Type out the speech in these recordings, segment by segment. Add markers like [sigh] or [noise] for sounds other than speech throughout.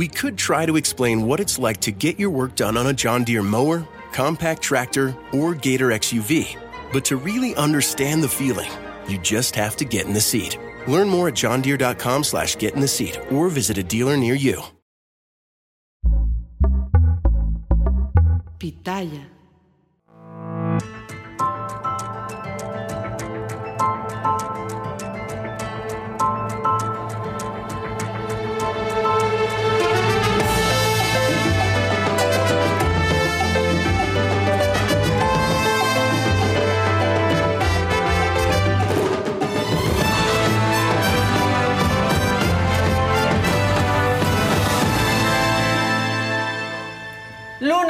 We could try to explain what it's like to get your work done on a John Deere mower, compact tractor, or Gator XUV. But to really understand the feeling, you just have to get in the seat. Learn more at johndeere.com slash get in the seat or visit a dealer near you. Pitaya.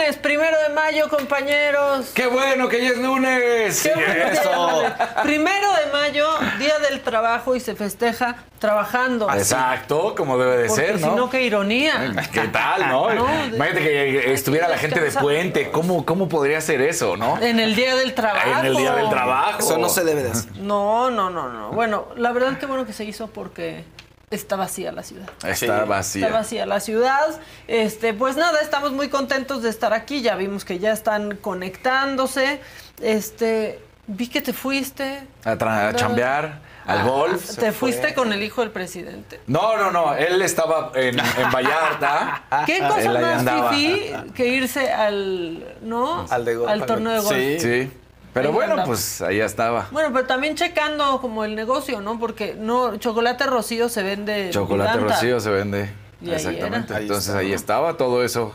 Lunes, primero de mayo, compañeros. ¡Qué bueno que ya es lunes! Qué bueno ¡Eso! Primero de mayo, día del trabajo y se festeja trabajando. Exacto, como debe de Porque ser, si ¿no? no, qué ironía. ¿Qué tal, no? [laughs] No, Imagínate que estuviera la gente de puente. ¿Cómo, ¿Cómo podría ser eso, no? En el día del trabajo. En el día del trabajo. Eso no se debe de hacer. No, no, no, no. Bueno, la verdad que bueno que se hizo porque está vacía la ciudad. Está vacía. Está vacía la ciudad. Este, pues nada, estamos muy contentos de estar aquí. Ya vimos que ya están conectándose. Este, vi que te fuiste. A, a chambear, al golf. Te fuiste con el hijo del presidente. No, no, no. Él estaba en, en Vallarta. [laughs] ¿Qué cosa más fifí que irse al, ¿no? Al de golf. Al torneo de golf. Sí. Sí. Pero Ahí bueno, andaba. pues ahí estaba. Bueno, pero también checando como el negocio, ¿no? Porque no, chocolate rocío se vende. Chocolate giganta. rocío se vende. Y Exactamente. Ahí Entonces estaba. ahí estaba todo eso.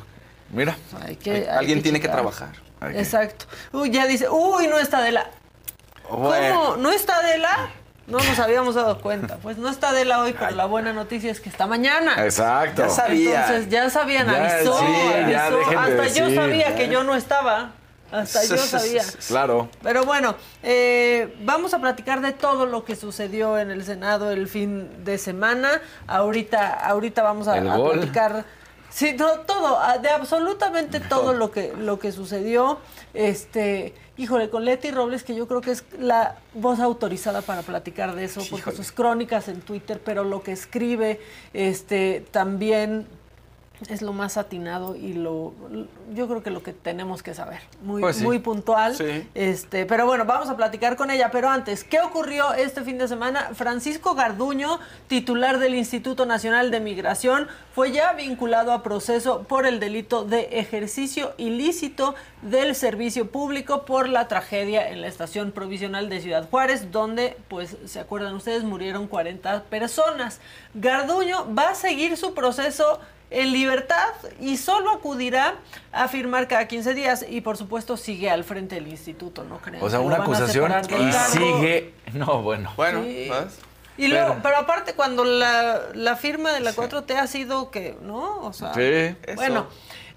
Mira. Hay que- hay Alguien tiene que trabajar. Hay Exacto. Uy, ya dice, uy, no está Adela. Bueno. ¿Cómo? ¿No está Adela? No nos habíamos dado cuenta. Pues no está Adela hoy, pero la buena noticia es que está mañana. Exacto. Ya sabía. Entonces ya sabían, Ya, avisó, sí, avisó. ya de Hasta yo sabía que yo no estaba. Hasta yo [laughs] sabía. Claro. Pero bueno, eh, vamos a platicar de todo lo que sucedió en el Senado el fin de semana. Ahorita, ahorita vamos a, platicar. Sí, todo, de absolutamente todo lo que, lo que sucedió. Este, híjole, con Leti Robles, que yo creo que es la voz autorizada para platicar de eso, porque sus crónicas en Twitter, pero lo que escribe, este, también es lo más atinado y lo yo creo que lo que tenemos que saber. Muy Pues sí. muy puntual. Sí. este pero bueno vamos a platicar con ella. Pero antes qué ocurrió este fin de semana Francisco Garduño titular del Instituto Nacional de Migración fue ya vinculado a proceso por el delito de ejercicio ilícito del servicio público por la tragedia en la estación provisional de Ciudad Juárez donde pues se acuerdan ustedes murieron 40 personas. Garduño va a seguir su proceso en libertad y solo acudirá a firmar cada 15 días y por supuesto sigue al frente del instituto, no creo. O sea, una acusación y cargo. sigue. No, bueno. Bueno, Sí. Y luego, Pero- pero, aparte cuando la, la firma de la 4T ha sido que, ¿no? O sea, Sí. bueno,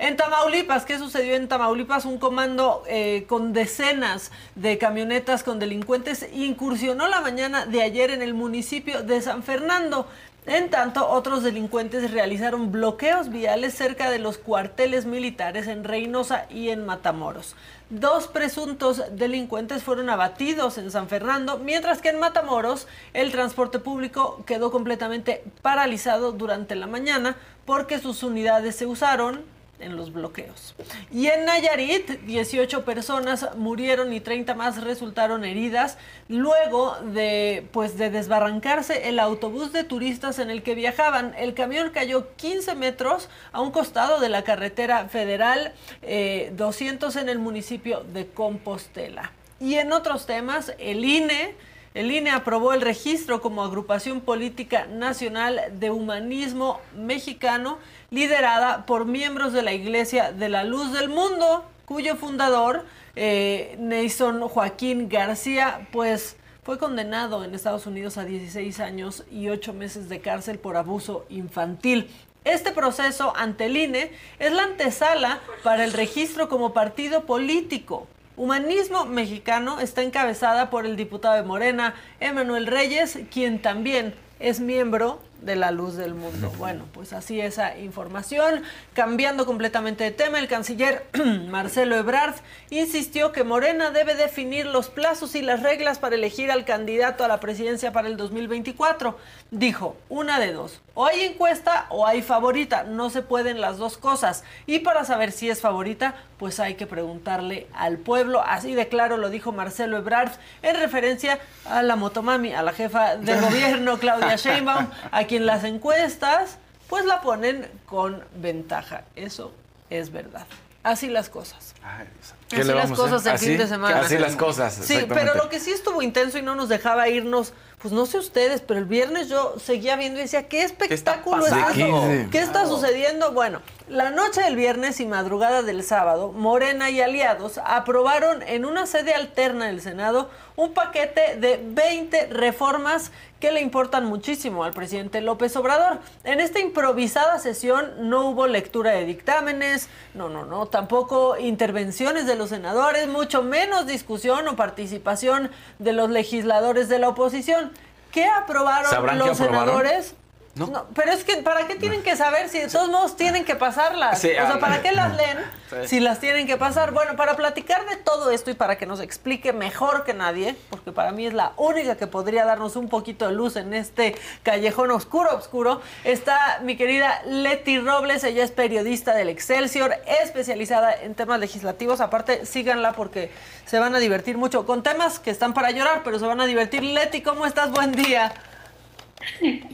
en Tamaulipas, ¿qué sucedió en Tamaulipas? Un comando eh, con decenas de camionetas con delincuentes incursionó la mañana de ayer en el municipio de San Fernando. En tanto, otros delincuentes realizaron bloqueos viales cerca de los cuarteles militares en Reynosa y en Matamoros. Dos presuntos delincuentes fueron abatidos en San Fernando, mientras que en Matamoros el transporte público quedó completamente paralizado durante la mañana porque sus unidades se usaron en los bloqueos. Y en Nayarit, 18 personas murieron y 30 más resultaron heridas luego de pues de desbarrancarse el autobús de turistas en el que viajaban. El camión cayó 15 metros a un costado de la carretera federal eh, 200 en el municipio de Compostela. Y en otros temas, el INE el INE aprobó el registro como agrupación política nacional de humanismo mexicano liderada por miembros de la Iglesia de la Luz del Mundo, cuyo fundador, eh, Nason Joaquín García, pues fue condenado en Estados Unidos a 16 años y 8 meses de cárcel por abuso infantil. Este proceso ante el INE es la antesala para el registro como partido político. Humanismo Mexicano está encabezada por el diputado de Morena, Emanuel Reyes, quien también es miembro de la luz del mundo. Bueno, pues así esa información. Cambiando completamente de tema, el canciller [clears throat] Marcelo Ebrard insistió que Morena debe definir los plazos y las reglas para elegir al candidato a la presidencia para el 2024. Dijo, una de dos, o hay encuesta o hay favorita, no se pueden las dos cosas. Y para saber si es favorita, pues hay que preguntarle al pueblo. Así de claro lo dijo Marcelo Ebrard en referencia a la motomami, a la jefa de [laughs] gobierno Claudia Sheinbaum, a quien las encuestas pues la ponen con ventaja. Eso es verdad. Así las cosas. así las cosas el fin de semana. Así las cosas. Sí, pero lo que sí estuvo intenso y no nos dejaba irnos, pues no sé ustedes, pero el viernes yo seguía viendo y decía, ¿qué espectáculo es eso? ¿Qué está sucediendo? Bueno, la noche del viernes y madrugada del sábado, Morena y aliados aprobaron en una sede alterna del Senado un paquete de 20 reformas que le importan muchísimo al presidente López Obrador. En esta improvisada sesión no hubo lectura de dictámenes, no, no, no, tampoco intervenciones de los senadores, mucho menos discusión o participación de los legisladores de la oposición. ¿Qué aprobaron los senadores? ¿No? pero es que, ¿para qué tienen que saber si de todos modos tienen que pasarlas? o sea, ah, ¿para qué las leen si las tienen que pasar? Bueno, para platicar de todo esto y para que nos explique mejor que nadie, porque para mí es la única que podría darnos un poquito de luz en este callejón oscuro, oscuro, está mi querida Leti Robles. Ella es periodista del Excelsior, especializada en temas legislativos. Aparte, síganla porque se van a divertir mucho con temas que están para llorar, pero se van a divertir. Leti, ¿cómo estás? Buen día.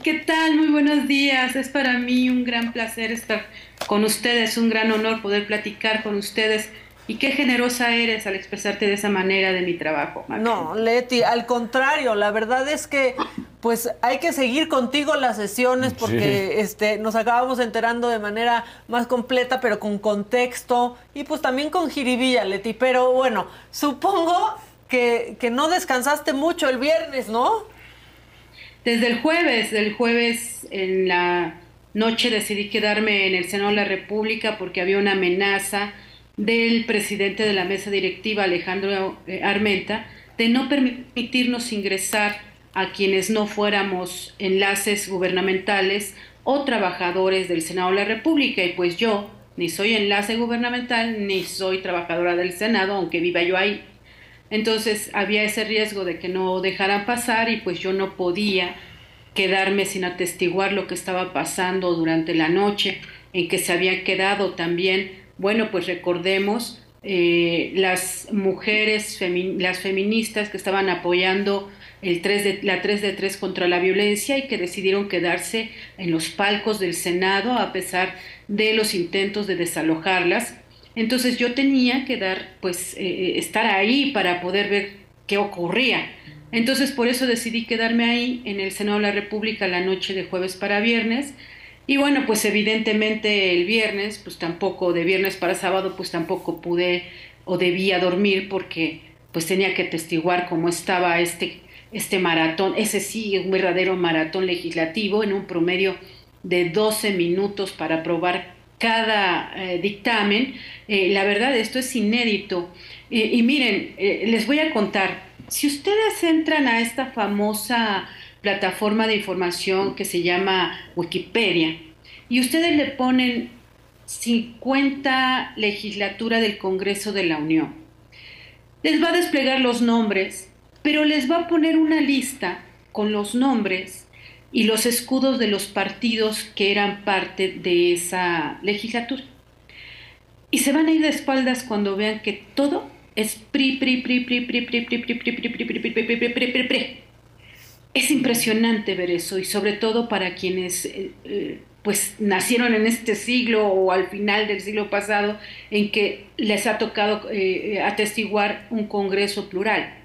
¿Qué tal? Muy buenos días. Es para mí un gran placer estar con ustedes, un gran honor poder platicar con ustedes. Y qué generosa eres al expresarte de esa manera de mi trabajo. No, Leti, al contrario, la verdad es que pues hay que seguir contigo las sesiones porque este nos acabamos enterando de manera más completa, pero con contexto y pues también con jiribilla, Leti. Pero bueno, supongo que, que no descansaste mucho el viernes, ¿no? Desde el jueves, del jueves en la noche decidí quedarme en el Senado de la República porque había una amenaza del presidente de la mesa directiva, Alejandro eh, Armenta, de no permitirnos ingresar a quienes no fuéramos enlaces gubernamentales o trabajadores del Senado de la República. Y pues yo ni soy enlace gubernamental ni soy trabajadora del Senado, aunque viva yo ahí. Entonces había ese riesgo de que no dejaran pasar y pues yo no podía quedarme sin atestiguar lo que estaba pasando durante la noche en que se había quedado también, bueno, pues recordemos eh, las mujeres, las feministas que estaban apoyando el 3 de, la 3 de 3 contra la violencia y que decidieron quedarse en los palcos del Senado a pesar de los intentos de desalojarlas entonces yo tenía que dar, pues, eh, eh, estar ahí para poder ver qué ocurría. Entonces por eso decidí quedarme ahí en el Senado de la República la noche de jueves para viernes. Y bueno, pues evidentemente el viernes, pues tampoco, de viernes para sábado, pues tampoco pude o debía dormir porque pues tenía que atestiguar cómo estaba este, este maratón, ese sí, un verdadero maratón legislativo en un promedio de 12 minutos para aprobar cada eh, dictamen. Eh, la verdad, esto es inédito. y miren, eh, les voy a contar, si ustedes entran a esta famosa plataforma de información que se llama Wikipedia y ustedes le ponen 50 legislatura del Congreso de la Unión, les va a desplegar los nombres, pero les va a poner una lista con los nombres y los escudos de los partidos que eran parte de esa legislatura. Y se van a ir de espaldas cuando vean que todo es pri, pri, pri, pri, pri, pri, pri, pri, pri, pri, pri, pri, pri, pri, pri. Es impresionante ver eso y sobre todo para quienes pues nacieron en este siglo o al final del siglo pasado en que les ha tocado atestiguar un congreso plural.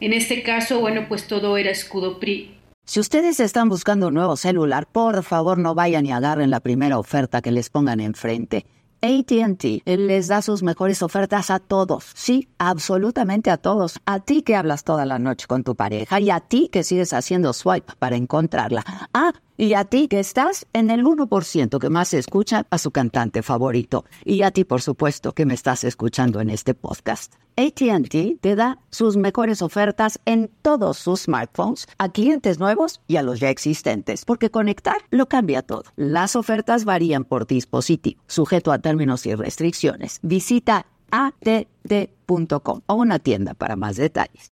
En este caso, bueno, pues todo era escudo PRI si ustedes están buscando un nuevo celular, por favor no vayan y agarren la primera oferta que les pongan enfrente. ATT les da sus mejores ofertas a todos. Sí, absolutamente a todos. A ti que hablas toda la noche con tu pareja y a ti que sigues haciendo swipe para encontrarla. Ah, Y a ti que estás en el 1% que más escucha a su cantante favorito. Y a ti, por supuesto, que me estás escuchando en este podcast. ATT te da sus mejores ofertas en todos sus smartphones a clientes nuevos y a los ya existentes, porque conectar lo cambia todo. Las ofertas varían por dispositivo, sujeto a términos y restricciones. Visita att.com o una tienda para más detalles.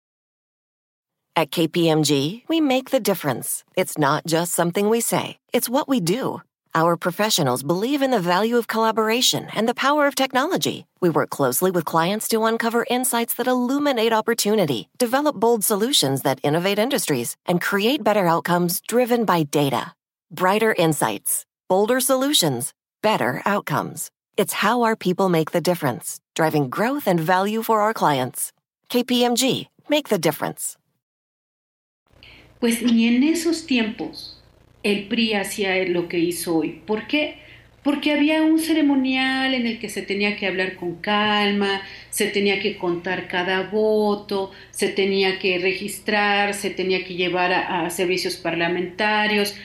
At KPMG, we make the difference. It's not just something we say, it's what we do. Our professionals believe in the value of collaboration and the power of technology. We work closely with clients to uncover insights that illuminate opportunity, develop bold solutions that innovate industries, and create better outcomes driven by data. Brighter insights, bolder solutions, better outcomes. It's how our people make the difference, driving growth and value for our clients. KPMG, make the difference. Pues ni en esos tiempos el PRI hacía lo que hizo hoy. ¿Por qué? Porque había un ceremonial en el que se tenía que hablar con calma, se tenía que contar cada voto, se tenía que registrar, se tenía que llevar a, servicios parlamentarios.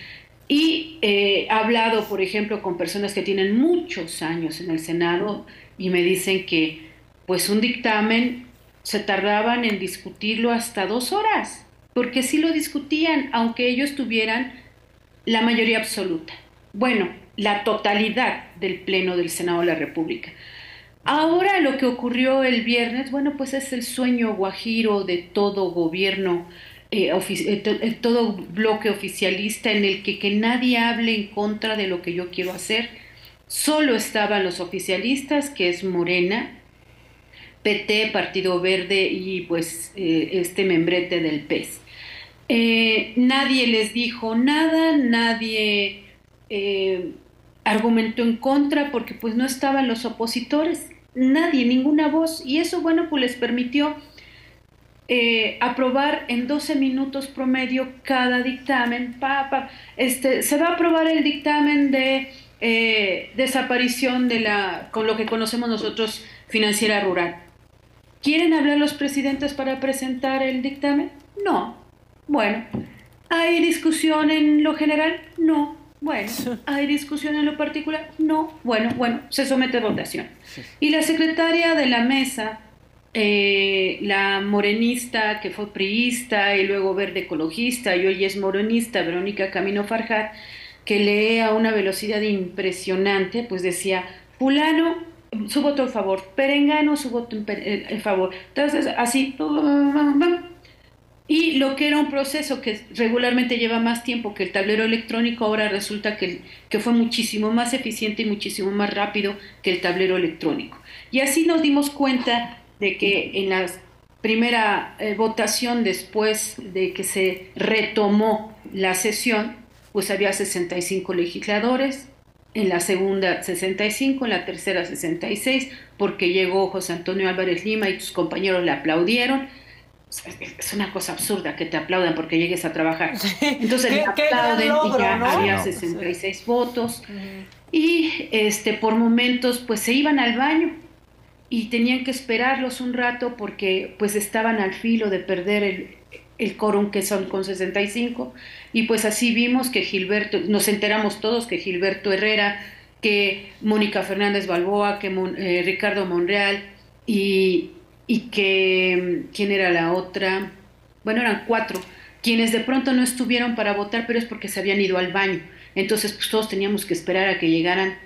Y he hablado, por ejemplo, con personas que tienen muchos años en el Senado y me dicen que pues un dictamen se tardaban en discutirlo hasta dos horas, porque sí lo discutían, aunque ellos tuvieran la mayoría absoluta. Bueno, la totalidad del Pleno del Senado de la República. Ahora lo que ocurrió el viernes, bueno, pues es el sueño guajiro de todo gobierno, eh, eh, eh, todo bloque oficialista en el que, que nadie hable en contra de lo que yo quiero hacer. Solo estaban los oficialistas, que es Morena, PT, Partido Verde y pues este membrete del PES. Eh, nadie les dijo nada, nadie eh, argumentó en contra porque pues no estaban los opositores, nadie, ninguna voz. Y eso, bueno, pues les permitió eh, aprobar en 12 minutos promedio cada dictamen. Pa, este, se va a aprobar el dictamen de desaparición de la, con lo que conocemos nosotros, financiera rural. ¿Quieren hablar los presidentes para presentar el dictamen? No, bueno, ¿hay discusión en lo general? No. Bueno, ¿hay discusión en lo particular? No. Bueno, bueno, se somete a votación. Y la secretaria de la mesa, eh, la morenista que fue priista y luego verde ecologista y hoy es morenista, Verónica Camino Farjat, que lee a una velocidad impresionante, pues decía, fulano, su voto a favor, perengano, su voto en, favor. Entonces, así, y lo que era un proceso que regularmente lleva más tiempo que el tablero electrónico, ahora resulta que, que fue muchísimo más eficiente y muchísimo más rápido que el tablero electrónico. Y así nos dimos cuenta de que en la primera eh, votación después de que se retomó la sesión, pues había 65 legisladores, en la segunda 65, en la tercera 66, porque llegó José Antonio Álvarez Lima y tus compañeros le aplaudieron es una cosa absurda que te aplaudan porque llegues a trabajar. Entonces le aplauden y ya había 66 votos. Y este, por momentos pues se iban al baño y tenían que esperarlos un rato porque pues estaban al filo de perder el, el quórum que son con 65 y pues así vimos que Gilberto, nos enteramos todos que Gilberto Herrera, que Mónica Fernández Balboa, que eh, Ricardo Monreal y, y que, ¿quién era la otra? Bueno, eran cuatro, quienes de pronto no estuvieron para votar, pero es porque se habían ido al baño. Entonces, pues todos teníamos que esperar a que llegaran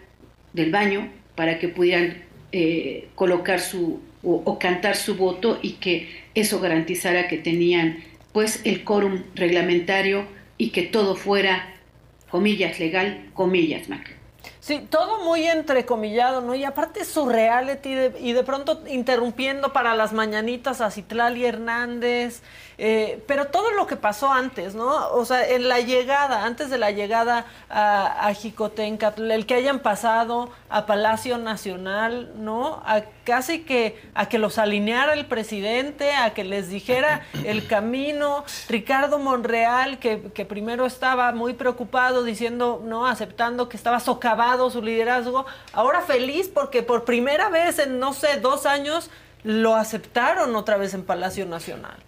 del baño para que pudieran eh, colocar su o, cantar su voto y que eso garantizara que tenían pues el quórum reglamentario y que todo fuera comillas legal, comillas. Sí, todo muy entrecomillado, ¿no? Y aparte surreal y de, y de pronto interrumpiendo para las mañanitas a Citlali Hernández, eh, pero todo lo que pasó antes, ¿no? O sea, en la llegada, antes de la llegada a, a Jicotenca, el que hayan pasado a Palacio Nacional, ¿no? A casi que a que los alineara el presidente, a que les dijera el camino. Ricardo Monreal, que, que primero estaba muy preocupado diciendo, no, aceptando que estaba socavado su liderazgo, ahora feliz porque por primera vez en, no sé, dos años, lo aceptaron otra vez en Palacio Nacional.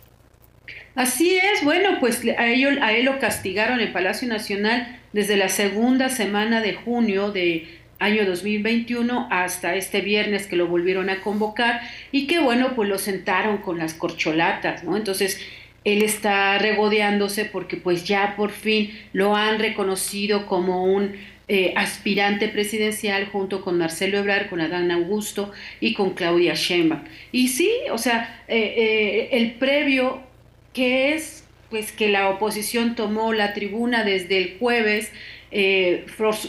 Así es, bueno, pues a, ello, a él lo castigaron en Palacio Nacional desde la segunda semana de junio de año 2021 hasta este viernes que lo volvieron a convocar y que bueno, pues lo sentaron con las corcholatas, ¿no? Entonces, él está regodeándose porque pues ya por fin lo han reconocido como un eh, aspirante presidencial junto con Marcelo Ebrard, con Adán Augusto y con Claudia Sheinbaum. Y sí, o sea, eh, eh, el previo que es pues que la oposición tomó la tribuna desde el jueves,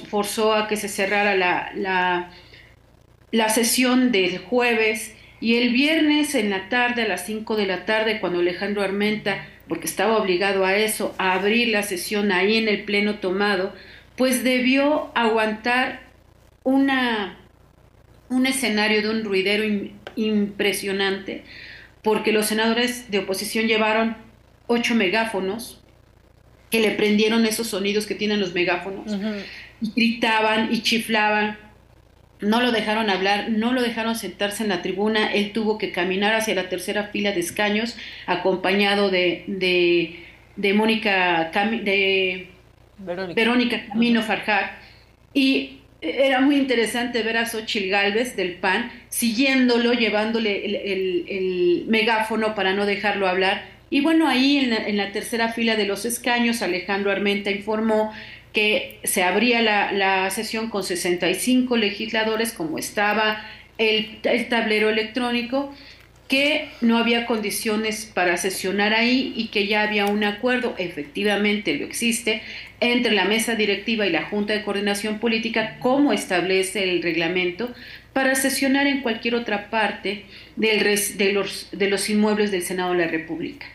forzó a que se cerrara la, la, la sesión del jueves y el viernes en la tarde, a las 5 de la tarde, cuando Alejandro Armenta, porque estaba obligado a eso, a abrir la sesión ahí en el pleno tomado, pues debió aguantar una, un escenario de un ruidero impresionante, porque los senadores de oposición llevaron ocho megáfonos que le prendieron esos sonidos que tienen los megáfonos, y gritaban y chiflaban. No lo dejaron hablar, no lo dejaron sentarse en la tribuna, él tuvo que caminar hacia la tercera fila de escaños acompañado de, de, Mónica, de Verónica. Camino Farjar. Y era muy interesante ver a Xochitl Galvez del PAN siguiéndolo, llevándole el, megáfono para no dejarlo hablar. Y bueno, ahí en la, en la tercera fila de los escaños, Alejandro Armenta informó que se abría la, sesión con 65 legisladores, como estaba el, el, tablero electrónico, que no había condiciones para sesionar ahí y que ya había un acuerdo, efectivamente lo existe, entre la mesa directiva y la Junta de Coordinación Política, como establece el reglamento, para sesionar en cualquier otra parte del, de, los, de los inmuebles del Senado de la República.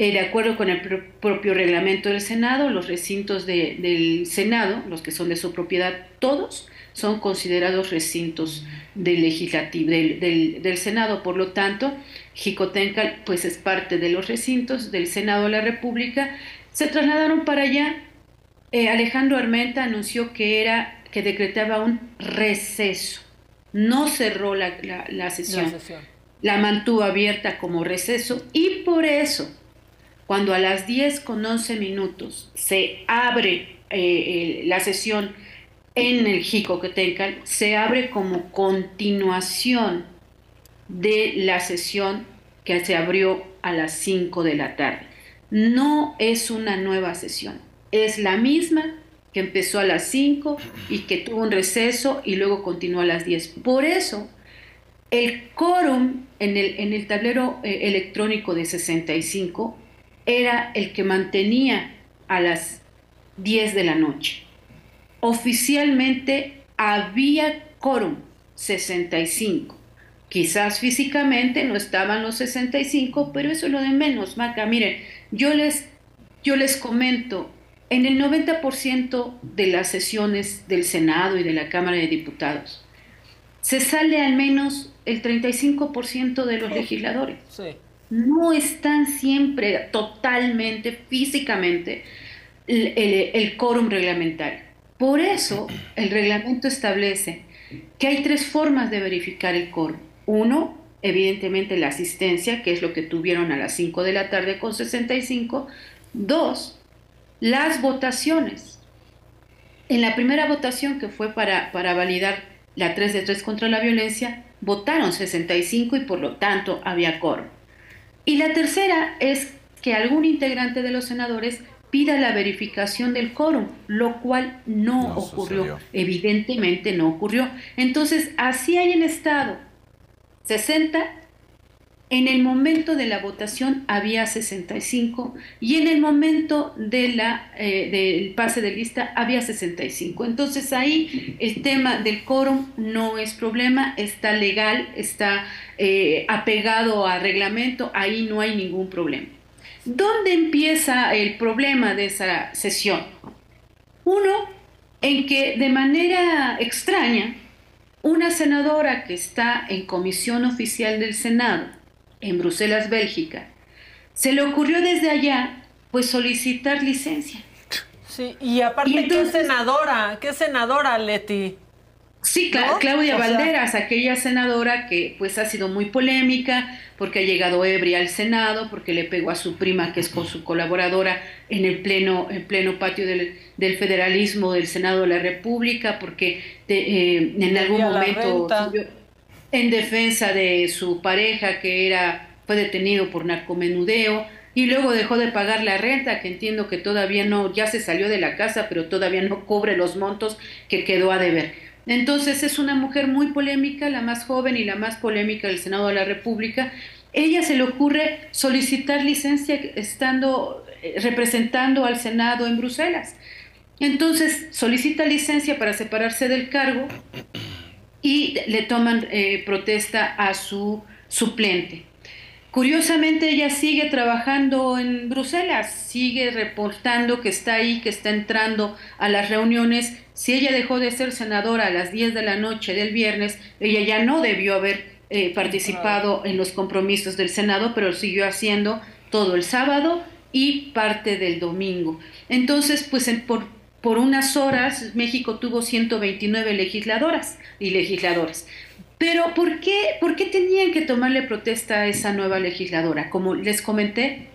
Eh, de acuerdo con el propio reglamento del Senado, los recintos del Senado, los que son de su propiedad, todos son considerados recintos del legislativo, del, Senado. Por lo tanto, Jicotencal pues es parte de los recintos del Senado de la República. Se trasladaron para allá. Eh, Alejandro Armenta anunció que era que decretaba un receso. No cerró la, sesión, la mantuvo abierta como receso y por eso cuando a las 10 con 11 minutos se abre eh, la sesión en el Jicoquetencal, se abre como continuación de la sesión que se abrió a las 5 de la tarde. No es una nueva sesión, es la misma que empezó a las 5 y que tuvo un receso y luego continuó a las 10. Por eso, el quórum en el, en el tablero eh, electrónico de 65 era el que mantenía a las 10 de la noche. Oficialmente había quórum 65. Quizás físicamente no estaban los 65, pero eso es lo de menos, Maca. Miren, yo les, yo les comento, en el 90% de las sesiones del Senado y de la Cámara de Diputados, se sale al menos el 35% de los legisladores. Sí no están siempre totalmente, físicamente, el, quórum reglamentario. Por eso el reglamento establece que hay tres formas de verificar el quórum. Uno, evidentemente la asistencia, que es lo que tuvieron a las 5 de la tarde con 65. Dos, las votaciones. En la primera votación que fue para, para validar la 3 de 3 contra la violencia, votaron 65 y por lo tanto había quórum. Y la tercera es que algún integrante de los senadores pida la verificación del quórum, lo cual no, ocurrió, evidentemente no ocurrió. Entonces, así hay en estado 60 en el momento de la votación había 65 y en el momento eh, del pase de lista había 65. Entonces ahí el tema del quórum no es problema, está legal, está eh, apegado a reglamento, ahí no hay ningún problema. ¿Dónde empieza el problema de esa sesión? Uno, en que de manera extraña, una senadora que está en comisión oficial del Senado, en Bruselas, Bélgica, se le ocurrió desde allá pues solicitar licencia. Sí, y aparte, ¿qué senadora? ¿Qué senadora, Leti? Sí, Claudia Valderas, aquella senadora que pues ha sido muy polémica porque ha llegado ebria al Senado, porque le pegó a su prima que es con su colaboradora en el pleno, en pleno patio del, federalismo del Senado de la República, porque eh, en algún momento en defensa de su pareja que era fue detenido por narcomenudeo y luego dejó de pagar la renta, que entiendo que todavía no, ya se salió de la casa, pero todavía no cubre los montos que quedó a deber. Entonces es una mujer muy polémica, la más joven y la más polémica del Senado de la República. Ella se le ocurre solicitar licencia estando eh, representando al Senado en Bruselas. Entonces solicita licencia para separarse del cargo y le toman eh, protesta a su suplente. Curiosamente ella sigue trabajando en Bruselas, sigue reportando que está ahí, que está entrando a las reuniones. Si ella dejó de ser senadora a las 10 de la noche del viernes, ella ya no debió haber eh, participado en los compromisos del Senado, pero siguió haciendo todo el sábado y parte del domingo. Entonces, pues por, por unas horas México tuvo 129 legisladoras y legisladores. Pero ¿por qué, ¿por qué tenían que tomarle protesta a esa nueva legisladora? Como les comenté,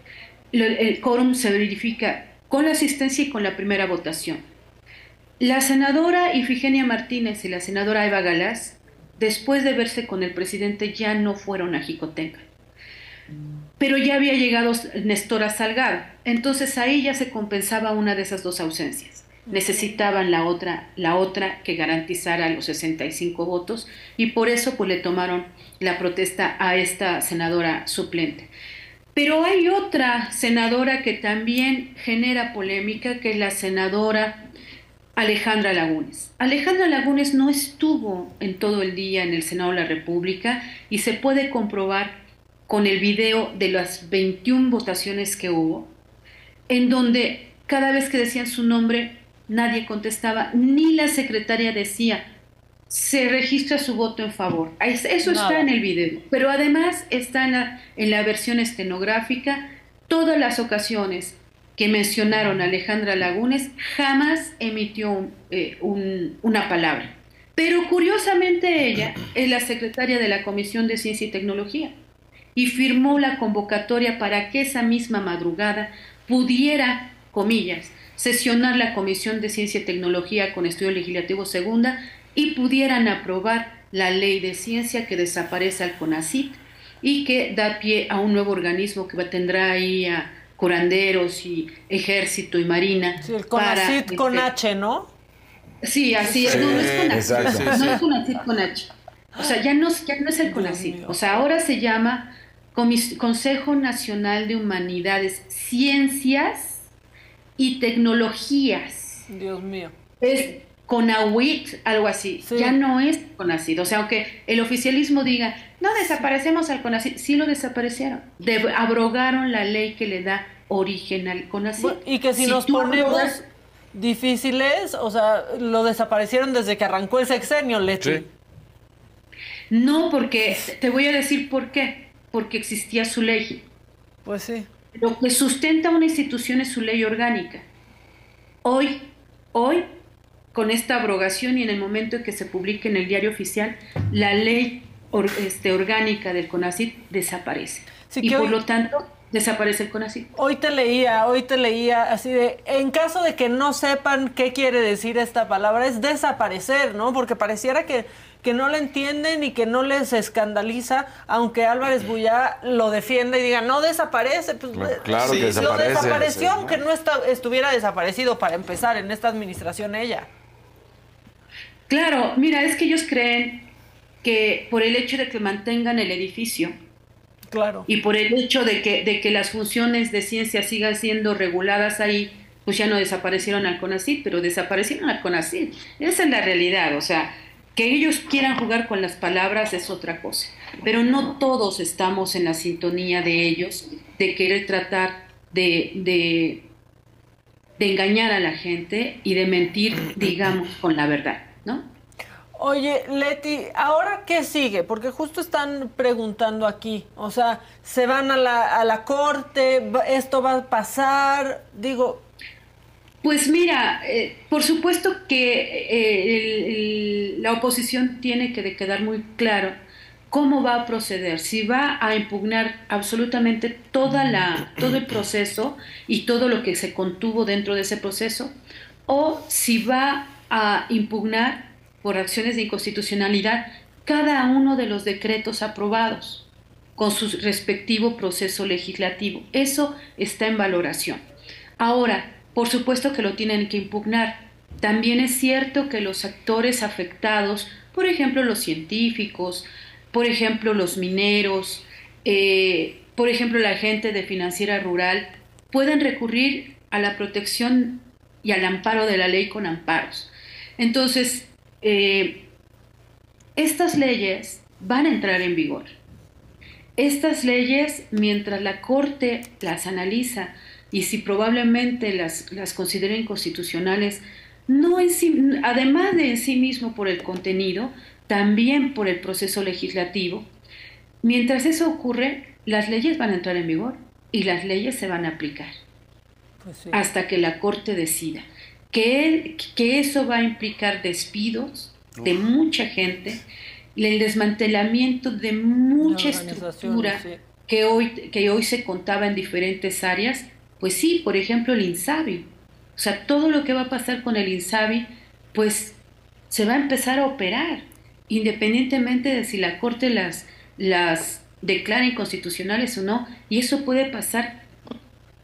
el quórum se verifica con la asistencia y con la primera votación. La senadora Ifigenia Martínez y la senadora Eva Galás, después de verse con el presidente, ya no fueron a Jicotenca. Pero ya había llegado Nestora Salgado, entonces ahí ya se compensaba una de esas dos ausencias necesitaban la otra, la otra que garantizara los 65 votos y por eso pues le tomaron la protesta a esta senadora suplente. Pero hay otra senadora que también genera polémica, que es la senadora Alejandra Lagunes. Alejandra Lagunes no estuvo en todo el día en el Senado de la República y se puede comprobar con el video de las 21 votaciones que hubo, en donde cada vez que decían su nombre Nadie contestaba, ni la secretaria decía, se registra su voto en favor. Eso está en el video, pero además está en la, versión estenográfica. Todas las ocasiones que mencionaron a Alejandra Lagunes jamás emitió eh, una palabra. Pero curiosamente ella es la secretaria de la Comisión de Ciencia y Tecnología y firmó la convocatoria para que esa misma madrugada pudiera, comillas, sesionar la Comisión de Ciencia y Tecnología con Estudio Legislativo Segunda y pudieran aprobar la ley de ciencia que desaparece al CONACIT y que da pie a un nuevo organismo que tendrá ahí a curanderos y ejército y marina. Sí, el CONACIT con este, H, ¿no? Sí, así es. no, no es CONACIT. no es CONACIT con H. O sea, ya no, ya no es el CONACIT. O sea, ahora se llama Consejo Nacional de Humanidades, Ciencias y tecnologías. Dios mío. Es CONAWIT, algo así. Ya no es CONACID. O sea, aunque el oficialismo diga, no desaparecemos al CONACID, sí lo desaparecieron. abrogaron la ley que le da origen al CONACID. y que si, nos ponemos difíciles, o sea, lo desaparecieron desde que arrancó el sexenio, Leti. No, porque te voy a decir por qué. Porque existía su ley. Pues sí. Lo que sustenta una institución es su ley orgánica. Hoy, hoy, con esta abrogación y en el momento en que se publique en el diario oficial, la ley este, orgánica del CONACYT desaparece. y por lo tanto, desaparece el CONACYT. Hoy te leía, hoy te leía así de, en caso de que no sepan qué quiere decir esta palabra, es desaparecer, ¿no? Porque pareciera que que no le entienden y que no les escandaliza, aunque Álvarez Bullá lo defienda y diga, no desaparece. Pues, claro que desaparece. Lo desapareció, aunque no estuviera desaparecido para empezar en esta administración ella. Claro, mira, es que ellos creen que por el hecho de que mantengan el edificio, claro. y por el hecho de que, de que las funciones de ciencia sigan siendo reguladas ahí, pues ya no desaparecieron al CONACYT, pero desaparecieron al CONACYT. Esa es la realidad, o sea, que ellos quieran jugar con las palabras es otra cosa, pero no todos estamos en la sintonía de ellos, de querer tratar de, de, engañar a la gente y de mentir, digamos, con la verdad, ¿no? Oye, Leti, ¿ahora qué sigue? Porque justo están preguntando aquí, o sea, ¿se van a la, a la corte? ¿Esto va a pasar? Digo, pues mira, eh, por supuesto que eh, la oposición tiene que quedar muy claro cómo va a proceder, si va a impugnar absolutamente toda la, todo el proceso y todo lo que se contuvo dentro de ese proceso, o si va a impugnar por acciones de inconstitucionalidad cada uno de los decretos aprobados con su respectivo proceso legislativo. Eso está en valoración. Ahora, por supuesto que lo tienen que impugnar. También es cierto que los actores afectados, por ejemplo los científicos, por ejemplo, los mineros, eh, por ejemplo, la gente de financiera rural, pueden recurrir a la protección y al amparo de la ley con amparos. Entonces, eh, estas leyes van a entrar en vigor. Estas leyes, mientras la Corte las analiza y si probablemente las, las considera inconstitucionales, no además de en sí mismo por el contenido, también por el proceso legislativo. Mientras eso ocurre, las leyes van a entrar en vigor y las leyes se van a aplicar pues hasta que la Corte decida. Que, que, eso va a implicar despidos de mucha gente, el desmantelamiento de mucha estructura que, hoy, que hoy se contaba en diferentes áreas, pues sí, por ejemplo el INSABI. O sea, todo lo que va a pasar con el INSABI, pues se va a empezar a operar independientemente de si la Corte las, las declara inconstitucionales o no, y eso puede pasar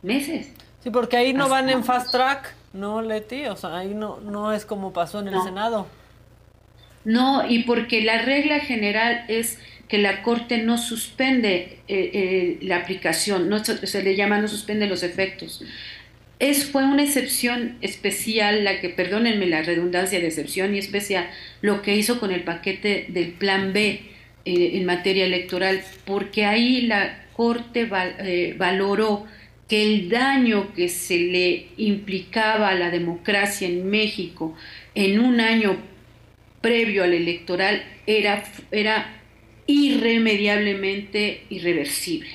meses. Sí, porque ahí no van en fast track, ¿no, Leti? O sea, ahí no, no es como pasó en el Senado. No, y porque la regla general es que la Corte no suspende eh, eh, la aplicación, se le llama no suspende los efectos. Es, fue una excepción especial, la que, perdónenme la redundancia de excepción y especial, lo que hizo con el paquete del Plan B eh, en materia electoral, porque ahí la Corte valoró que el daño que se le implicaba a la democracia en México en un año previo al electoral era, era irremediablemente irreversible.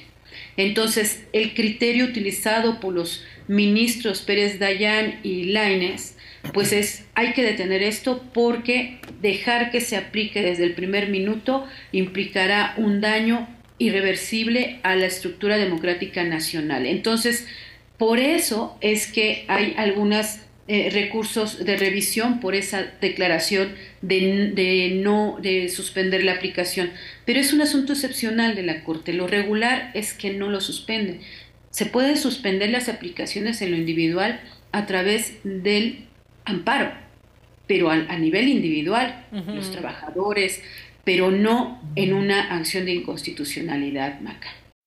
Entonces, el criterio utilizado por los ministros Pérez Dayán y Laines, pues es, hay que detener esto porque dejar que se aplique desde el primer minuto implicará un daño irreversible a la estructura democrática nacional. Entonces, por eso es que hay algunos eh, recursos de revisión por esa declaración de, de, no de suspender la aplicación. Pero es un asunto excepcional de la Corte. Lo regular es que no lo suspende. Se pueden suspender las aplicaciones en lo individual a través del amparo, pero a, a nivel individual, los trabajadores, pero no en una acción de inconstitucionalidad, Maca.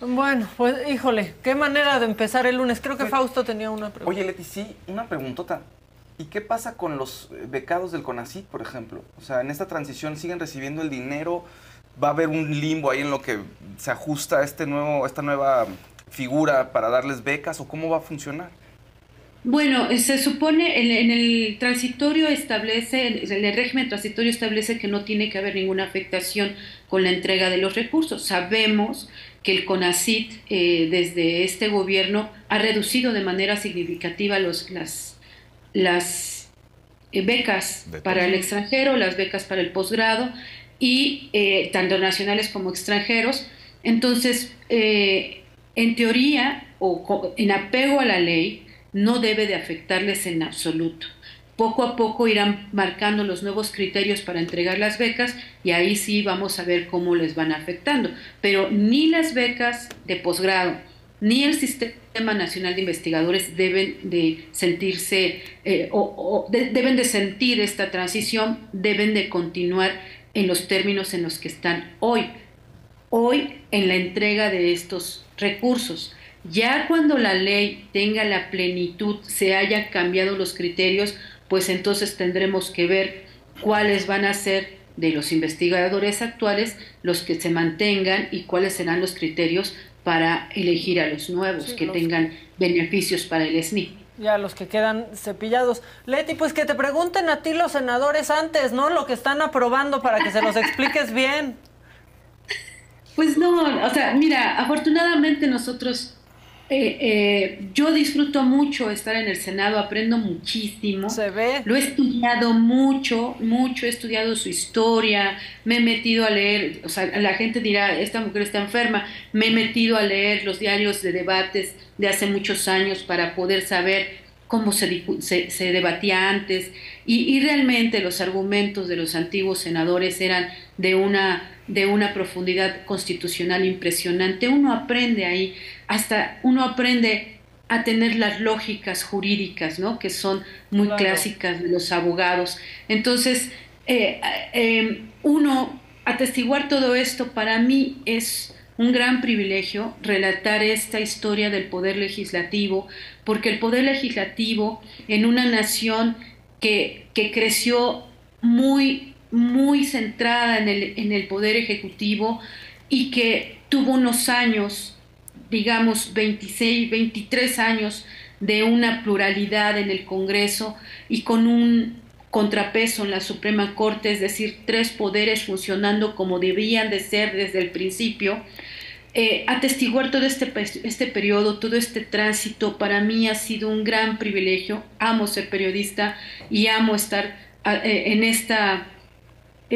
Bueno, pues híjole, qué manera de empezar el lunes. Creo que Fausto tenía una pregunta. Oye, Leti, sí, una preguntota. ¿Y qué pasa con los becados del CONACYT, por ejemplo? O sea, en esta transición siguen recibiendo el dinero va a haber un limbo ahí en lo que se ajusta este nuevo, esta nueva figura para darles becas o cómo va a funcionar? Bueno, se supone en, el transitorio establece, en el régimen transitorio establece que no tiene que haber ninguna afectación con la entrega de los recursos. Sabemos que el CONACIT eh, desde este gobierno ha reducido de manera significativa los, las, las eh, becas para el extranjero, las becas para el posgrado y eh, tanto nacionales como extranjeros. Entonces, eh, en teoría o en apego a la ley, no debe de afectarles en absoluto. poco a poco irán marcando los nuevos criterios para entregar las becas y ahí sí vamos a ver cómo les van afectando. Pero ni las becas de posgrado, ni el Sistema Nacional de Investigadores deben de sentirse eh, o, deben de sentir esta transición, deben de continuar en los términos en los que están hoy, hoy en la entrega de estos recursos. Ya cuando la ley tenga la plenitud, se hayan cambiado los criterios, pues entonces tendremos que ver cuáles van a ser de los investigadores actuales los que se mantengan y cuáles serán los criterios para elegir a los nuevos que tengan beneficios para el SNI. Ya los que quedan cepillados. Leti, pues que te pregunten a ti los senadores antes, ¿no? Lo que están aprobando para que se los expliques bien. [laughs] Pues no, o sea, mira, afortunadamente nosotros eh, eh, yo disfruto mucho estar en el Senado, aprendo muchísimo. Se ve. Lo he estudiado mucho, mucho, he estudiado su historia, me he metido a leer, o sea, la gente dirá, esta mujer está enferma, me he metido a leer los diarios de debates de hace muchos años para poder saber cómo se, se, debatía antes y, y realmente los argumentos de los antiguos senadores eran de una de una profundidad constitucional impresionante. Uno aprende ahí, hasta uno aprende a tener las lógicas jurídicas, ¿no? Que son muy clásicas de los abogados. Entonces, eh, eh, uno, atestiguar todo esto para mí es un gran privilegio relatar esta historia del poder legislativo, porque el poder legislativo en una nación que, que creció muy muy centrada en el, en el poder ejecutivo y que tuvo unos años, digamos 26, 23 años de una pluralidad en el Congreso y con un contrapeso en la Suprema Corte, es decir, tres poderes funcionando como debían de ser desde el principio. Eh, atestiguar todo este, este periodo, todo este tránsito, para mí ha sido un gran privilegio. Amo ser periodista y amo estar eh, en esta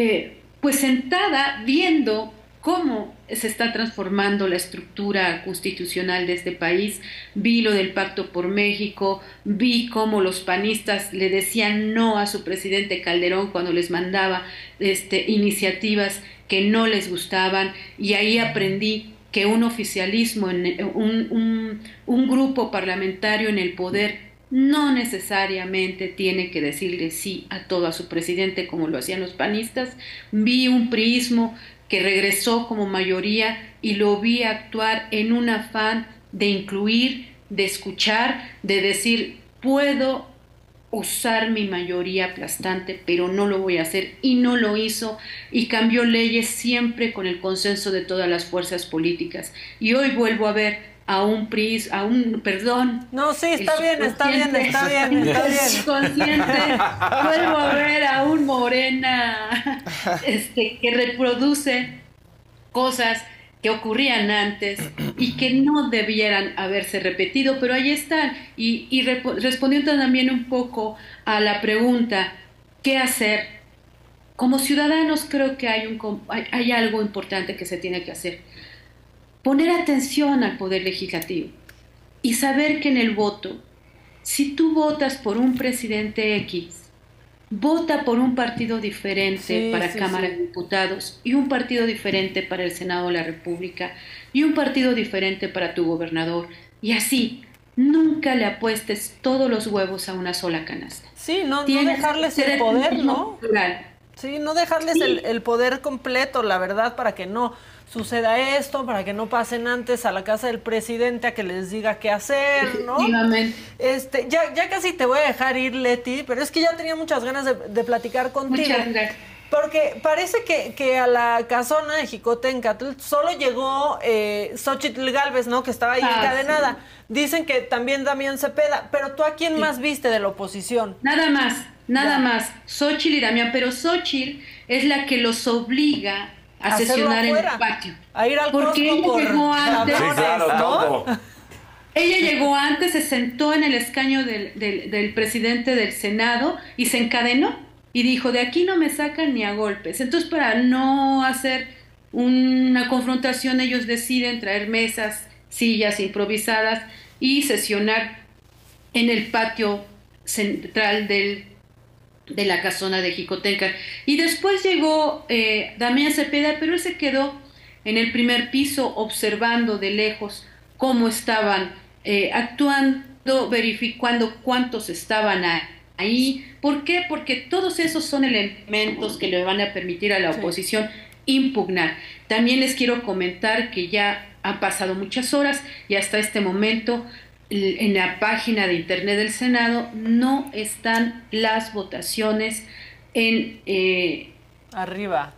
eh, pues sentada viendo cómo se está transformando la estructura constitucional de este país. Vi lo del Pacto por México, vi cómo los panistas le decían no a su presidente Calderón cuando les mandaba este, iniciativas que no les gustaban y ahí aprendí que un oficialismo, un, un grupo parlamentario en el poder no necesariamente tiene que decirle sí a todo a su presidente como lo hacían los panistas. Vi un prismo que regresó como mayoría y lo vi actuar en un afán de incluir, de escuchar, de decir, puedo usar mi mayoría aplastante, pero no lo voy a hacer y no lo hizo y cambió leyes siempre con el consenso de todas las fuerzas políticas. Y hoy vuelvo a ver a un PRIS, a un, perdón. No, sí, está bien, está bien, está bien, está bien. Consciente, vuelvo a ver a un Morena este, que reproduce cosas que ocurrían antes y que no debieran haberse repetido, pero ahí están. Y, y respondiendo también un poco a la pregunta, ¿qué hacer? Como ciudadanos creo que hay, un, hay algo importante que se tiene que hacer poner atención al poder legislativo y saber que en el voto, si tú votas por un presidente X, vota por un partido diferente para Cámara de Diputados y un partido diferente para el Senado de la República y un partido diferente para tu gobernador. Y así, nunca le apuestes todos los huevos a una sola canasta. Sí, no, no dejarles el poder, ¿no? Sí, no dejarles el, el poder completo, la verdad, para que no suceda esto, para que no pasen antes a la casa del presidente a que les diga qué hacer, [laughs] ¿no? Este, ya, ya casi te voy a dejar ir, Leti, pero es que ya tenía muchas ganas de, platicar contigo. Porque parece que, que, a la casona de Jicote en Catl solo llegó eh, Xochitl Galvez, ¿no? Que estaba ahí ah, encadenada. Dicen que también Damián Cepeda. Pero tú a quién más viste de la oposición? Nada más, nada más. Xochitl y Damián. Pero Xochitl es la que los obliga a sesionar en el patio. A ir al Porque ella llegó antes. Ella llegó antes, se sentó en el escaño del, del, presidente del Senado y se encadenó y dijo, de aquí no me sacan ni a golpes. Entonces, para no hacer una confrontación, ellos deciden traer mesas, sillas improvisadas y sesionar en el patio central del de la casona de Jicotenca. Y después llegó eh, Damián Cepeda, pero él se quedó en el primer piso observando de lejos cómo estaban eh, actuando, verificando cuántos estaban ahí. ¿Por qué? Porque todos esos son elementos que le van a permitir a la oposición impugnar. También les quiero comentar que ya han pasado muchas horas y hasta este momento en la página de internet del Senado no están las votaciones en eh, arriba.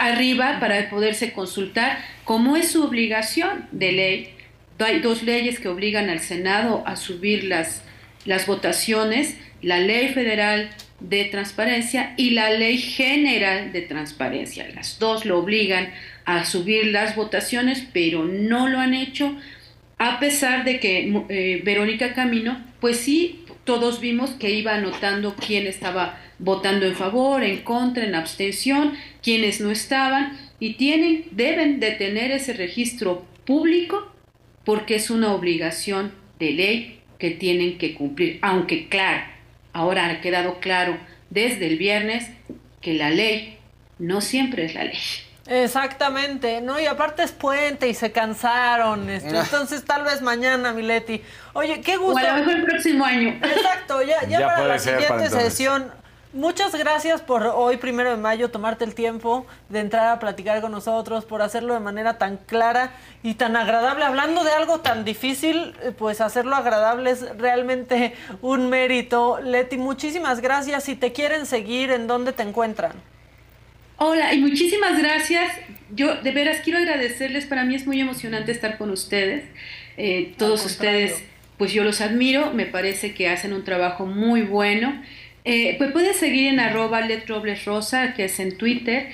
arriba para poderse consultar como es su obligación de ley. Hay dos leyes que obligan al Senado a subir las las votaciones la ley federal de transparencia y la ley general de transparencia. Las dos lo obligan a subir las votaciones pero no lo han hecho a pesar de que eh, Verónica Camino, pues sí, todos vimos que iba anotando quién estaba votando en favor, en contra, en abstención, quiénes no estaban, y tienen, deben de tener ese registro público porque es una obligación de ley que tienen que cumplir, aunque claro, ahora ha quedado claro desde el viernes que la ley no siempre es la ley. Exactamente, ¿no? Y aparte es puente y se cansaron. Este, entonces, tal vez mañana, Mileti. Oye, qué gusto. Bueno, mejor el próximo año. Exacto, ya, ya, para la siguiente sesión. Muchas gracias por hoy, primero de mayo, tomarte el tiempo de entrar a platicar con nosotros, por hacerlo de manera tan clara y tan agradable. Hablando de algo tan difícil, eh, pues hacerlo agradable es realmente un mérito. Leti, muchísimas gracias. Si te quieren seguir, ¿en dónde te encuentran? Hola y muchísimas gracias. Yo de veras quiero agradecerles, para mí es muy emocionante estar con ustedes. Eh, todos ustedes, pues yo los admiro, me parece que hacen un trabajo muy bueno. Eh, pues puedes seguir en arroba Let Robles Rosa, que es en Twitter,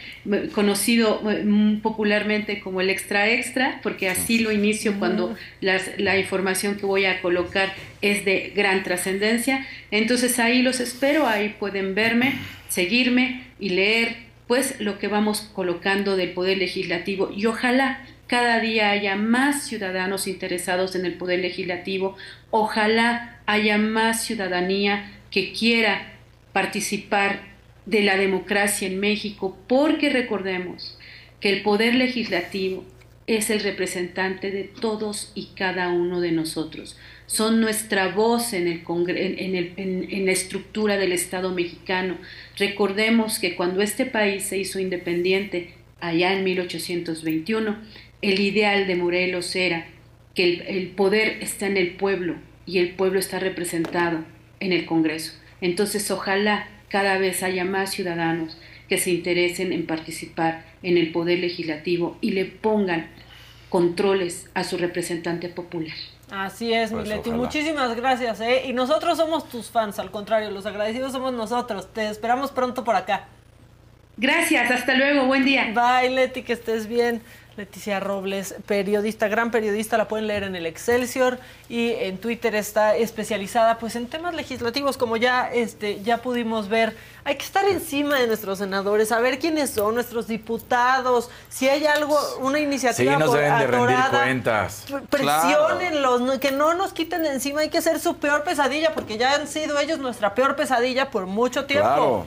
conocido mm, popularmente como el extra extra, porque así lo inicio cuando las, la información que voy a colocar es de gran trascendencia. Entonces ahí los espero, ahí pueden verme, seguirme y leer pues lo que vamos colocando del Poder Legislativo y ojalá cada día haya más ciudadanos interesados en el Poder Legislativo, ojalá haya más ciudadanía que quiera participar de la democracia en México, porque recordemos que el Poder Legislativo es el representante de todos y cada uno de nosotros. Son nuestra voz en, el en, en, la estructura del Estado mexicano. Recordemos que cuando este país se hizo independiente, allá en 1821, el ideal de Morelos era que el poder está en el pueblo y el pueblo está representado en el Congreso. Entonces, ojalá cada vez haya más ciudadanos que se interesen en participar en el poder legislativo y le pongan controles a su representante popular. Así es, pues Mileti. Muchísimas gracias, ¿eh? Y nosotros somos tus fans, al contrario, los agradecidos somos nosotros. Te esperamos pronto por acá. Gracias, hasta luego, buen día. Bye, Leti, que estés bien. Leticia Robles, periodista, gran periodista, la pueden leer en el Excelsior y en Twitter está especializada pues en temas legislativos como ya este ya pudimos ver. Hay que estar encima de nuestros senadores, saber quiénes son nuestros diputados, si hay algo una iniciativa sí, nos deben de rendir cuentas. Presionenlos, que no nos quiten de encima, hay que ser su peor pesadilla porque ya han sido ellos nuestra peor pesadilla por mucho tiempo. Claro.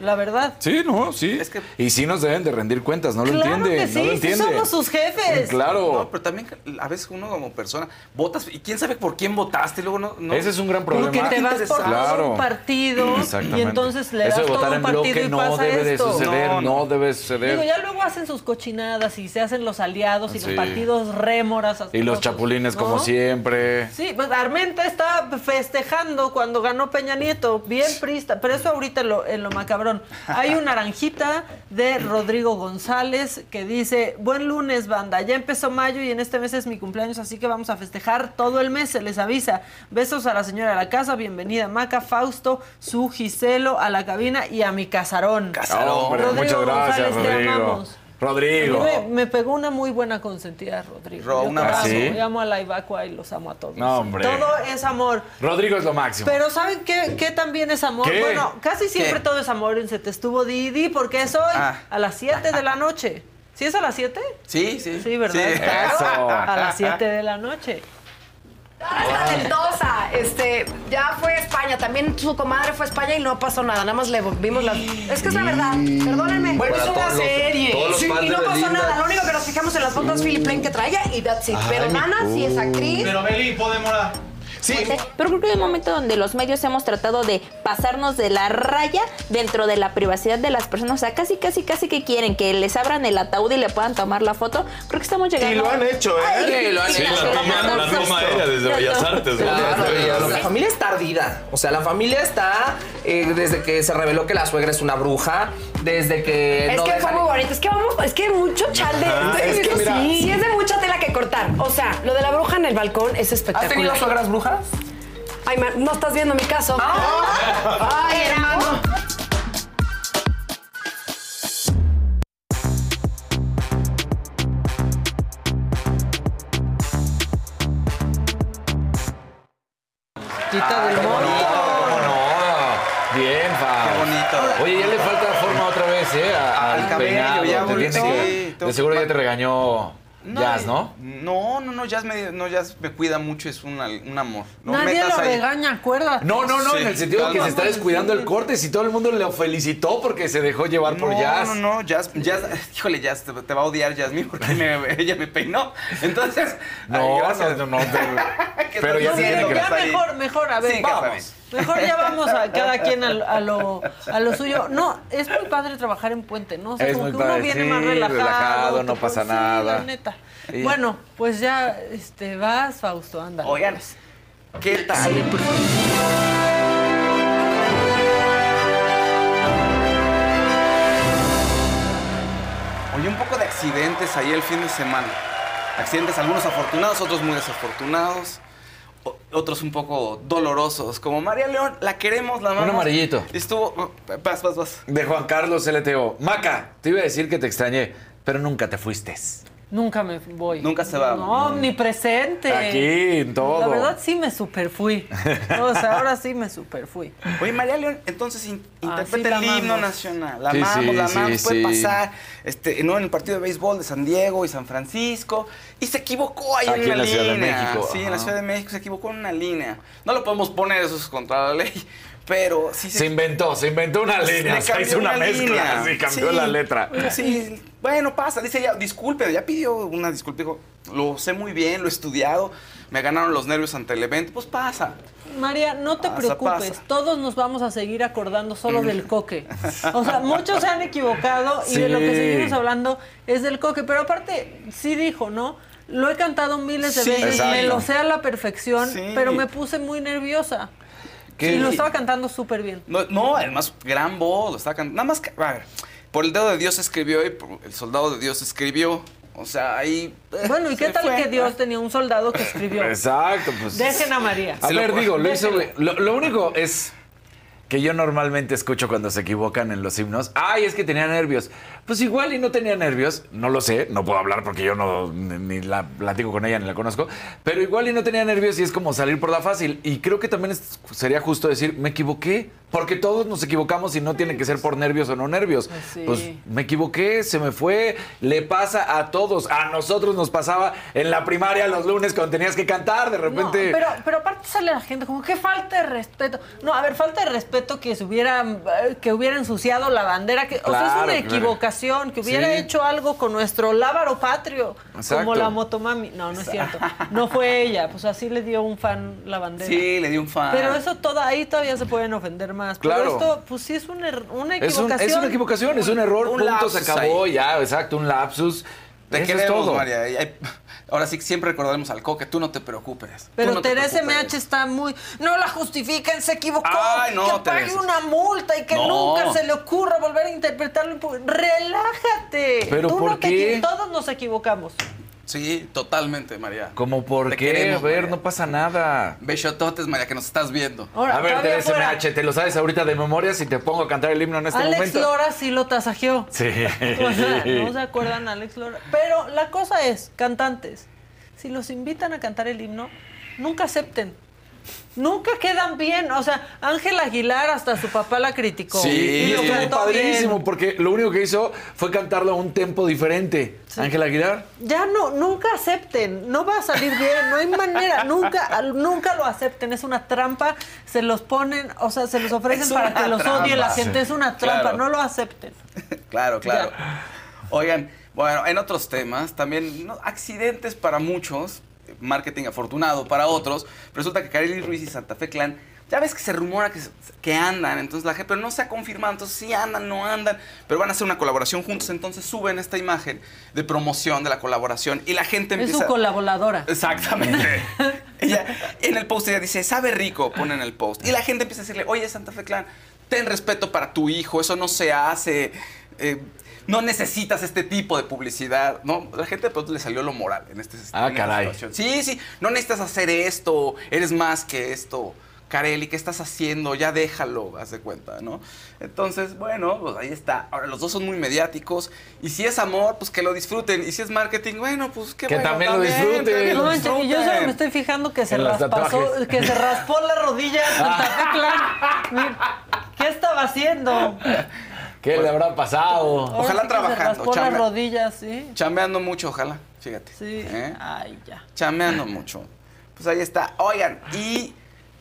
La verdad. Sí, no, sí. Y sí nos deben de rendir cuentas, no lo entiende. no lo entiende. somos sus jefes. Claro. No, pero también a veces uno como persona votas y quién sabe por quién votaste, luego no. Ese es un gran problema. Porque te vas por claro. un partido y entonces le das Eso de votar todo un partido y no pasa debe esto. de suceder, no, debe de suceder. Digo, ya luego hacen sus cochinadas y se hacen los aliados y los partidos rémoras. Y los chapulines como siempre. Sí, pues Armenta está festejando cuando ganó Peña Nieto, bien prista, pero eso ahorita lo, en lo macabrón. Hay una naranjita de Rodrigo González que dice, buen lunes, banda, ya empezó mayo y en este mes es mi cumpleaños, así que vamos a festejar todo el mes, se les avisa. Besos a la señora de la casa, bienvenida Maca, Fausto, su Giselo, a la cabina y a mi casarón. Casarón, Rodrigo muchas gracias, Rodrigo. Rodrigo. Me, pegó una muy buena consentida, Rodrigo. un abrazo. Yo amo a la Ibacua y los amo a todos. No, hombre. Todo es amor. Rodrigo es lo máximo. Pero ¿saben qué, qué también es amor? Bueno, casi siempre todo es amor en Se Te Estuvo Didi, porque es hoy ah. a las 7 de la noche. ¿Sí es a las 7? Sí, sí. Sí, ¿verdad? Sí. Eso. A las 7 de la noche. Mendoza, este, ya fue a España, también su comadre fue a España y no pasó nada, nada más le vimos la... Es que es la verdad, perdónenme. Bueno, es una serie. Sí, y no pasó Belinda. nada, lo único que nos fijamos en las fotos Philip Lane que traía y that's it. Pero Nana sí es actriz. Pero Beli, podemos Sí. Pero creo que hay un momento donde los medios hemos tratado de pasarnos de la raya dentro de la privacidad de las personas. O sea, casi, casi, casi que quieren que les abran el ataúd y le puedan tomar la foto. Creo que estamos llegando. Y lo han hecho, ¿eh? Ay, Sí, lo han sí, hecho. sí, La toma- la toma ella desde Bellas Artes, ¿no? Claro, la familia está ardida. O sea, la familia está eh, desde que se reveló que la suegra es una bruja, desde que Es no que fue muy bonito. Es que vamos, es que mucho chal de. Ajá, es, que eso mira- sí. sí es de mucha tela que cortar. O sea, lo de la bruja en el balcón es espectacular. ¿Has tenido suegras brujas? Ay, no estás viendo mi caso. Ay, hermano. Tita del ¿Cómo Monte. no? ¿Cómo no? Bien, Fab. Qué bonito. Oye, ya le falta forma otra vez, ¿eh? A- Al Al cabello, peinado. ya Te sí, de seguro ya te regañó Jazz, ¿no? No, no, no, Jazz me, no, Jazz me cuida mucho, es una- un amor. No Nadie metas lo ahí. regaña, acuérdate. No, no, no, Sí, en el sentido de que se está descuidando el corte. Si todo el mundo le felicitó porque se dejó llevar por No, Jazz. no, no, Jazz, Jazz, híjole, Jazz, te, te va a odiar Jasmine [laughs] porque me- ella me peinó. Entonces, No, ay, gracias. no, no, no, ¿Qué [laughs] pero ya mejor, mejor, a ver, Sí, vamos. Mejor ya vamos a cada quien a, a lo, a lo suyo. No, es muy padre trabajar en puente, ¿no? O sea, Es como muy que uno padre, viene sí, más relajado. relajado, no pasa sí, nada. la neta. Bueno, pues ya este, vas, Fausto, anda. Oigan, ¿qué tal? Oye, un poco de accidentes ahí el fin de semana. Accidentes, algunos afortunados, otros muy desafortunados. Otros un poco dolorosos, como María León, la queremos, la Un amamos. amarillito. Estuvo. Vas, vas, vas. De Juan Carlos LTO. Maca, te iba a decir que te extrañé, pero nunca te fuiste. Nunca me voy. Nunca se va. No, ni presente. Aquí, en todo. La verdad sí me superfui. [laughs] O sea, ahora sí me superfui. Oye, María León, entonces in- interpreta sí, el himno nacional. La Sí, amamos, sí, la sí, amamos, puede sí. pasar. Este, ¿no? En el partido de béisbol de San Diego y San Francisco. Y se equivocó ahí Aquí en una en la Ciudad de línea. México, Sí, en la. Ciudad de México se equivocó en una línea. No lo podemos poner, eso es contra la ley. Pero sí Se inventó, se inventó una línea, le o sea, cambió hizo una, mezcla, línea. sí, cambió Sí. la letra. Sí, bueno, pasa. Dice ella, disculpe, ya pidió una disculpa. Dijo, lo sé muy bien, lo he estudiado. Me ganaron los nervios ante el evento. Pues pasa. María, no te Pasa, preocupes, pasa. todos nos vamos a seguir acordando solo del coque. O sea, muchos se han equivocado y de lo que seguimos hablando es del coque. Pero aparte, sí dijo, ¿no? Lo he cantado miles de Sí. veces, me lo sé a la perfección, Sí. pero me puse muy nerviosa. ¿Qué? Y lo estaba cantando súper bien. No, no, además, gran voz, lo está cantando. Nada más que, a ver, por el dedo de Dios escribió y por el soldado de Dios escribió. O sea, ahí. eh, Bueno, ¿y qué tal fue. que Dios tenía un soldado que escribió? [laughs] Exacto, pues. Dejen a María. A ver, digo, lo hizo. Lo único es que yo normalmente escucho cuando se equivocan en los himnos. Ay, es que tenía nervios. Pues igual y no tenía nervios, no lo sé, no puedo hablar porque yo no ni, la platico con ella ni la conozco, pero igual y no tenía nervios y es como salir por la fácil. Y creo que también sería justo decir, me equivoqué, porque todos nos equivocamos y no tiene que ser por nervios o no nervios. Pues sí. Pues me equivoqué, se me fue, le pasa a todos. A nosotros nos pasaba en la primaria los lunes cuando tenías que cantar, de No, repente. pero, pero aparte sale la gente como que falta de respeto. No, a ver, falta de respeto que se hubiera, eh, que hubiera ensuciado la bandera. Que, o sea, es una claro. equivocación, que hubiera Sí. hecho algo con nuestro lábaro patrio, Exacto. como la motomami. No, no es cierto. No fue ella, pues así le dio un fan la bandera. Sí, le dio un fan. Pero eso toda ahí todavía se pueden ofender más. Claro. Pero esto, pues sí es un er- una Es, un- equivocación. es una equivocación, es un error, Un punto, se acabó, ahí. ya, exacto, un lapsus. Te Eso es queremos, todo. María. ahora sí siempre recordaremos al coque, tú no te preocupes. Pero no Teresa. MH está muy. No la justifiquen, se equivocó. Ay, no, que pague Teresa. una multa y que No. nunca se le ocurra volver a interpretarlo. Relájate. ¿Pero Tú por no qué? todos nos equivocamos. Sí, totalmente, María. ¿Cómo por Te qué? queremos, a ver, María. no pasa nada. Besototes, María, que nos estás viendo. Ahora, a ver, MH, ¿te lo sabes ahorita de memoria si te pongo a cantar el himno en este Alex momento? Lora sí lo tasajeó. Sí. [laughs] O sea, no se acuerdan Alex Lora. Pero la cosa es, cantantes, si los invitan a cantar el himno, nunca acepten. Nunca quedan bien. O sea, Ángel Aguilar hasta su papá la criticó. Sí, y lo estuvo cantó padrísimo bien. porque lo único que hizo fue cantarlo a un tempo diferente. Ángel Aguilar. Ya no, nunca acepten, no va a salir bien, no hay manera, [laughs] nunca, nunca lo acepten, es una trampa, se los ponen, o sea, se los ofrecen Es para que los odie la gente, es una trampa, Claro. no lo acepten. [laughs] Claro, claro. Oigan, bueno, en otros temas, también ¿no? accidentes para muchos, marketing afortunado para otros. Resulta que Kareli Ruiz y Santa Fe Clan, ya ves que se rumora que, que andan, entonces la gente, pero no se ha confirmado, entonces sí andan, no andan, pero van a hacer una colaboración juntos, entonces suben esta imagen de promoción de la colaboración y la gente Es empieza... su colaboradora. Exactamente. [laughs] ella, en el post ella dice, sabe rico, pone en el post. Y la gente empieza a decirle, oye, Santa Fe Clan, ten respeto para tu hijo, eso no se hace. eh, no necesitas este tipo de publicidad. No, la gente de pronto le salió lo moral en, este, Ah, en esta caray. situación. Sí, sí, no necesitas hacer esto, eres más que esto. Kareli, ¿qué estás haciendo? Ya déjalo, haz de cuenta, ¿no? Entonces, bueno, pues ahí está. Ahora, los dos son muy mediáticos. Y si es amor, pues que lo disfruten. Y si es marketing, bueno, pues qué Que bueno, también lo disfruten. también No y yo solo disfruten. me estoy fijando que se tatuajes. que se raspó la rodilla [laughs] Santa Fe Clan. Mira, ¿Qué estaba haciendo? ¿Qué le habrá pasado? Ahora Ojalá sí trabajando, chamba. las rodillas, sí. Chambeando mucho, ojalá. Fíjate. Sí. ¿eh? Ay, ya. Chambeando mucho. Pues ahí está. Oigan, y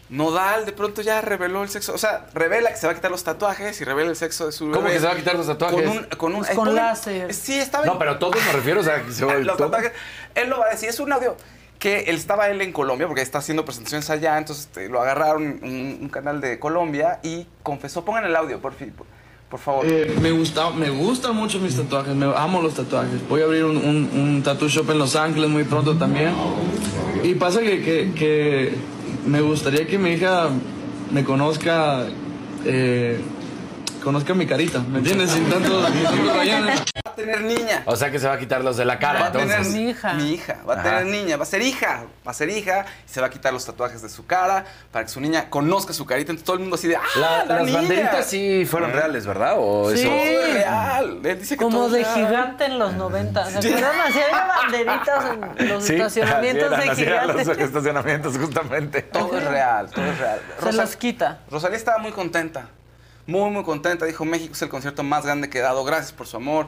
Nodal de pronto ya reveló el sexo. O sea, revela que se va a quitar los tatuajes y revela el sexo de su ¿Cómo que se va a quitar los tatuajes? Con un. Con, un, con láser. Sí, estaba No, pero todos me refiero, o sea, que se va [laughs] los todo. tatuajes. Él lo va a decir, es un audio que él estaba él en Colombia porque está haciendo presentaciones allá, entonces este, lo agarraron un, un canal de Colombia y confesó, pongan el audio, por, fin, por, favor. Eh, me, gusta, me gustan mucho mis tatuajes, me amo los tatuajes. Voy a abrir un, un, un tattoo shop en Los Ángeles muy pronto también. Y pasa que, que, que me gustaría que mi hija me conozca, eh, conozca mi carita, ¿me entiendes? Sin tantos. [laughs] Va a tener niña. O sea que se va a quitar los de la Va cara, a tener entonces. Mi hija. Mi hija. Va a Ajá. tener niña. Va a ser hija. Va a ser hija. Y se va a quitar los tatuajes de su cara para que su niña conozca su carita. Entonces todo el mundo así de ¡Ah, La- la las niña! banderitas sí fueron reales, ¿verdad? ¿O Sí. eso? Todo es real. Él dice que Como todo es de real. gigante en los 90. ¿Se acuerdan? Así había banderitas en [laughs] los Sí, estacionamientos así eran, de así eran los estacionamientos, justamente. Todo es real. Todo es real. Se Rosa- los quita. Rosalía estaba muy contenta. Muy, muy contenta. Dijo, México es el concierto más grande que he dado. Gracias por su amor.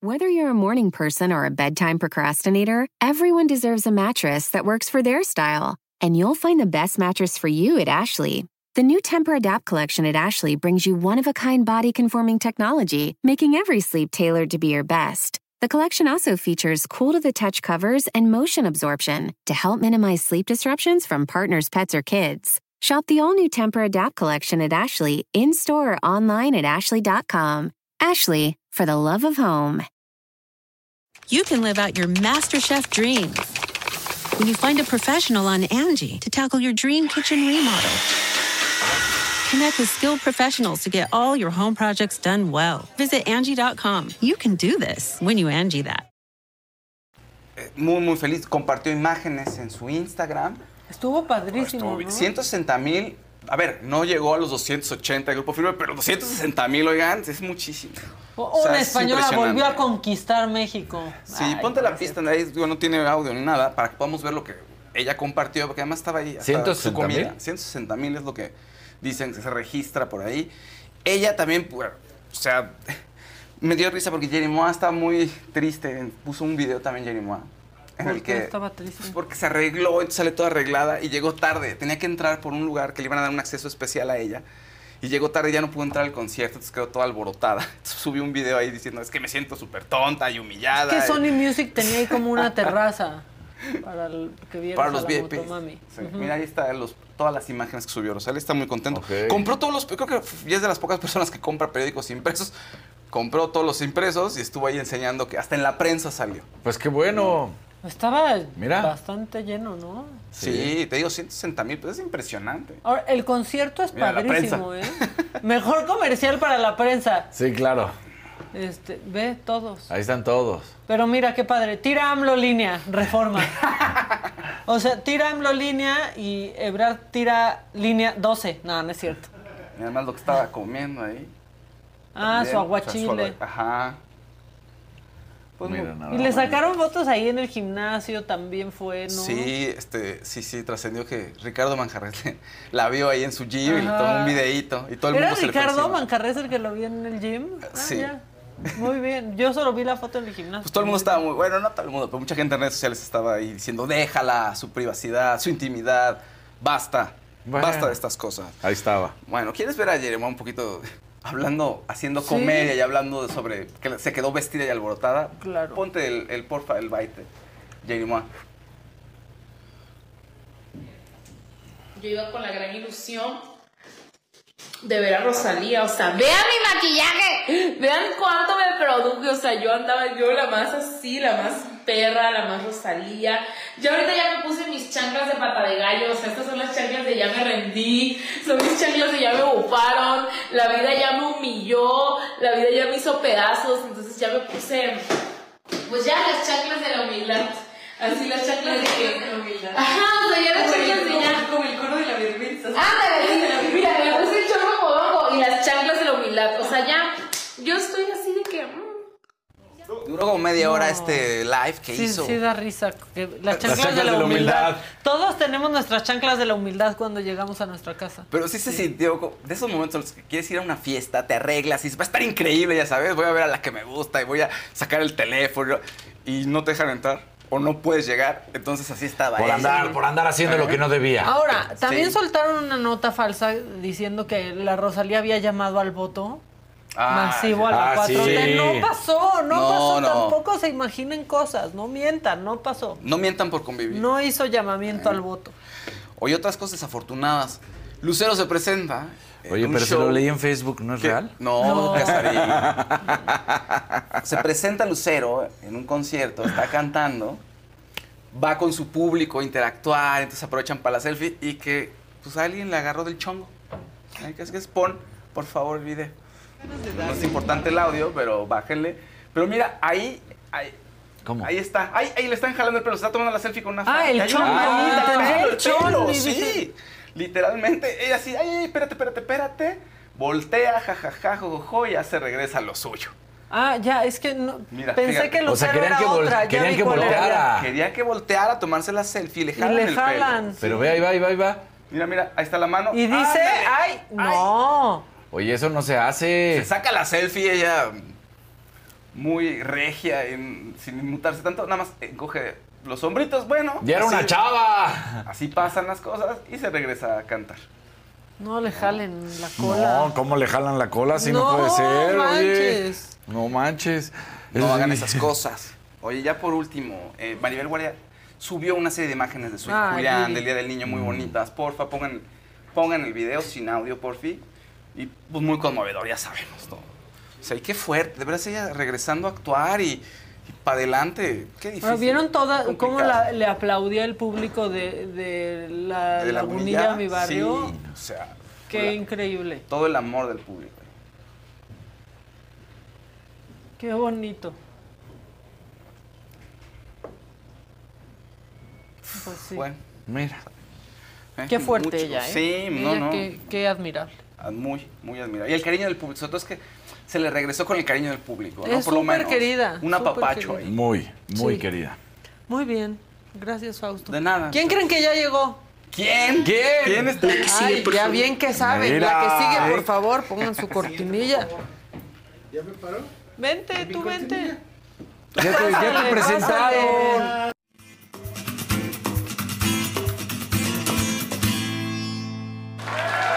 Whether you're a morning person or a bedtime procrastinator, everyone deserves a mattress that works for their style. And you'll find the best mattress for you at Ashley. The new Temper Adapt collection at Ashley brings you one of a kind body conforming technology, making every sleep tailored to be your best. The collection also features cool to the touch covers and motion absorption to help minimize sleep disruptions from partners, pets, or kids. Shop the all new Temper Adapt collection at Ashley in store or online at ashley.com. Ashley, for the love of home. you can live out your MasterChef dreams when you find a professional on Angie to tackle your dream kitchen remodel. Connect with skilled professionals to get all your home projects done well. Visit Angie.com. You can do this when you Angie that. Eh, Muy, muy feliz. Compartió imágenes en su Instagram. Estuvo padrísimo, ¿no? 160 mil. A ver, no llegó a los 280 el grupo firme, pero 260 mil, oigan, es muchísimo. O- O sea, Una es española volvió a conquistar México. Sí, Ay, ponte la pista, ahí digo, no tiene audio ni nada, para que podamos ver lo que ella compartió, porque además estaba ahí. hasta 160 su comida. mil. 160 mil es lo que dicen que se registra por ahí. Ella también, pues, o sea, [laughs] me dio risa porque Jenny Moa estaba muy triste. Puso un video también Jenny Moa. En ¿Por el que, estaba triste? pues, porque se arregló, entonces sale toda arreglada y llegó tarde. Tenía que entrar por un lugar que le iban a dar un acceso especial a ella. Y llegó tarde y ya no pudo entrar al concierto, entonces quedó toda alborotada. [laughs] Entonces subió un video ahí diciendo, es que me siento súper tonta y humillada. Es que Sony Music tenía ahí como una [laughs] terraza para el que para a los VIPs. Sí, Ujú. Mira, ahí están todas las imágenes que subió Rosalía. Está muy contento. Compró todos los... Creo que ya es de las pocas personas que compra periódicos impresos. Compró todos los impresos y estuvo ahí enseñando que hasta en la prensa salió. Pues qué bueno. Estaba Mira. bastante lleno, ¿no? Sí, te digo 160 mil, pues es impresionante. Ahora, el concierto es Mira, padrísimo, ¿eh? [laughs] Mejor comercial para la prensa. Sí, claro. Este, ve todos. Ahí están todos. Pero mira qué padre. Tira AMLO línea, reforma. [laughs] o sea, tira AMLO línea y Ebrard tira línea 12. No, no es cierto. Y además lo que estaba comiendo ahí. Ah, También, su o sea, aguachile. Ajá. Mira, nada Y le sacaron fotos ahí en el gimnasio, también fue, ¿no? Sí, este, sí, sí, trascendió que Ricardo Manjarrete [laughs] la vio ahí en su gym y le tomó un videíto y todo el ¿Era mundo se Ricardo. Mancarrés el que lo vi en el gym? Ah, Sí. ya. Muy bien. Yo solo vi la foto en el gimnasio. Pues todo el mundo estaba muy, bueno, no todo el mundo, pero mucha gente en redes sociales estaba ahí diciendo, déjala, su privacidad, su intimidad, basta, Bueno. basta de estas cosas. Ahí estaba. Bueno, ¿quieres ver a Jeremón un poquito hablando, haciendo Sí. comedia y hablando de sobre que se quedó vestida y alborotada? Claro. Ponte el, el porfa, el baite, Jeremón. Yo iba con la gran ilusión de ver a Rosalía, o sea, vean mi maquillaje, vean cuánto me produje, o sea, yo andaba yo la más así, la más perra, la más Rosalía. Yo ahorita ya me puse mis chanclas de pata de gallo, o sea, estas son las chanclas de ya me rendí, son mis chanclas de ya me bufaron, la vida ya me humilló, la vida ya me hizo pedazos, entonces ya me puse, pues ya las chanclas de la humildad. Así las chanclas de que... Ajá, o sea, ya las chanclas de ya... Como el coro de la vergüenza. Ándale, sí, mira, me puse y las chanclas de la humildad. O sea, ya, yo estoy así de que... mm, Duró como media hora No. este live que Sí, hizo. sí da risa. que las chanclas, de la humildad. Todos tenemos nuestras chanclas de la humildad cuando llegamos a nuestra casa. Pero sí se sintió de esos momentos en los que quieres ir a una fiesta, te arreglas y va a estar increíble, ya sabes, voy a ver a la que me gusta y voy a sacar el teléfono y no te dejan entrar o no puedes llegar. Entonces así estaba. Por ella. andar, por andar haciendo lo que no debía. Ahora, también Sí. soltaron una nota falsa diciendo que la Rosalía había llamado al voto Ah, masivo a la ah, 4T. sí. No pasó, no, No, pasó. no. Tampoco se imaginen cosas, no mientan, no pasó. No mientan por convivir. No hizo llamamiento al voto. Oye, otras cosas desafortunadas. Lucero se presenta. En Oye, pero se lo leí en Facebook, ¿no es que- real? No, Casarín. Se presenta Lucero en un concierto, está cantando, va con su público a interactuar, entonces aprovechan para la selfie y que pues alguien le agarró del chongo. Ay, ¿Qué es que es? Pon, por favor, el video. No es importante el audio, pero bájenle. Pero mira, ahí, ahí, ¿Cómo? ahí está. Ahí, ahí le están jalando el pelo, se está tomando la selfie con una Ah, el chongo, entendí, el chongo, sí. Literalmente, ella así, ay, ay, espérate, espérate, espérate. Voltea, jajaja, jojojo, y ya se regresa a lo suyo. Ah, ya, es que no, Mira, pensé fíjate. que O sea, querían era que vol- otra. ya querían que volteara. Quería que volteara a tomarse la selfie y le Y jalan le el jalan. pelo. Pero ve, ahí va, ahí va, ahí va. Mira, mira, ahí está la mano. Y dice, Ándale. ay, no. Oye, eso no se hace. Se saca la selfie ella muy regia, en- sin inmutarse tanto, nada más encoge los hombritos, bueno. Ya era así- una chava. Así pasan las cosas y se regresa a cantar. No le jalen la cola. No, ¿cómo le jalan la cola? Así no, No puede ser, oye. manches. No manches. No hagan esas cosas. Oye, ya por último, eh, Maribel Guardia subió una serie de imágenes de su hijo Julián, Lili. del Día del Niño, muy Mm. bonitas. Porfa, pongan, pongan el video sin audio, porfi. Y pues muy conmovedor, ya sabemos todo. O sea, y qué fuerte. De verdad, ella regresando a actuar y, para adelante. Qué difícil. Pero ¿Vieron toda, cómo la- le aplaudía el público de, de la De Lagunilla, mi barrio? Sí, o sea, Qué la- increíble. todo el amor del público. Qué bonito. Pues sí. Bueno, Mira. ¿eh? Qué fuerte Mucho. ella, ¿eh? Sí, no, Ella no. Qué, qué admirable. Ah, Muy, muy admirable. Y el cariño del público. Sobre todo es que se le regresó con el cariño del público, ¿no? Es Por lo súper menos. querida, Un apapacho querida. ahí. Muy, muy Sí. querida. Muy bien. Gracias, Fausto. De nada. ¿Quién creen que ya llegó? ¿Quién? ¿Quién? ¿Quién está? Ay, ya bien que saben. Mira. La que sigue, por favor, pongan su cortinilla. ¿Ya me paró? Vente, tú vente. Ya te, ya te presentaron.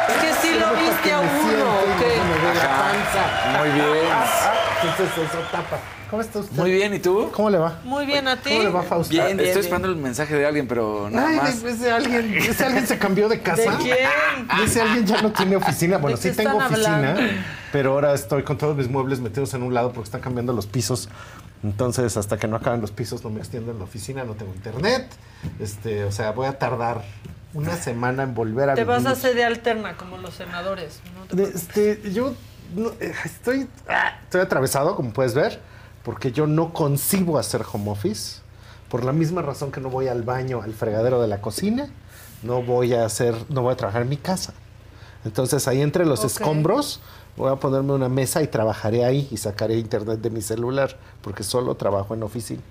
Es que sí lo viste a uno, ¿o qué? Me ve la Ajá. panza. Muy bien. Entonces eso tapa. ¿Cómo está usted? Muy bien, ¿y tú? ¿Cómo le va? Muy bien a ti. ¿Cómo le va, Fausto? Bien, bien, Estoy bien. esperando el mensaje de alguien, pero nada Ay, más. de- ese alguien, ese alguien se cambió de casa. ¿De quién? [laughs] Ese alguien ya no tiene oficina. Bueno, ¿De qué sí tengo oficina, hablando? pero ahora estoy con todos mis muebles metidos en un lado porque están cambiando los pisos. Entonces, hasta que no acaben los pisos, no me extiendo en la oficina, no tengo internet. Este, o sea, voy a tardar una semana en volver a Te vas a vivir. sede alterna, como los senadores. No te. Este, yo no, eh, estoy, ah, estoy atravesado, como puedes ver, porque yo no concibo hacer home office. Por la misma razón que no voy al baño, al fregadero de la cocina, no voy a hacer, no voy a trabajar en mi casa. Entonces ahí entre los Ok. escombros voy a ponerme una mesa y trabajaré ahí y sacaré internet de mi celular porque solo trabajo en oficina.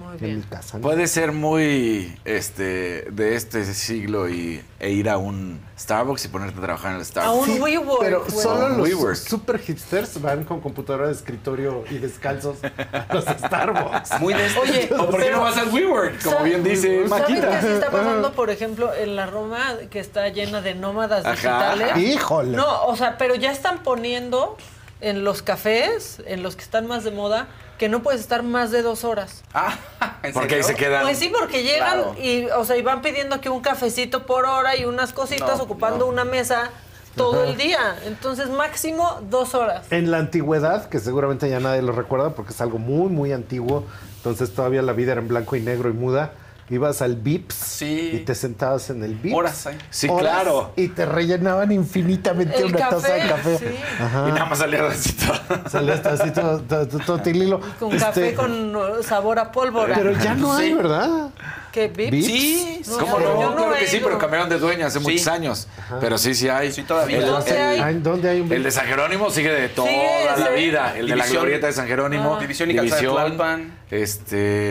Muy En mi casa. ¿no? Puede ser muy este de este siglo y, e ir a un Starbucks y ponerte a trabajar en el Starbucks. A un WeWork. Pero solo los WeWork. super hipsters van con computadora de escritorio y descalzos a los [laughs] Starbucks. Muy de este Oye, ¿O por qué pero- no vas al WeWork? Como ¿Sabe- bien dice ¿Saben qué Maquita. sí está pasando, por ejemplo, en la Roma, que está llena de nómadas Ajá. digitales? Híjole. No, o sea, pero ya están poniendo en los cafés, en los que están más de moda, que no puedes estar más de dos horas. [laughs] ¿En Porque ahí se quedan. Pues sí, porque llegan Claro. y, o sea, y van pidiendo que un cafecito por hora y unas cositas No, ocupando no. una mesa todo Ajá. el día. Entonces, máximo dos horas. En la antigüedad, que seguramente ya nadie lo recuerda porque es algo muy, muy antiguo, entonces todavía la vida era en blanco y negro y muda, ibas al Vips Sí. y te sentabas en el Vips. Horas ahí. Sí, horas, claro. Y te rellenaban infinitamente El una taza de café, café. sí. Ajá. Y nada más salía así todo. Salía hasta así todo, todo, todo- tililo. Con Este, café con uh, sabor a pólvora. Pero ya no hay, Sí. ¿verdad? ¿Qué, Vips? ¿Vips? Sí, No, ¿Cómo no? no claro que sí, pero cambiaron de dueño hace Sí. muchos años. Pero sí, sí hay. Sí, todavía. El, ¿Dónde el- hay? ¿Dónde hay un el de San Jerónimo sigue de toda Sigue, la sí. vida. El de la División- glorieta de San Jerónimo. Ah. División y Calzada de Tlalpan. Este.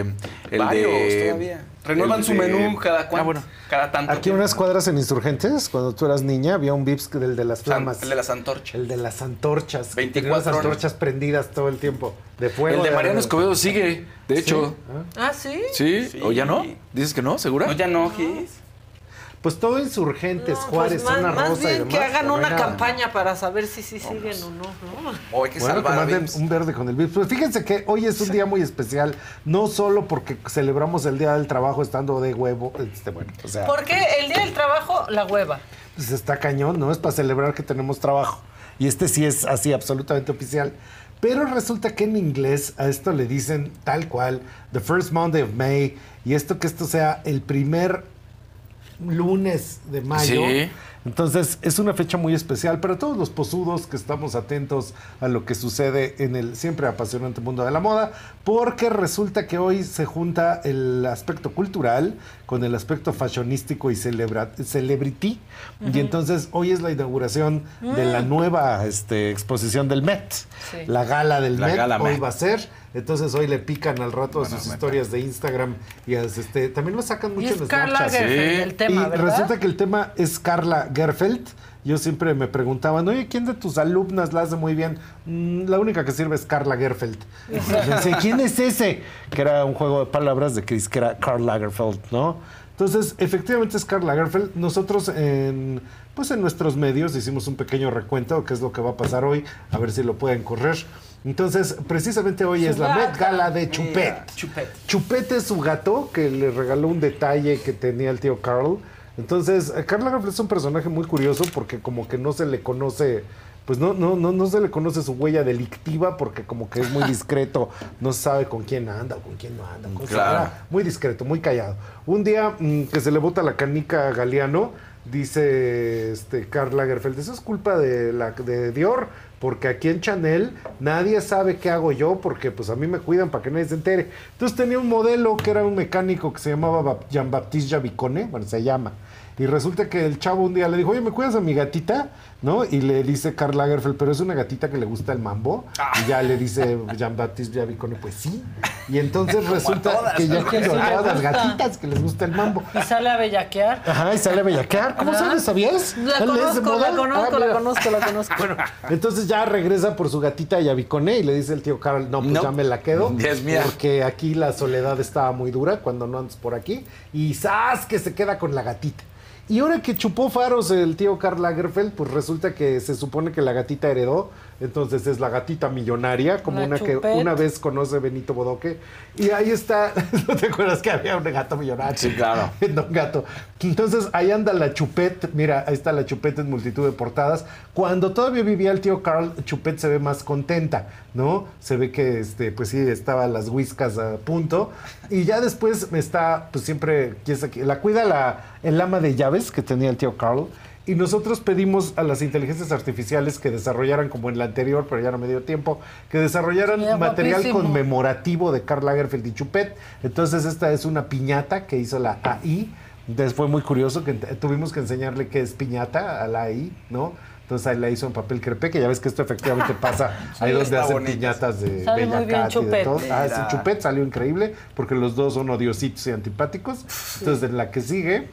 El Varios de. todavía. Renuevan su menú cada cuánto. Ah, bueno. Cada tanto. Aquí tiempo. unas cuadras en Insurgentes, cuando tú eras niña, había un Vips del de las San- flamas. El de las antorchas. El de las antorchas. que 24 tenía las horas. antorchas prendidas todo el tiempo. De fuego. El de de Mariano. Escobedo sigue, de hecho. Ah, ¿sí? ¿Sí? Sí. ¿O ya no? ¿Dices que no? ¿Segura? No, ya no, Gis. Pues todo Insurgentes, No, Juárez, pues más, más rosa y bien demás. que hagan una campaña para saber si sí siguen o no, ¿no? O hay que Bueno, que salvar a Vips. un verde con el Vips. Pues fíjense que hoy es un día muy especial, no solo porque celebramos el Día del Trabajo estando de huevo, este, bueno, o sea, Porque el día del trabajo, la hueva. pues está cañón, ¿no? Es para celebrar que tenemos trabajo. Y este sí es así, absolutamente oficial. Pero resulta que en inglés a esto le dicen tal cual, the first Monday of May, y esto que esto sea el primer lunes de mayo. Sí. Entonces es una fecha muy especial para todos los posudos que estamos atentos a lo que sucede en el siempre apasionante mundo de la moda, porque resulta que hoy se junta el aspecto cultural con el aspecto fashionístico y celebra- celebrity, y entonces hoy es la inauguración de la nueva este, exposición del Met, Sí. la gala del La Met, gala hoy Met. va a ser, entonces hoy le pican al rato a sus Met. historias de Instagram y a- este, también lo sacan Y mucho es en Carla Snapchat. Gerfeld Sí. el tema, y ¿verdad? resulta que el tema es Carla Gerfeld. Yo siempre me preguntaban, oye, ¿quién de tus alumnas la hace muy bien? "Mm, la única que sirve es Carla Gerfeld. [laughs] Y ¿quién es ese? Que era un juego de palabras de que dice que era Karl Lagerfeld, ¿no? Entonces, efectivamente es Karl Lagerfeld. Nosotros en, pues en nuestros medios hicimos un pequeño recuento de qué es lo que va a pasar hoy, a ver si lo pueden correr. Entonces, precisamente hoy es la Met Gala de Chupet. Chupet. Chupete es su gato que le regaló un detalle que tenía el tío Carl. Entonces, eh, Karl Lagerfeld es un personaje muy curioso porque como que no se le conoce, pues no, no, no, no se le conoce su huella delictiva porque como que es muy [laughs] discreto, no sabe con quién anda o con quién no anda. con- Claro. muy discreto, muy callado. Un día mm, que se le bota la canica a Galeano, dice este Karl Lagerfeld, eso es culpa de, la, de Dior, porque aquí en Chanel nadie sabe qué hago yo, porque pues a mí me cuidan para que nadie se entere. Entonces tenía un modelo que era un mecánico que se llamaba Bap- Jean-Baptiste Javicone, bueno, se llama. Y resulta que el chavo un día le dijo, oye, ¿me cuidas a mi gatita? ¿No? Y le dice Karl Lagerfeld, pero es una gatita que le gusta el mambo. Y ya le dice Jean-Baptiste Javicone, pues sí. Y entonces [laughs] resulta todas, que ya le todas las gatitas que les gusta el mambo. Y sale a bellaquear. Ajá, y sale a bellaquear. ¿Cómo Ajá. sabes? ¿Sabías? La ¿Él es de conozco, la conozco, Ah, la conozco, la conozco. Bueno, entonces ya regresa por su gatita Yavicone y le dice el tío Carl, no, pues No. ya me la quedo. Ya es mía. Porque aquí la soledad estaba muy dura cuando no andas por aquí. Y ¡zas! que se queda con la gatita. Y ahora que chupó faros el tío Karl Lagerfeld, pues resulta que se supone que la gatita heredó. Entonces es la gatita millonaria, como La una que una vez conoce Benito Bodoque. Y ahí está, [laughs] ¿no te acuerdas que había un gato millonario? Sí, claro. [laughs] Don Gato. Entonces ahí anda la Chupet, mira, ahí está la Chupet en multitud de portadas. Cuando todavía vivía el tío Carl, Chupet se ve más contenta, ¿no? Se ve que, este, pues sí, estaban las whiskas a punto. Y ya después está, pues siempre, la cuida la, el ama de llaves que tenía el tío Carl. Y nosotros pedimos a las inteligencias artificiales que desarrollaran, como en la anterior, pero ya no me dio tiempo, que desarrollaran material guapísimo. conmemorativo de Karl Lagerfeld y Chupet. Entonces esta es una piñata que hizo la AI Entonces fue muy curioso que tuvimos que enseñarle qué es piñata a la ahí, ¿no? Entonces ahí la hizo en papel crepé, que ya ves que esto efectivamente pasa [laughs] Sí, ahí donde hacen bonito. piñatas de Sale muy Bella bien Cat y de Chupet. todo. Ah, ese Chupet salió increíble porque los dos son odiositos y antipáticos. Entonces en la que sigue,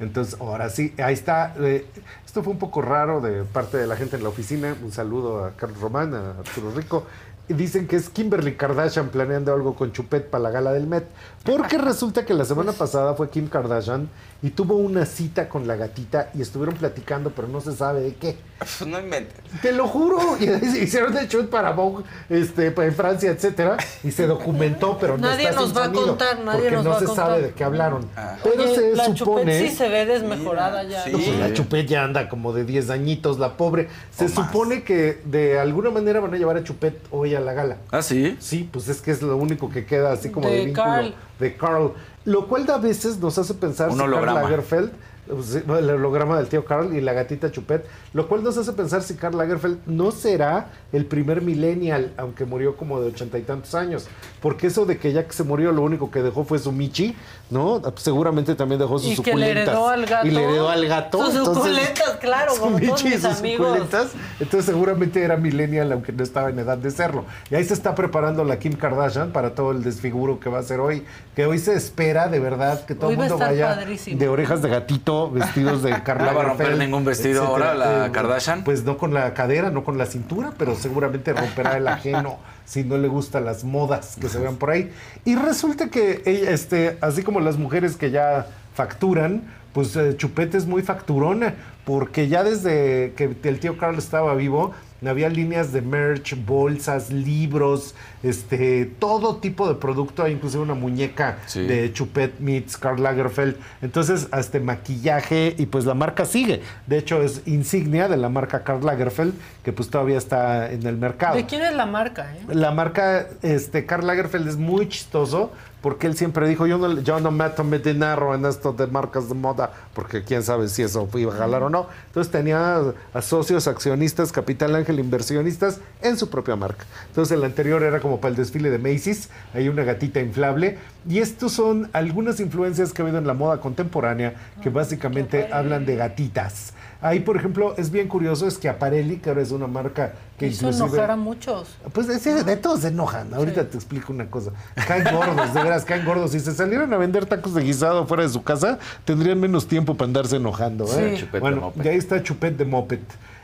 entonces ahora sí, ahí está. eh, esto fue un poco raro de parte de la gente en la oficina. Un saludo a Carlos Román, a Arturo Rico. Dicen que es Kimberly Kardashian planeando algo con Chupet para la gala del Met. Porque resulta que la semana pasada fue Kim Kardashian y tuvo una cita con la gatita y estuvieron platicando, pero no se sabe de qué. Pues [laughs] no inventes. Te lo juro. Y [laughs] hicieron de shoot para Vogue este, en Francia, etcétera. Y se documentó, pero no Nadie está nos sin va a contar, nadie porque nos no va a se contar. sabe de qué hablaron. Pero Oye, se la supone... Chupet sí se ve desmejorada ya. No, pues la Chupet ya anda como de 10 añitos, la pobre. Se supone que de alguna manera van a llevar a Chupet hoy a la gala. ¿Ah, sí? Sí, pues es que es lo único que queda así como de, De vínculo Carl. De Carl. Lo cual a veces nos hace pensar Un si Karl. Lagerfeld, el holograma del tío Carl y la gatita Chupet, lo cual nos hace pensar si Karl Lagerfeld no será el primer millennial, aunque murió como de ochenta y tantos años. Porque eso de que ya que se murió lo único que dejó fue su Michi, ¿no? Seguramente también dejó sus Y que le suculentas. heredó al gato. Y le heredó al gato. Sus entonces- suculentas, claro, su como todos Michi y mis sus amigos. suculentas. Entonces seguramente era millennial, aunque no estaba en edad de serlo. Y ahí se está preparando la Kim Kardashian para todo el desfiguro que va a hacer hoy. Que hoy se espera de verdad que todo el mundo vaya padrísimo. de orejas de gatito, vestidos de [laughs] Karl ¿No va a romper ningún vestido etcétera. ahora la Eh, Kardashian? Pues no con la cadera, no con la cintura, pero seguramente romperá el ajeno si no le gustan las modas que se vean por ahí. Y resulta que ella, este, así como las mujeres que ya facturan, pues eh, Chupete es muy facturona, porque ya desde que el tío Carl estaba vivo, había líneas de merch, bolsas, libros, este, todo tipo de producto, inclusive una muñeca Sí. de Chupet meets Karl Lagerfeld. Entonces, hasta maquillaje y pues la marca sigue. De hecho, es insignia de la marca Karl Lagerfeld, que pues todavía está en el mercado. ¿De quién es la marca? eh? La marca este, Karl Lagerfeld es muy chistoso porque él siempre dijo, yo no, yo no meto mi dinero en esto de marcas de moda, porque quién sabe si eso iba a jalar o no. Entonces tenía a socios, accionistas, capital ángel, inversionistas en su propia marca. Entonces el anterior era como para el desfile de Macy's, hay una gatita inflable. Y estos son algunas influencias que ha habido en la moda contemporánea que básicamente hablan de gatitas. Ahí, por ejemplo, es bien curioso, es que Aparelli, que ahora es una marca que Hizo inclusive... enojar a muchos. Pues de, de todos se enojan. Ahorita te explico una cosa. Caen gordos, de veras, caen gordos. Si se salieran a vender tacos de guisado fuera de su casa, tendrían menos tiempo para andarse enojando. ¿eh? Sí. De bueno, y ahí está Chupet de Moped.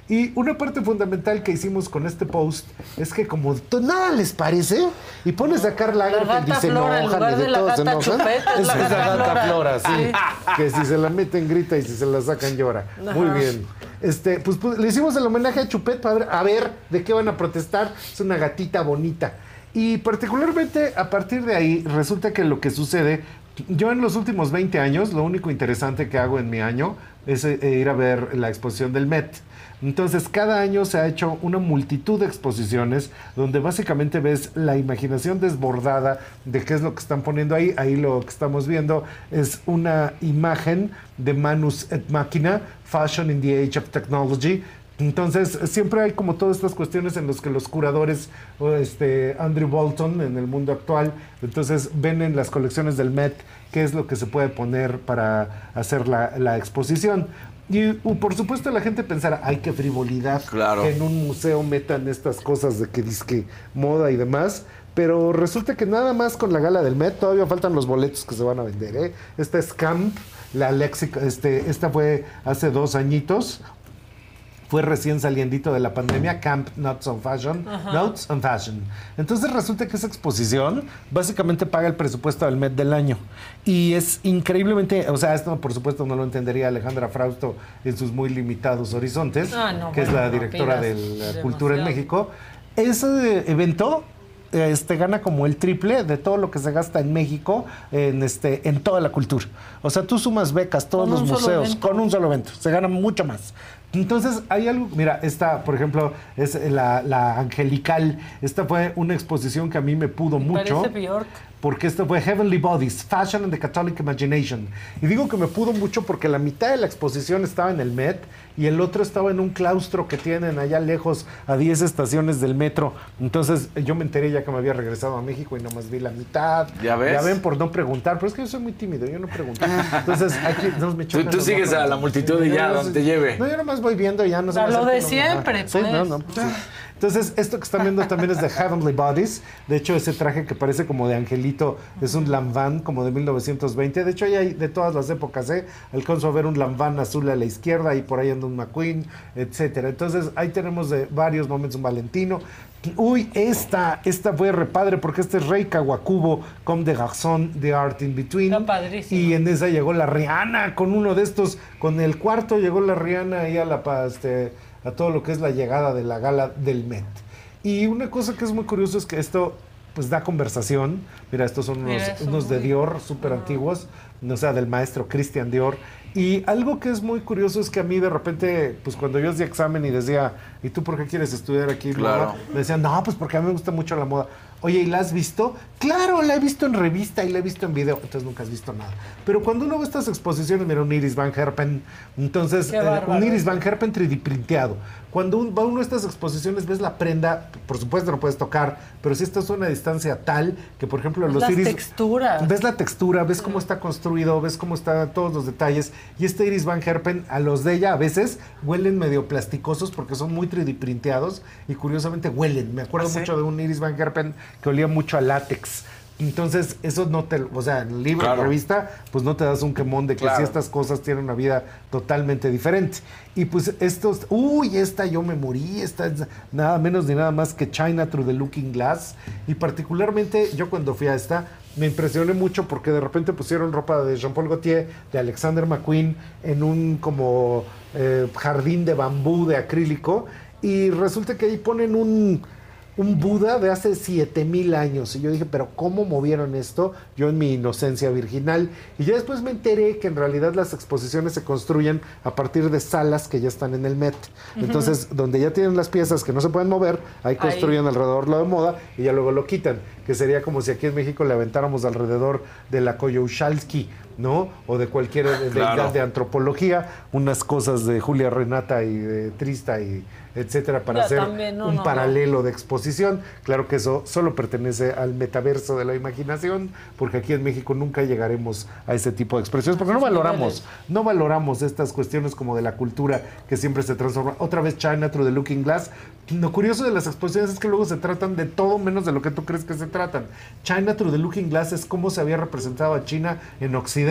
Y una parte fundamental que hicimos con este post es que como nada les parece y pones a Karl Lagerfeld y se Flora, en enojan y de de la todos se enojan. Chupet, es la esa gata gata Flora. Flora, sí. que si se la meten grita y si se la sacan llora. Muy bien. Este, pues, pues, le hicimos el homenaje a Chupet para ver, a ver de qué van a protestar. Es una gatita bonita. Y particularmente a partir de ahí resulta que lo que sucede, yo en los últimos 20 años, lo único interesante que hago en mi año es eh, ir a ver la exposición del Met. Entonces, cada año se ha hecho una multitud de exposiciones donde básicamente ves la imaginación desbordada de qué es lo que están poniendo ahí. Ahí lo que estamos viendo es una imagen de Manus et Machina, Fashion in the Age of Technology. Entonces, siempre hay como todas estas cuestiones en las que los curadores, este, Andrew Bolton en el mundo actual, entonces ven en las colecciones del Met qué es lo que se puede poner para hacer la, la exposición. Y uh, por supuesto la gente pensará, ay, qué frivolidad Claro. que en un museo metan estas cosas de que disque moda y demás. Pero resulta que nada más con la gala del Met todavía faltan los boletos que se van a vender. ¿eh? Esta es Camp, la léxica, este, esta fue hace dos añitos. Fue recién saliendito de la pandemia, Camp Notes on Fashion. Ajá. Notes on Fashion. Entonces resulta que esa exposición básicamente paga el presupuesto del Met del año. Y es increíblemente, o sea, esto por supuesto no lo entendería Alejandra Frausto en sus muy limitados horizontes, Ah, no, que es la no directora de pidas la cultura en. México. Ese evento este, gana como el triple de todo lo que se gasta en México en, este, en toda la cultura. O sea, tú sumas becas, todos los museos, evento. con un solo evento. Se gana mucho más. Entonces, hay algo, mira, esta, por ejemplo, es la, la angelical. Esta fue una exposición que a mí me pudo mucho. Parece Bjork. Porque esto fue Heavenly Bodies, Fashion and the Catholic Imagination. Y digo que me pudo mucho porque la mitad de la exposición estaba en el Met y el otro estaba en un claustro que tienen allá lejos a 10 estaciones del metro. Entonces yo me enteré ya que me había regresado a México y nomás vi la mitad. ¿Ya ves? Ya ven por no preguntar, pero es que yo soy muy tímido, yo no pregunto. Entonces aquí nos me Tú, tú sigues a la multitud y ya, donde te lleve. No, yo nomás voy viendo y ya no me lo de siempre, ajá. Sí, pues. no, no, sí. Entonces, esto que están viendo también es de [laughs] Heavenly Bodies. De hecho, ese traje que parece como de angelito es un Lanvin como de 1920. De hecho, ahí hay de todas las épocas, ¿eh? Alcanzo a ver un Lanvin azul a la izquierda y por ahí anda un McQueen, etcétera. Entonces, ahí tenemos de varios momentos un Valentino. Uy, esta, esta fue repadre porque este es Rey Kawakubo, comme de garçon de art in between. Y en esa llegó la Rihanna con uno de estos, con el cuarto llegó la Rihanna ahí a la este, a todo lo que es la llegada de la gala del Met. Y una cosa que es muy curioso es que esto pues da conversación. Mira, estos son unos, Mira, unos de Dior súper antiguos, o sea, del maestro Christian Dior. Y algo que es muy curioso es que a mí de repente, pues cuando yo hacía examen y decía, ¿y tú por qué quieres estudiar aquí? Claro. moda?", Me decían, no, pues porque a mí me gusta mucho la moda. Oye, ¿y la has visto? Claro, la he visto en revista y la he visto en video. Entonces nunca has visto nada. Pero cuando uno ve estas exposiciones, mira, un Iris Van Herpen. Entonces, eh, un Iris Van Herpen 3D printeado. Cuando un- va uno a estas exposiciones, ves la prenda, por supuesto no puedes tocar, pero si estás a una distancia tal que, por ejemplo, los Las iris... texturas. Ves la textura, ves cómo está construido, ves cómo están todos los detalles. Y este Iris Van Herpen, a los de ella a veces huelen medio plasticosos porque son muy 3D printeados y curiosamente huelen. Me acuerdo ¿Ah, sí? mucho de un Iris Van Herpen que olía mucho a látex. Entonces, eso no te, o sea, en libro, Claro. revista, pues no te das un quemón de que Claro. si estas cosas tienen una vida totalmente diferente. Y pues estos, uy, esta yo me morí, esta es nada menos ni nada más que China Through the Looking Glass. Y particularmente yo cuando fui a esta, me impresioné mucho porque de repente pusieron ropa de Jean-Paul Gaultier, de Alexander McQueen, en un como eh, jardín de bambú de acrílico. Y resulta que ahí ponen un, un Buda de hace 7000 años. Y yo dije, pero ¿cómo movieron esto? Yo en mi inocencia virginal. Y ya después me enteré que en realidad las exposiciones se construyen a partir de salas que ya están en el Met. Entonces, donde ya tienen las piezas que no se pueden mover, ahí construyen alrededor lo de moda y ya luego lo quitan. Que sería como si aquí en México le aventáramos alrededor de la Koyoshalski, ¿no? O de cualquier deidad Claro. de antropología, unas cosas de Julia Renata y de Trista y etcétera para Ya, hacer también, no, un no, paralelo de exposición. Claro que eso solo pertenece al metaverso de la imaginación, porque aquí en México nunca llegaremos a ese tipo de expresiones, porque no valoramos, no valoramos estas cuestiones como de la cultura que siempre se transforma. Otra vez China Through the Looking Glass. Lo curioso de las exposiciones es que luego se tratan de todo menos de lo que tú crees que se tratan. China Through the Looking Glass es cómo se había representado a China en Occidente.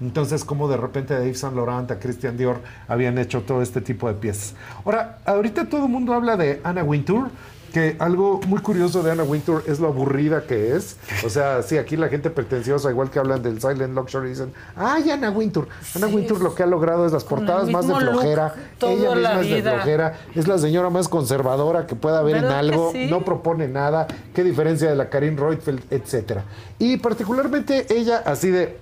Entonces, como de repente de Yves Saint Laurent a Christian Dior habían hecho todo este tipo de piezas. Ahora, ahorita todo el mundo habla de Anna Wintour, que algo muy curioso de Anna Wintour es lo aburrida que es. O sea, sí, aquí la gente pretenciosa, igual que hablan del Silent Luxury, dicen, ¡ay, Anna Wintour! Anna Wintour lo que ha logrado es las portadas más de look flojera. Ella misma es de flojera. Es la señora más conservadora que pueda haber en ¿Verdad que algo. sí? No propone nada. Qué diferencia de la Karin Reutfeld, etcétera. Y particularmente ella, así de,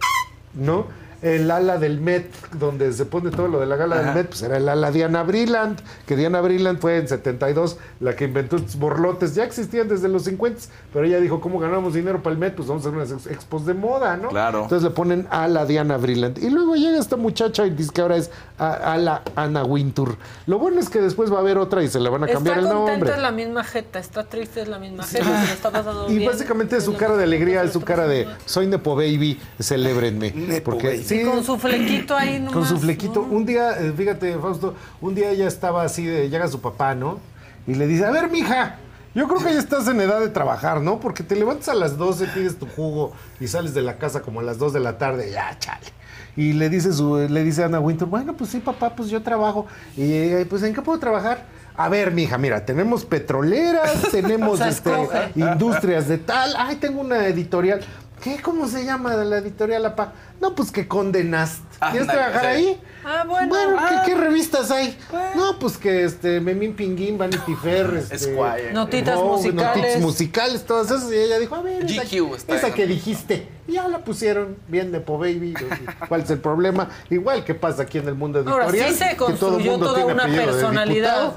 ¿no? El ala del Met, donde se pone todo lo de la gala del Met, pues era el ala Diana Brilland, que Diana Brilland fue en 72 la que inventó estos borlotes. Ya existían desde los 50, pero ella dijo, ¿cómo ganamos dinero para el Met? Pues vamos a hacer unas ex- expos de moda, ¿no? Claro. Entonces le ponen a la Diana Brilland. Y luego llega esta muchacha y dice que ahora es a, a la Anna Wintour. Lo bueno es que después va a haber otra y se le van a cambiar está el contenta nombre. es la misma jeta, está triste es la misma jeta, se le está [laughs] pasando Y bien. básicamente su cara de alegría es su cara de soy Nepo Baby, celébrenme. Porque Y sí, con su flequito ahí nomás. con su flequito. Un día, eh, fíjate, Fausto, un día ella estaba así de, llega su papá, ¿no? Y le dice, a ver, mija, yo creo que ya estás en edad de trabajar, ¿no? Porque te levantas a las 12, pides tu jugo y sales de la casa como a las 2 de la tarde, ya, chale. Y le dice su, le dice Ana Winter, bueno, pues sí, papá, pues yo trabajo. Y pues, ¿en qué puedo trabajar? A ver, mija, mira, tenemos petroleras, [laughs] tenemos este, industrias de tal. Ay, tengo una editorial. ¿Qué? ¿Cómo se llama la editorial, apa? No, pues que condenaste. ¿Quieres trabajar ahí? Ah, bueno. Bueno, ¿qué, Ah. qué revistas hay? No, pues que este, Memín Pinguín, Vanity Fair, este, Esquire. Notitas Vogue, musicales. Noticias musicales, todas esas. Y ella dijo, a ver, esa, GQ está esa que dijiste. Y ya la pusieron bien de Po Baby. ¿Cuál es el problema? Igual que pasa aquí en el mundo Ahora, sí editorial. se que todo construyó mundo toda tiene una personalidad.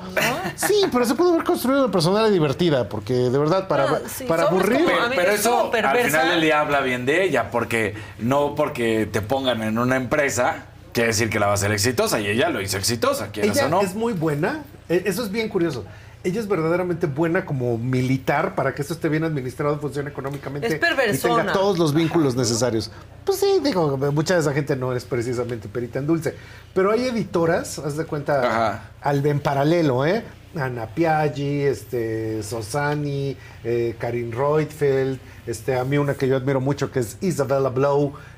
Sí, pero se pudo haber construido una personalidad divertida, porque de verdad, para, Ah, sí, para aburrir. como- Pero, mí eso al final del día habla bien de ella, porque no porque te pongan en una empresa quiere decir que la va a hacer exitosa y ella lo hizo exitosa, quieras Ella o no. es muy buena. E- Eso es bien curioso. Ella es verdaderamente buena como militar para que esto esté bien administrado, funcione económicamente Es y tenga todos los vínculos necesarios. Pues sí, digo, mucha de esa gente no es precisamente perita en dulce. Pero hay editoras, haz de cuenta, Ajá. al en paralelo, ¿eh? Ana Piaggi, este, Sosani, eh, Karin Reutfeld, este, a mí una que yo admiro mucho que es Isabella Blow,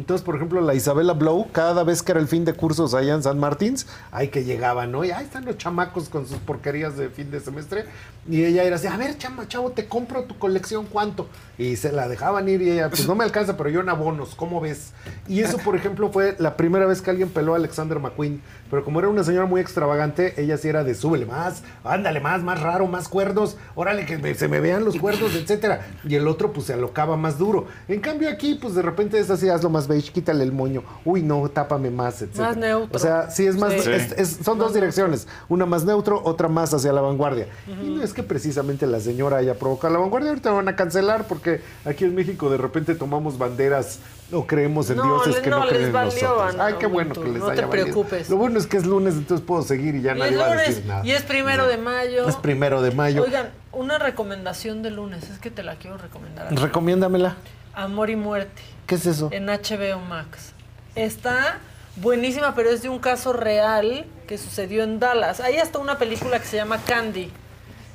Entonces, por ejemplo, la Isabela Blow, cada vez que era el fin de cursos allá en San Martins, ahí que llegaban, ¿no? Y ahí están los chamacos con sus porquerías de fin de semestre. Y ella era así, a ver, chama, chavo, te compro tu colección, ¿cuánto? Y se la dejaban ir y ella, pues no me alcanza, pero yo en abonos, ¿cómo ves? Y eso, por ejemplo, fue la primera vez que alguien peló a Alexander McQueen. Pero como era una señora muy extravagante, ella sí era de súbele más, ándale más, más raro, más cuerdos, órale que me- se me vean los cuerdos, etcétera. Y el otro, pues se alocaba más duro. En cambio, aquí, pues de repente es así, hazlo más beige, quítale el moño. Uy, no, tápame más, etcétera. Más neutro. O sea, sí es más, Sí. es- es- son dos direcciones. Una más neutro, otra más hacia la vanguardia. Y no es que precisamente la señora haya provocado la vanguardia. Ahorita van a cancelar porque aquí en México de repente tomamos banderas o creemos en No, dioses que no, no, creen en nosotros. Ay, qué bueno tú, que les no te valido. preocupes. Lo bueno es que es lunes, entonces puedo seguir y ya Y nadie es va a lunes, decir nada. y es primero de mayo. Es primero de mayo. Oigan, una recomendación de lunes, es que te la quiero recomendar. Recomiéndamela. Amor y muerte. ¿Qué es eso? En HBO Max. Está buenísima, pero es de un caso real que sucedió en Dallas. Hay hasta una película que se llama Candy,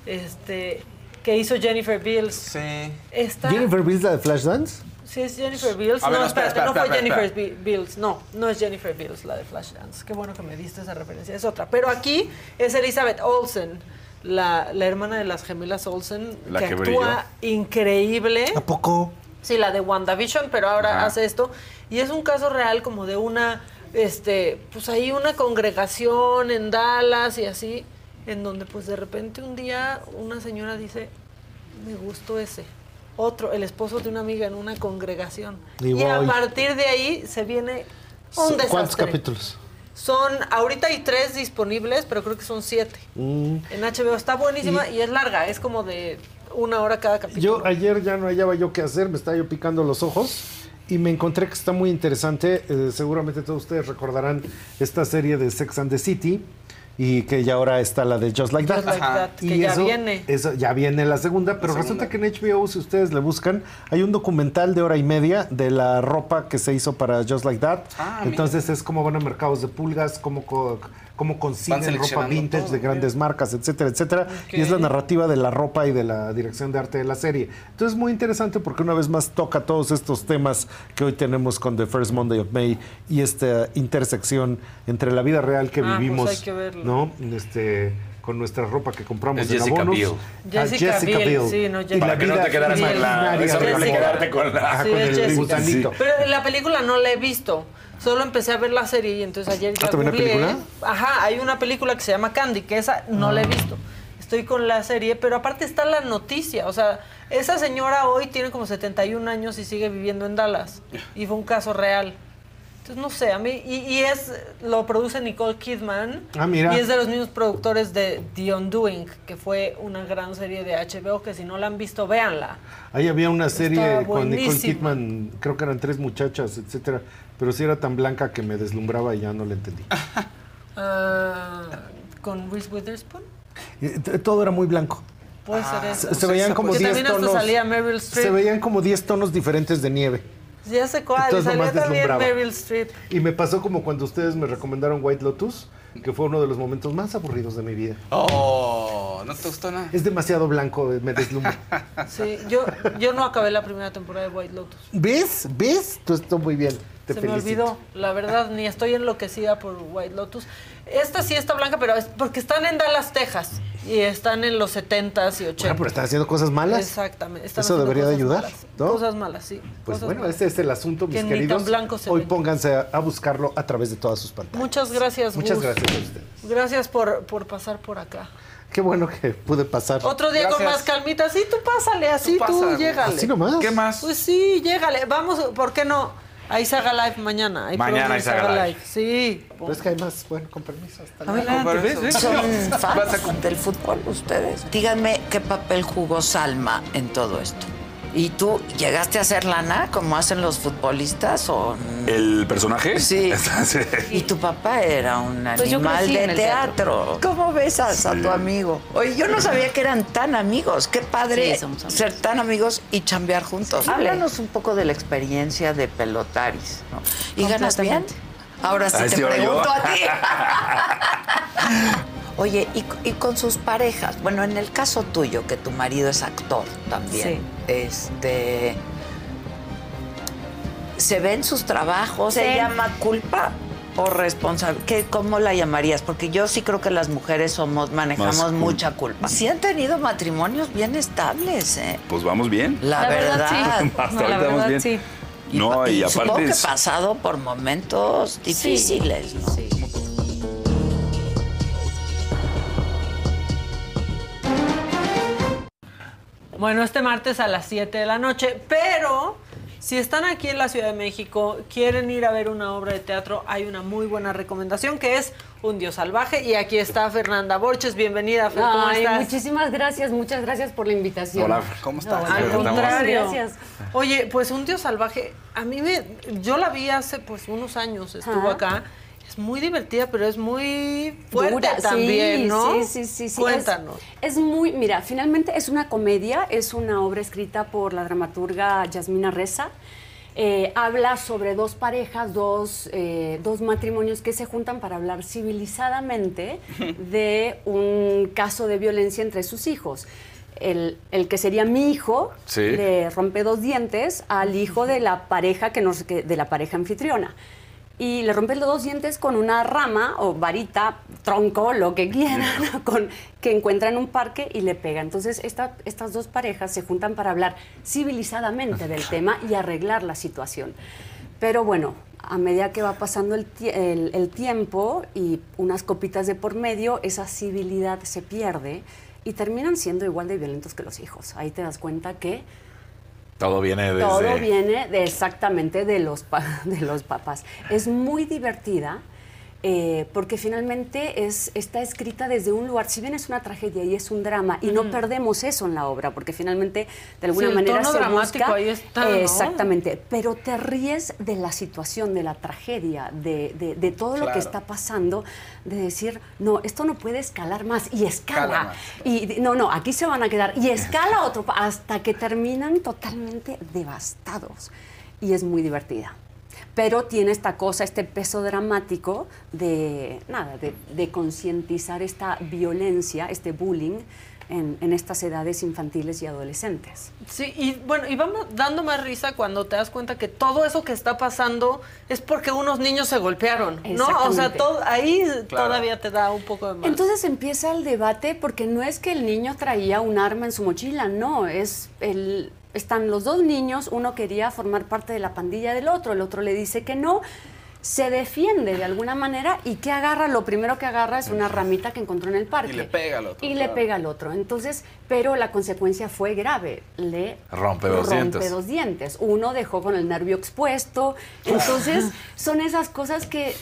este, que hizo Jennifer Beals. Sí. Está, ¿Jennifer Beals la de Flashdance? Sí, es Jennifer. A ver, no, no, espera, no fue espera, Jennifer Beals. No, no es Jennifer Beals la de Flashdance. Qué bueno que me diste esa referencia. Es otra. Pero aquí es Elizabeth Olsen, la, la hermana de las gemelas Olsen, La que, que actúa increíble. ¿A poco? Sí, la de WandaVision, pero ahora Ajá. hace esto. Y es un caso real como de una, este, pues ahí una congregación en Dallas y así, en donde pues de repente un día una señora dice, me gustó ese. Otro, el esposo de una amiga en una congregación. Y Y, a partir de ahí se viene un desastre. ¿Cuántos capítulos? Son, ahorita hay tres disponibles, pero creo que son siete. Mm. En HBO está buenísima y, es larga, es como de una hora cada capítulo. Yo ayer ya no hallaba yo qué hacer, me estaba yo picando los ojos y me encontré que está muy interesante. Eh, seguramente todos ustedes recordarán esta serie de Sex and the City y que ya ahora está la de Just Like That. Just Like That, Y que ya eso- viene. eso ya viene la segunda, pero resulta que en HBO, si ustedes le buscan, hay un documental de hora y media de la ropa que se hizo para Just Like That. Ah, mira. Entonces es cómo van a mercados de pulgas, cómo, co- cómo consiguen ropa vintage todo, de grandes marcas, etcétera, etcétera. Y es la narrativa de la ropa y de la dirección de arte de la serie. Entonces es muy interesante porque una vez más toca todos estos temas que hoy tenemos con The First Monday of May y esta intersección entre la vida real que Ah, pues vivimos, hay que verlo. ¿no? Este con nuestra ropa que compramos Es en Jessica abonos. Biel. a Jessica Biel, sí, no, Y Jessica Para que no te quedaras con la... Jessica. quedarte con la... Sí, con el Jessica. Pero la película no la he visto. Solo empecé a ver la serie y entonces ayer ya ¿Ah, película? Ajá, hay una película que se llama Candy, que esa no la he visto. Estoy con la serie, pero aparte está la noticia. O sea, esa señora hoy tiene como 71 años y sigue viviendo en Dallas. Y fue un caso real. Entonces, no sé, a mí, y, y es, lo produce Nicole Kidman. Ah, mira. Y es de los mismos productores de The Undoing, que fue una gran serie de HBO, que si no la han visto, véanla. Ahí había una serie con Nicole. Kidman, creo que eran tres muchachas, etcétera, pero sí era tan blanca que me deslumbraba y ya no la entendí. [laughs] Ah, con Reese Witherspoon. T- Todo era muy blanco. Puede ser eso. Se, se veían como Que 10 también hasta tonos. salía Meryl Streep. Se veían como 10 tonos diferentes de nieve. Ya sé cuál, Entonces nomás también deslumbraba. Meryl Streep. Y me pasó como cuando ustedes me recomendaron White Lotus, que fue uno de los momentos más aburridos de mi vida. Oh, no te gustó nada. Es demasiado blanco, me deslumbra. [laughs] Sí, yo, yo no acabé la primera temporada de White Lotus. ¿Ves? ¿Ves? Tú estás muy bien. Te Se me olvidó, la verdad, ni estoy enloquecida por White Lotus. Esta sí está blanca, pero es porque están en Dallas, Texas. Y están en los 70s y 80s. Bueno, pero están haciendo cosas malas. Exactamente. están Eso debería de ayudar, malas. ¿no? Cosas malas, sí. Pues cosas bueno, malas. ese es el asunto, mis Que queridos. tan blanco se Hoy ven. pónganse a, a buscarlo a través de todas sus pantallas. Muchas gracias, Muchas Gus. gracias a ustedes. Gracias por, por pasar por acá. Qué bueno que pude pasar. Otro día con más calmita. Sí, tú pásale, así tú, pasa. llégale. Así nomás. ¿Qué más? Pues sí, llégale. Vamos, ¿por qué no? Ahí se haga live mañana. Hay Mañana ahí se haga live. Sí. Pero es que hay más, bueno, con permiso. Hasta Adelante, luego. Son fans del fútbol ustedes. Díganme qué papel jugó Salma en todo esto. ¿Y tú llegaste a hacer lana como hacen los futbolistas o ¿El personaje? [laughs] Sí. Y tu papá era un Pues yo animal en de el teatro. ¿Cómo besas a tu amigo? Oye, yo no sabía que eran tan amigos. Qué padre Sí, somos amigos. ser tan amigos y chambear juntos. Háblanos un poco de la experiencia de pelotaris. ¿no? ¿Y ganas bien? Ahora sí Ah, te yo. pregunto a ti. [laughs] Oye, y, y con sus parejas, bueno, en el caso tuyo, que tu marido es actor también, este, ¿se ven sus trabajos? ¿Se Sí. llama culpa o responsabilidad? ¿Cómo la llamarías? Porque yo sí creo que las mujeres somos, manejamos Más mucha culpa. Sí han tenido matrimonios bien estables, ¿eh? Pues vamos bien. La, La verdad, verdad. sí. [laughs] Hasta No, la vamos verdad, bien. sí. No, y, Supongo aparte que es- pasado por momentos difíciles, ¿no? Bueno, este martes a las 7 de la noche, pero si están aquí en la Ciudad de México, quieren ir a ver una obra de teatro, hay una muy buena recomendación que es Un Dios Salvaje. Y aquí está Fernanda Borges. Bienvenida, Fer, ¿cómo Ay, estás? muchísimas gracias, muchas gracias por la invitación. Hola, ¿cómo estás? Al Estamos- contrario. Gracias. Oye, pues Un Dios Salvaje, a mí me... Yo la vi hace pues unos años, estuvo Ajá. acá. Es muy divertida, pero es muy fuerte Dura, también, sí, ¿no? Sí, sí, sí. sí. Cuéntanos. Es, es muy, mira, finalmente es una comedia, es una obra escrita por la dramaturga Yasmina Reza. Eh, habla sobre dos parejas, dos, eh, dos matrimonios que se juntan para hablar civilizadamente [laughs] de un caso de violencia entre sus hijos. El, el que sería mi hijo Sí. le rompe dos dientes al hijo de la pareja que nos, que- de la pareja anfitriona y le rompe los dos dientes con una rama o varita, tronco, lo que quieran, [laughs] con, que encuentra en un parque y le pega. Entonces, esta- estas dos parejas se juntan para hablar civilizadamente del tema y arreglar la situación. Pero bueno, a medida que va pasando el, el- el tiempo y unas copitas de por medio, esa civilidad se pierde y terminan siendo igual de violentos que los hijos. Ahí te das cuenta que Todo viene desde... todo viene de exactamente de los, pa- [laughs] de los papás. Es muy divertida eh, porque finalmente es, está escrita desde un lugar, si bien es una tragedia y es un drama, y no perdemos eso en la obra, porque finalmente de alguna Sí, el manera tono se dramático busca- ahí está, ¿no? Exactamente, pero te ríes de la situación, de la tragedia, de, de- de todo lo que está pasando, de decir, no, esto no puede escalar más, y Escala más. Y no, no, aquí se van a quedar. Y escala otro hasta que terminan totalmente devastados. Y es muy divertida. Pero tiene esta cosa, este peso dramático de nada, de, de concientizar esta violencia, este bullying en, en estas edades infantiles y adolescentes. Sí, y bueno, y vamos dando más risa cuando te das cuenta que todo eso que está pasando es porque unos niños se golpearon, ¿no? O sea, todo, ahí Claro. todavía te da un poco de más. Entonces empieza el debate porque no es que el niño traía un arma en su mochila, no, es el están los dos niños, uno quería formar parte de la pandilla del otro, el otro le dice que no. se defiende de alguna manera y que agarra, lo primero que agarra es una ramita que encontró en el parque. Y le pega al otro. Y le pega al otro. Entonces, pero la consecuencia fue grave. Le Rompe dos rompe dientes. dos dientes. Uno dejó con el nervio expuesto. Entonces, son esas cosas que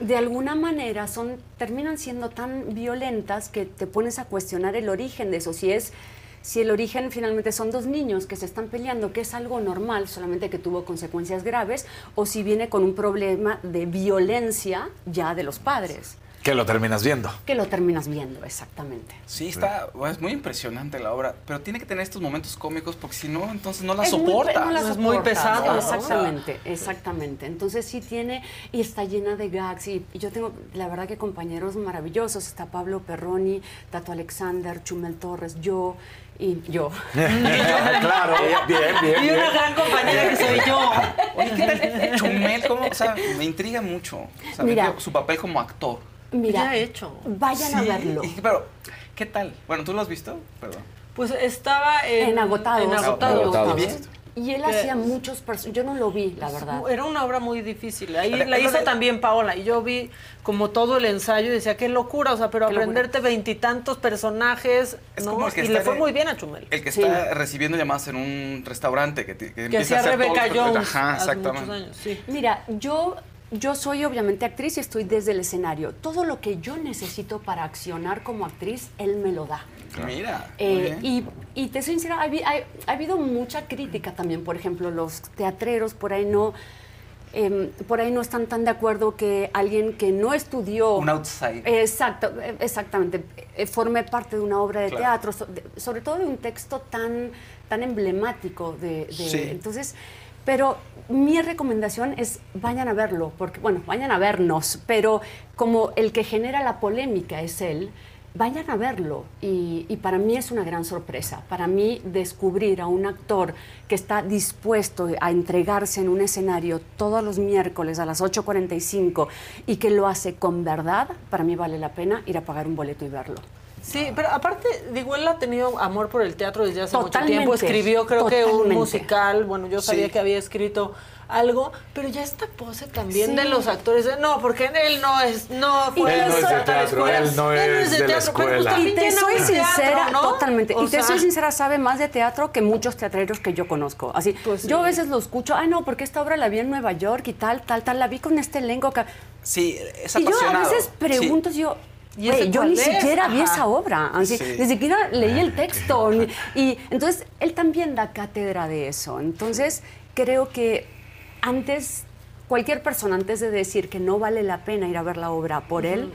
de alguna manera son terminan siendo tan violentas que te pones a cuestionar el origen de eso. Si es si el origen finalmente son dos niños que se están peleando, que es algo normal, solamente que tuvo consecuencias graves, o si viene con un problema de violencia ya de los padres, Que lo terminas viendo. que lo terminas viendo exactamente. Sí, está, bueno, es muy impresionante la obra, pero tiene que tener estos momentos cómicos porque si no, entonces no la Es muy- soporta. no la Es muy soporta, pesado, ¿no? Exactamente, exactamente. Entonces sí tiene, y está llena de gags. Y, y yo tengo, la verdad que compañeros maravillosos. Está Pablo Perroni, Tato Alexander, Chumel Torres, yo y yo. [laughs] claro, bien, bien. Y una bien. gran compañera que soy yo. Oye, ¿qué tal Chumel? ¿Cómo? O sea, me intriga mucho. O sea, Mira. me intriga su papel como actor. Mira, Ya he hecho. vayan a verlo. y- Pero, ¿qué tal? Bueno, ¿tú lo has visto? Perdón. Pues estaba en, En Agotados. En Agotados. Agotados. Bien. Y él Que- hacía muchos personajes. Yo no lo vi, la verdad. Era una obra muy difícil. Ahí Pero- la hizo también Paola. Y yo vi como todo el ensayo y decía, qué locura, o sea, pero aprenderte veintitantos personajes, Es ¿no? como el que y le fue de- muy bien a Chumel. El que Sí. está recibiendo llamadas en un restaurante que, que, que empieza hacía a hacer Rebecca todos los- Jones Ajá, exactamente. muchos años. Sí. Mira, yo, yo soy obviamente actriz y estoy desde el escenario. Todo lo que yo necesito para accionar como actriz, él me lo da. Mira. Eh, y, y te soy sincera, ha, habi- ha- ha habido mucha crítica también. Por ejemplo, los teatreros por ahí no, em, por ahí no están tan de acuerdo que alguien que no estudió. Un outsider. Exacto, eh, exactamente. eh, forme parte de una obra de Claro. teatro, so- de- sobre todo de un texto tan, tan emblemático de, de- Sí. entonces. Pero mi recomendación es vayan a verlo, porque bueno, vayan a vernos, pero como el que genera la polémica es él, vayan a verlo. Y, para mí es una gran sorpresa. Para mí descubrir a un actor que está dispuesto a entregarse en un escenario todos los miércoles a las 8.45 y que lo hace con verdad, para mí vale la pena ir a pagar un boleto y verlo. Sí, pero aparte, digo, él ha tenido amor por el teatro desde hace Totalmente, mucho tiempo. Escribió, creo que un musical. Bueno, yo sabía Sí. que había escrito algo, pero ya esta pose también Sí. de los actores. de, no, porque él no es. No, fue Él no es de a tal teatro, escuela, él no es de teatro, escuela. Y te soy teatro, sincera, ¿no? totalmente. O y te soy sincera, sabe más de teatro que muchos teatreros que yo conozco. Así, Pues sí. yo a veces lo escucho, ay no, porque esta obra la vi en Nueva York y tal, tal, tal, la vi con este elenco. acá". Sí, es Y yo a apasionado. veces pregunto, yo, ¿Y "Güey, ese yo ni es? siquiera vi esa obra, así, Sí. ni siquiera leí el texto. ni- y entonces él también da cátedra de eso. Entonces creo que antes, cualquier persona antes de decir que no vale la pena ir a ver la obra por él,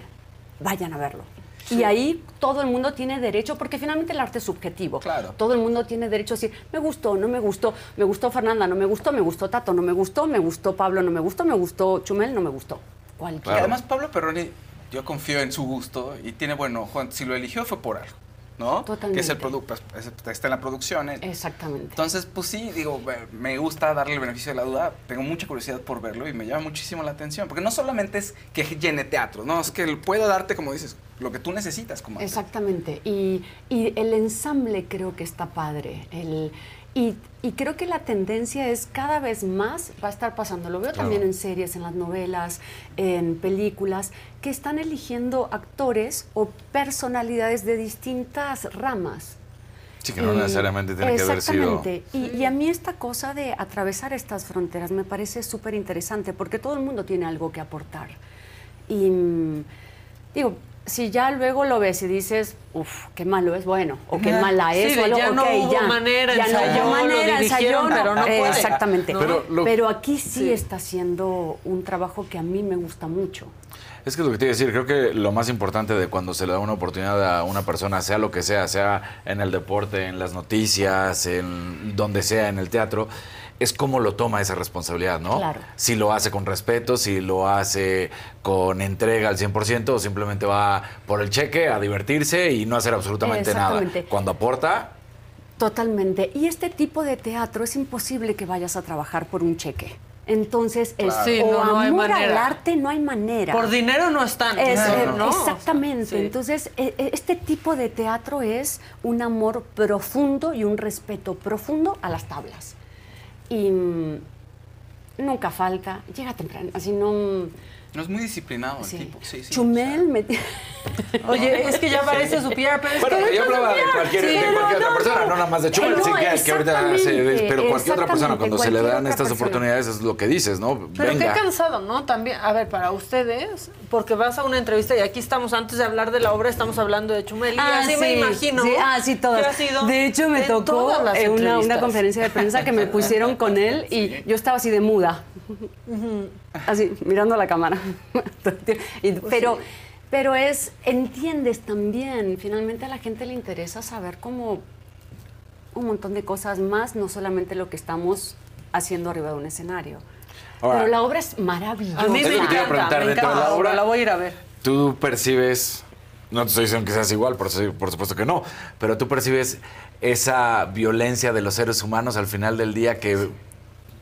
vayan a verlo. Y ahí todo el mundo tiene derecho, porque finalmente el arte es subjetivo. Claro. Todo el mundo tiene derecho a decir, me gustó, no me gustó, me gustó Fernanda, no me gustó, me gustó Tato, no me gustó, me gustó Pablo, no me gustó, me gustó Chumel, no me gustó. Y Cualquiera. además Pablo Perroni, yo confío en su gusto y tiene buen ojo. Si lo eligió fue por algo, ¿no? Totalmente. Que es el producto, es- está en la producción. él. Exactamente. Entonces, pues sí, digo, me- gusta darle el beneficio de la duda. Tengo mucha curiosidad por verlo y me llama muchísimo la atención. Porque no solamente es que llene teatro, no, es que él pueda darte, como dices, lo que tú necesitas como actor. Exactamente. Y, y el ensamble creo que está padre. El, y, y creo que la tendencia es cada vez más va a estar pasando. Lo veo también en series, en las novelas, en películas, que están eligiendo actores o personalidades de distintas ramas. Sí, que no Y- necesariamente tiene que haber sido. Exactamente. Y, y a mí esta cosa de atravesar estas fronteras me parece súper interesante porque todo el mundo tiene algo que aportar. Y mm, digo, si ya luego lo ves y dices, uff, qué malo es, bueno, o qué mala es, o algo, ya no ok, hubo ya. manera, ya no ensayó, hubo lo manera, ensayó, pero no eh, puede. Exactamente. ¿no? Pero lo- Pero aquí sí, Sí. está haciendo un trabajo que a mí me gusta mucho. Es que es lo que te iba a decir, creo que lo más importante de cuando se le da una oportunidad a una persona, sea lo que sea, sea en el deporte, en las noticias, en donde sea, en el teatro, es cómo lo toma esa responsabilidad, ¿no? Claro. Si lo hace con respeto, si lo hace con entrega al 100% o simplemente va por el cheque a divertirse y no hacer absolutamente nada. Exactamente. Cuando aporta, Totalmente. Y este tipo de teatro es imposible que vayas a trabajar por un cheque. Entonces, es Claro. Sí, o no, no hay amor al arte, no hay manera. Por dinero no están. Es, No, eh, no. Exactamente. Sí. Entonces, e- e- este tipo de teatro es un amor profundo y un respeto profundo a las tablas. Y, mm, nunca falta, llega temprano, así no... No es muy disciplinado Sí. el tipo. Sí, sí. Chumel me... [laughs] Oye, es que ya parece su PR, pero es Bueno, que yo hablaba de cualquier, de otra no, persona, no. no nada más de Chumel, No, sí que, que ahorita se, pero cualquier otra persona cuando se le dan estas persona. oportunidades es lo que dices, ¿no? Pero Venga. qué cansado, ¿no? También, a ver, para ustedes, porque vas a una entrevista y aquí estamos, antes de hablar de la obra, estamos hablando de Chumel. Y Ah, así sí, me imagino. sí, ah, sí, todas. que ha sido De hecho, me en tocó eh, una, una conferencia de prensa que me [laughs] pusieron con él y yo estaba así de muda. Así, mirando a la cámara. [laughs] Y- Pues pero, pero es, entiendes también, finalmente a la gente le interesa saber cómo un montón de cosas más, no solamente lo que estamos haciendo arriba de un escenario. Ahora, pero la obra es maravillosa. A mí me encanta, preguntar me encanta la obra. la voy a ir a ver. Tú percibes, no te estoy diciendo que seas igual, por, su- por supuesto que no, pero tú percibes esa violencia de los seres humanos al final del día que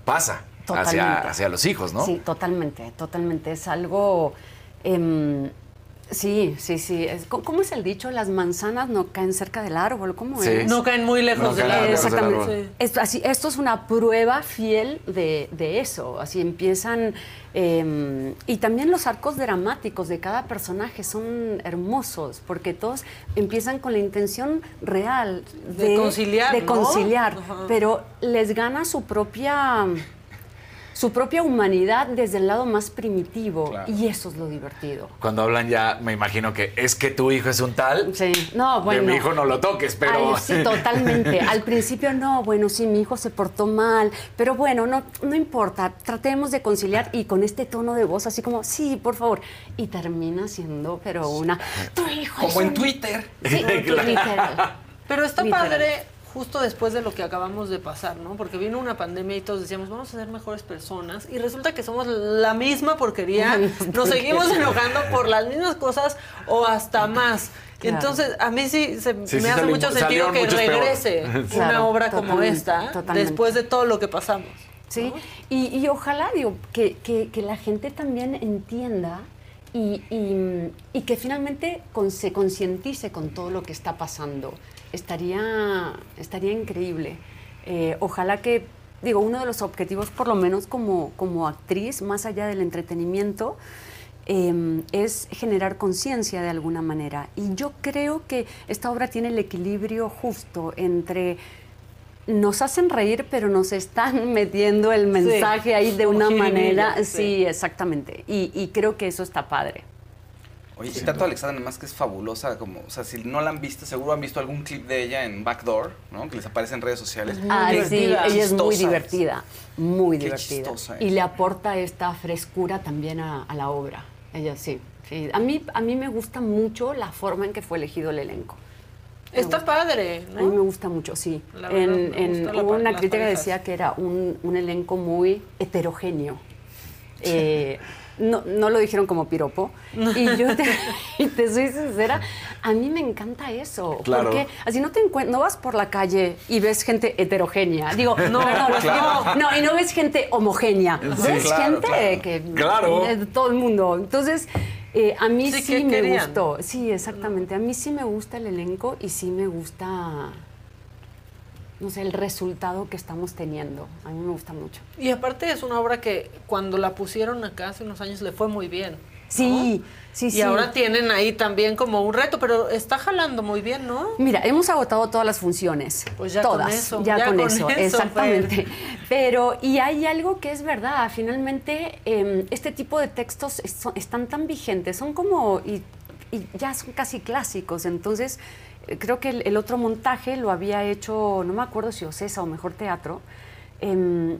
pasa Totalmente. hacia los hijos, ¿no? Sí, totalmente, totalmente. Es algo... em, sí, sí, sí. ¿cómo, es el dicho? Las manzanas no caen cerca del árbol. ¿Cómo Sí. es? No caen muy lejos No del árbol. Exactamente. árbol. Sí. Es- así, esto es una prueba fiel de, de eso. Así empiezan. eh, y también los arcos dramáticos de cada personaje son hermosos, porque todos empiezan con la intención real De conciliar, de ¿no? conciliar, Ajá. pero les gana su propia. Su propia humanidad desde el lado más primitivo. Claro. Y eso es lo divertido. Cuando hablan ya, me imagino que es que tu hijo es un tal. Sí. No, bueno. De mi hijo no lo toques, pero. Ay, sí, totalmente. [laughs] Al principio no, bueno, sí, mi hijo se portó mal, pero bueno, no, no importa, tratemos de conciliar y con este tono de voz así como, sí, por favor. Y termina siendo, pero una, tu hijo es Como en un-". Twitter. Sí, [laughs] Claro. literal. Pero está Literal. padre justo después de lo que acabamos de pasar, ¿no? Porque vino una pandemia y todos decíamos, vamos a ser mejores personas. Y resulta que somos la misma porquería. [laughs] Nos seguimos enojando por las mismas cosas o hasta más. Claro. Entonces, a mí sí, se- Sí, me sí hace salió- mucho sentido que peor. regrese [laughs] una Claro, obra como esta totalmente. después de todo lo que pasamos. Sí, y, y ojalá, digo, que, que- que la gente también entienda y, y- y que finalmente con- se concientice con todo lo que está pasando. Estaría, estaría increíble. Eh, ojalá que, digo, uno de los objetivos, por lo menos como, como actriz, más allá del entretenimiento, eh, es generar conciencia de alguna manera. Y yo creo que esta obra tiene el equilibrio justo entre nos hacen reír, pero nos están [laughs] metiendo el mensaje ahí de una manera. sí. Sí, exactamente. Y, y creo que eso está padre. Oye, y Tato Alexandra, además que es fabulosa, como, o sea, si no la han visto, seguro han visto algún clip de ella en Backdoor, ¿no? Que les aparece en redes sociales. Ah, sí, divertida. ella es muy divertida, muy Qué divertida. chistosa Y le aporta esta frescura también a, a la obra. Ella sí. sí. A, mí, a mí me gusta mucho la forma en que fue elegido el elenco. Me Está gusta. padre, A mí me ¿no? gusta mucho, sí. La verdad, En- me en- gusta la hubo una crítica que decía que era un, un elenco muy heterogéneo. Eh, no, no lo dijeron como piropo. Y [laughs] yo te, [laughs] y te soy sincera, a mí me encanta eso. Claro. Porque así no te encuent- no vas por la calle y ves gente heterogénea. Digo, [laughs] no, No, no, claro. no, y no ves gente homogénea. Sí, ves claro, gente claro. que Claro. de todo el mundo. Entonces, eh, a mí Sí, sí, ¿qué me querían? gustó. Sí, exactamente. A mí sí me gusta el elenco y sí me gusta, no sé, el resultado que estamos teniendo. A mí me gusta mucho. Y aparte es una obra que cuando la pusieron acá hace unos años le fue muy bien. ¿no? Sí, sí, Y sí. ahora tienen ahí también como un reto, pero está jalando muy bien, ¿no? Mira, hemos agotado todas las funciones. Pues ya con todas. eso, Ya, ya con, con eso, eso, exactamente. Pero, y hay algo que es verdad. Finalmente, eh, este tipo de textos es- son- están tan vigentes, son como. Y, y ya son casi clásicos. Entonces, creo que el, el otro montaje lo había hecho, no me acuerdo si Ocesa o Mejor Teatro. em,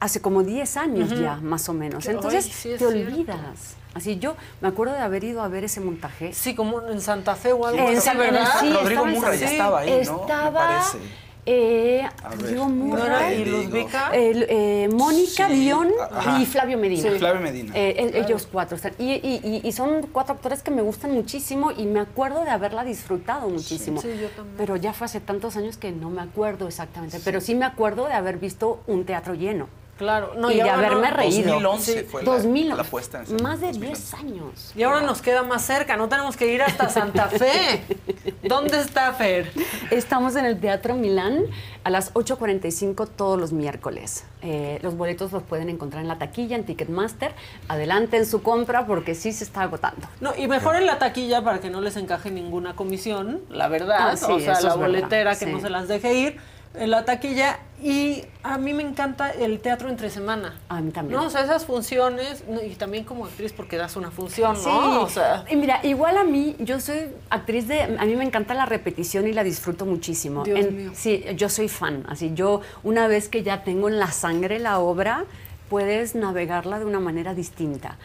hace como 10 años ya, más o menos. Ay, Entonces, sí es te cierto. olvidas. Así yo me acuerdo de haber ido a ver ese montaje. Sí, como en Santa Fe o algo En así, ¿verdad? sí, Rodrigo Murray estaba ahí, ¿no? Me Estaba parece. Eh, no Murray, y Luz el, eh, Mónica Sí, Bion ajá. y Flavio Medina. Sí. Flavio Medina. Eh, el- Ellos cuatro están. Y, y- y- y son cuatro actores que me gustan muchísimo y me acuerdo de haberla disfrutado muchísimo. Sí, yo también. Pero ya fue hace tantos años que no me acuerdo exactamente. Pero sí me acuerdo de haber visto un teatro lleno. Claro, no, y, de ahora no- haberme reído. 2011 Sí, fue la- 2000, la puesta en escena. Más de 10 años. Y ahora nos queda más cerca, no tenemos que ir hasta Santa Fe. [laughs] ¿Dónde está Fer? Estamos en el Teatro Milán a las 8.45 todos los miércoles. Eh, los boletos los pueden encontrar en la taquilla, en Ticketmaster. Adelanten su compra porque sí se está agotando. No, y mejor en la taquilla para que no les encaje ninguna comisión, la verdad. Ah, sí, o sea, la verdad, boletera que sí. no se las deje ir en la taquilla. Y a mí me encanta el teatro entre semana. A mí también. No, o sea, esas funciones, y también como actriz porque das una función, Sí, ¿no? O sea, y mira, igual a mí, yo soy actriz de, a mí me encanta la repetición y la disfruto muchísimo. Dios mío. Sí, yo soy fan, así yo una vez que ya tengo en la sangre la obra, puedes navegarla de una manera distinta.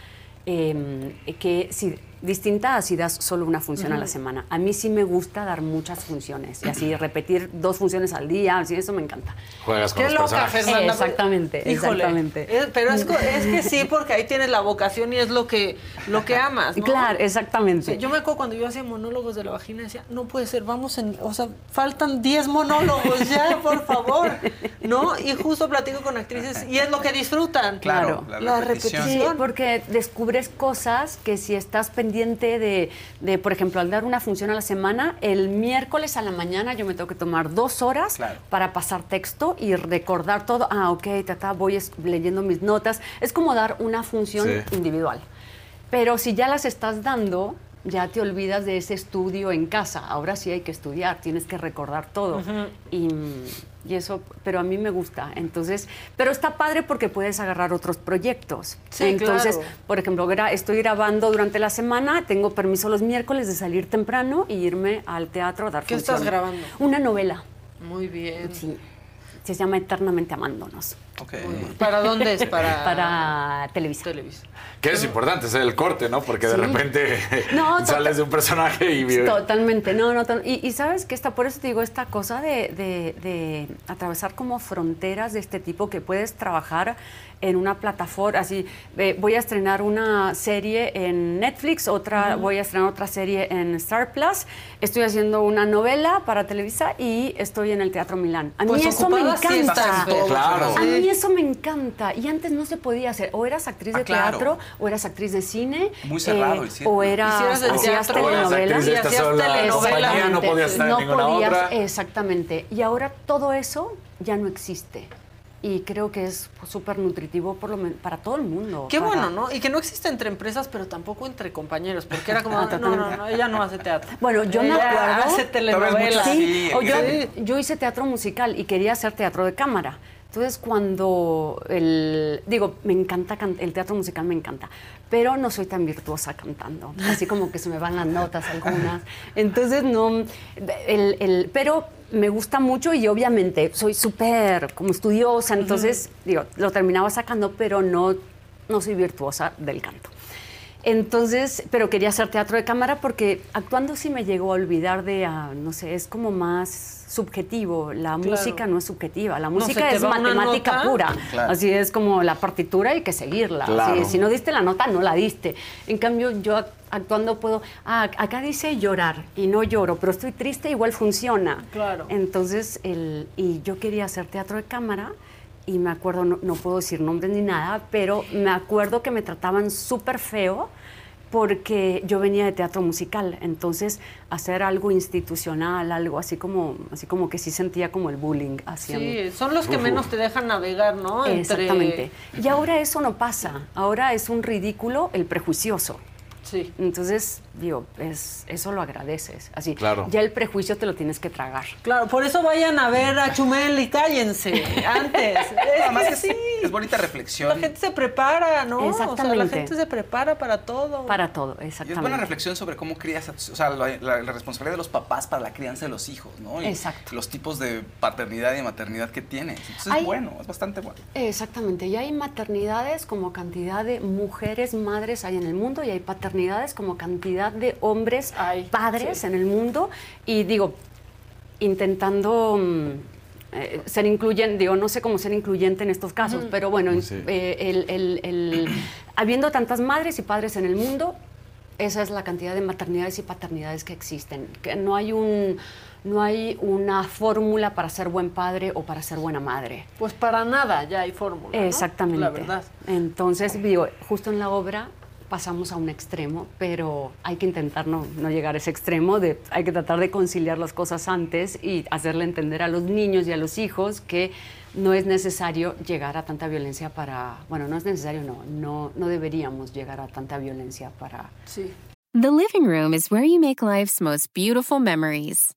Eh, que si distinta a si das solo una función a la semana. A mí sí me gusta dar muchas funciones y así [clears throat] repetir dos funciones al día, así eso me encanta. Juegas con Qué los loca. Fernanda. Exactamente, Híjole. exactamente. Es- pero es, [laughs] es que sí, porque ahí tienes la vocación y es lo que, lo que amas, ¿no? Claro, exactamente. Sí, yo me acuerdo cuando yo hacía monólogos de la vagina, decía, no puede ser, vamos en, o sea, faltan 10 monólogos ya, por favor, [laughs] ¿no? Y justo platico con actrices y es lo que disfrutan. Claro, la la repetición. Sí, repetición. porque descubres cosas que si estás pendiente de, de, por ejemplo, al dar una función a la semana, el miércoles a la mañana yo me tengo que tomar dos horas Claro. para pasar texto y recordar todo. Ah, ok, tata, voy leyendo mis notas. Es como dar una función Sí. individual. Pero si ya las estás dando, ya te olvidas de ese estudio en casa. Ahora sí hay que estudiar, tienes que recordar todo. Y, y eso, pero a mí me gusta. Entonces, pero está padre porque puedes agarrar otros proyectos. Sí, Entonces, claro. por ejemplo, gra- estoy grabando durante la semana, tengo permiso los miércoles de salir temprano y irme al teatro a dar ¿Qué función. estás grabando? Una novela. Muy bien. Sí. Se llama Eternamente Amándonos. ¿Para dónde es? Para, [laughs] Para Televisa. Televisa. Que es importante hacer el corte, ¿no? Porque de Sí. repente [laughs] No, [laughs] sales de un personaje y... Totalmente, no, no, y, y sabes que está, por eso te digo, esta cosa de, de- de atravesar como fronteras de este tipo que puedes trabajar en una plataforma, así, eh, voy a estrenar una serie en Netflix, otra, voy a estrenar otra serie en Star Plus, estoy haciendo una novela para Televisa y estoy en el Teatro Milán. A mí Pues eso me encanta. Claro. A mí eso me encanta. Y antes no se podía hacer. O eras actriz de Ah, claro. teatro, o eras actriz de cine. eh, Muy cerrado el círculo. O eras, el hacías telenovelas. de esta hacías sola telenovela. compañía, no podías estar en No ninguna podías, otra. exactamente. Y ahora todo eso ya no existe. Y creo que es súper nutritivo por lo men- para todo el mundo. Qué para- bueno, ¿no? Y que no existe entre empresas, pero tampoco entre compañeros, porque era como, [laughs] Ah, no, no, no, ella no hace teatro. Bueno, yo me Ella acuerdo. hace telenovelas. Sí, Sí, o yo, sí. yo hice teatro musical y quería hacer teatro de cámara. Entonces, cuando el. Digo, me encanta. can- El teatro musical me encanta. Pero no soy tan virtuosa cantando. Así como que se me van las notas algunas. Entonces, no. El, el- pero me gusta mucho y obviamente soy súper como estudiosa. Entonces, digo, lo terminaba sacando, pero no, no soy virtuosa del canto. Entonces, pero quería hacer teatro de cámara porque actuando sí me llegó a olvidar de, ah, no sé, es como más subjetivo. La Claro. música no es subjetiva, la música es matemática pura. Claro. Así es como la partitura hay que seguirla. Claro. Así, si no diste la nota, no la diste. En cambio, yo ac- actuando puedo, ah, acá dice llorar y no lloro, pero estoy triste, igual funciona. Claro. Entonces, el, y yo quería hacer teatro de cámara y me acuerdo, no, no puedo decir nombres ni nada, pero me acuerdo que me trataban súper feo porque yo venía de teatro musical, entonces hacer algo institucional, algo así como, así como que sí sentía como el bullying hacia mí. Sí, son los que menos te dejan navegar, ¿no? Entre- Exactamente. Y ahora eso no pasa, ahora es un ridículo el prejuicioso. Sí. Entonces, digo, es, eso lo agradeces. Así, Claro. ya el prejuicio te lo tienes que tragar. Claro, por eso vayan a ver a Chumel y cállense [laughs] antes. Es Además que es, sí, es bonita reflexión. la gente se prepara, ¿no? O sea, la Exactamente. gente se prepara para todo. Para todo, Y es exactamente. buena reflexión sobre cómo crías, a o sea, la, la- la responsabilidad de los papás para la crianza de los hijos, ¿no? Y Exacto. Los tipos de paternidad y maternidad que tienes. Entonces Hay- es bueno, es bastante bueno. Exactamente, y hay maternidades como cantidad de mujeres madres hay en el mundo y hay paternidades como cantidad de hombres Hay, padres sí. en el mundo y digo, intentando mm, eh, ser incluyente, digo, no sé cómo ser incluyente en estos casos, pero bueno, Sí. eh, el- el- el- [clears throat] habiendo tantas madres y padres en el mundo, esa es la cantidad de maternidades y paternidades que existen. Que no hay un no hay una fórmula para ser buen padre o para ser buena madre. Pues para nada ya hay fórmula. ¿no? Exactamente. La verdad. Entonces, digo, justo en la obra pasamos a un extremo, pero hay que intentar no, no llegar a ese extremo, de, hay que tratar de conciliar las cosas antes y hacerle entender a los niños y a los hijos que no es necesario llegar a tanta violencia para, bueno, no es necesario, no, no, no deberíamos llegar a tanta violencia para... Sí. The living room is where you make life's most beautiful memories.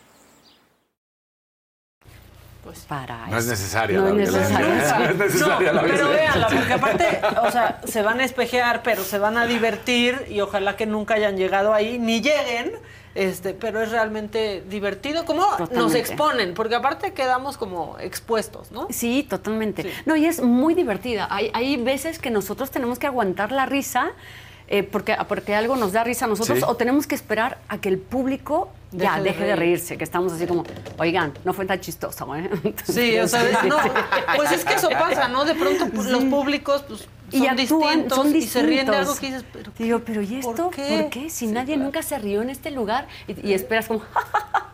Para No es necesaria No la es violencia. No es necesaria la pero véanla, porque aparte, o sea, se van a espejear, pero se van a divertir y ojalá que nunca hayan llegado ahí, ni lleguen, este, pero es realmente divertido. ¿Cómo nos exponen? Porque aparte quedamos como expuestos, ¿no? Sí, totalmente. No, y es muy divertida. Hay, hay veces que nosotros tenemos que aguantar la risa eh, porque, porque algo nos da risa a nosotros Sí. o tenemos que esperar a que el público ya Deje de deje de, reír. reírse, que estamos así como, oigan, no fue tan chistoso, ¿eh? [laughs] Sí, o sea, no, [laughs] pues es que eso pasa, ¿no? De pronto pues, los públicos pues, y son actúan, distintos son y se ríen de algo que dices, pero Digo, pero ¿y esto? ¿Por qué? qué? Si nadie nunca se rió en este lugar y, y esperas como... [laughs]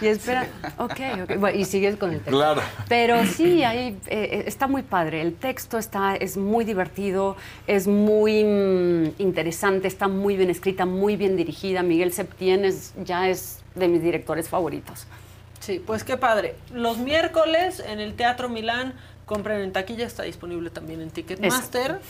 y esperas, ok, ok, bueno, y sigues con el texto. Claro. Pero sí, ahí eh, está muy padre. El texto está, es muy divertido, es muy mm, interesante, está muy bien escrita, muy bien dirigida. Miguel Septién es, ya es de mis directores favoritos. Sí, pues qué padre. Los miércoles en el Teatro Milán, compren en taquilla, está disponible también en Ticketmaster.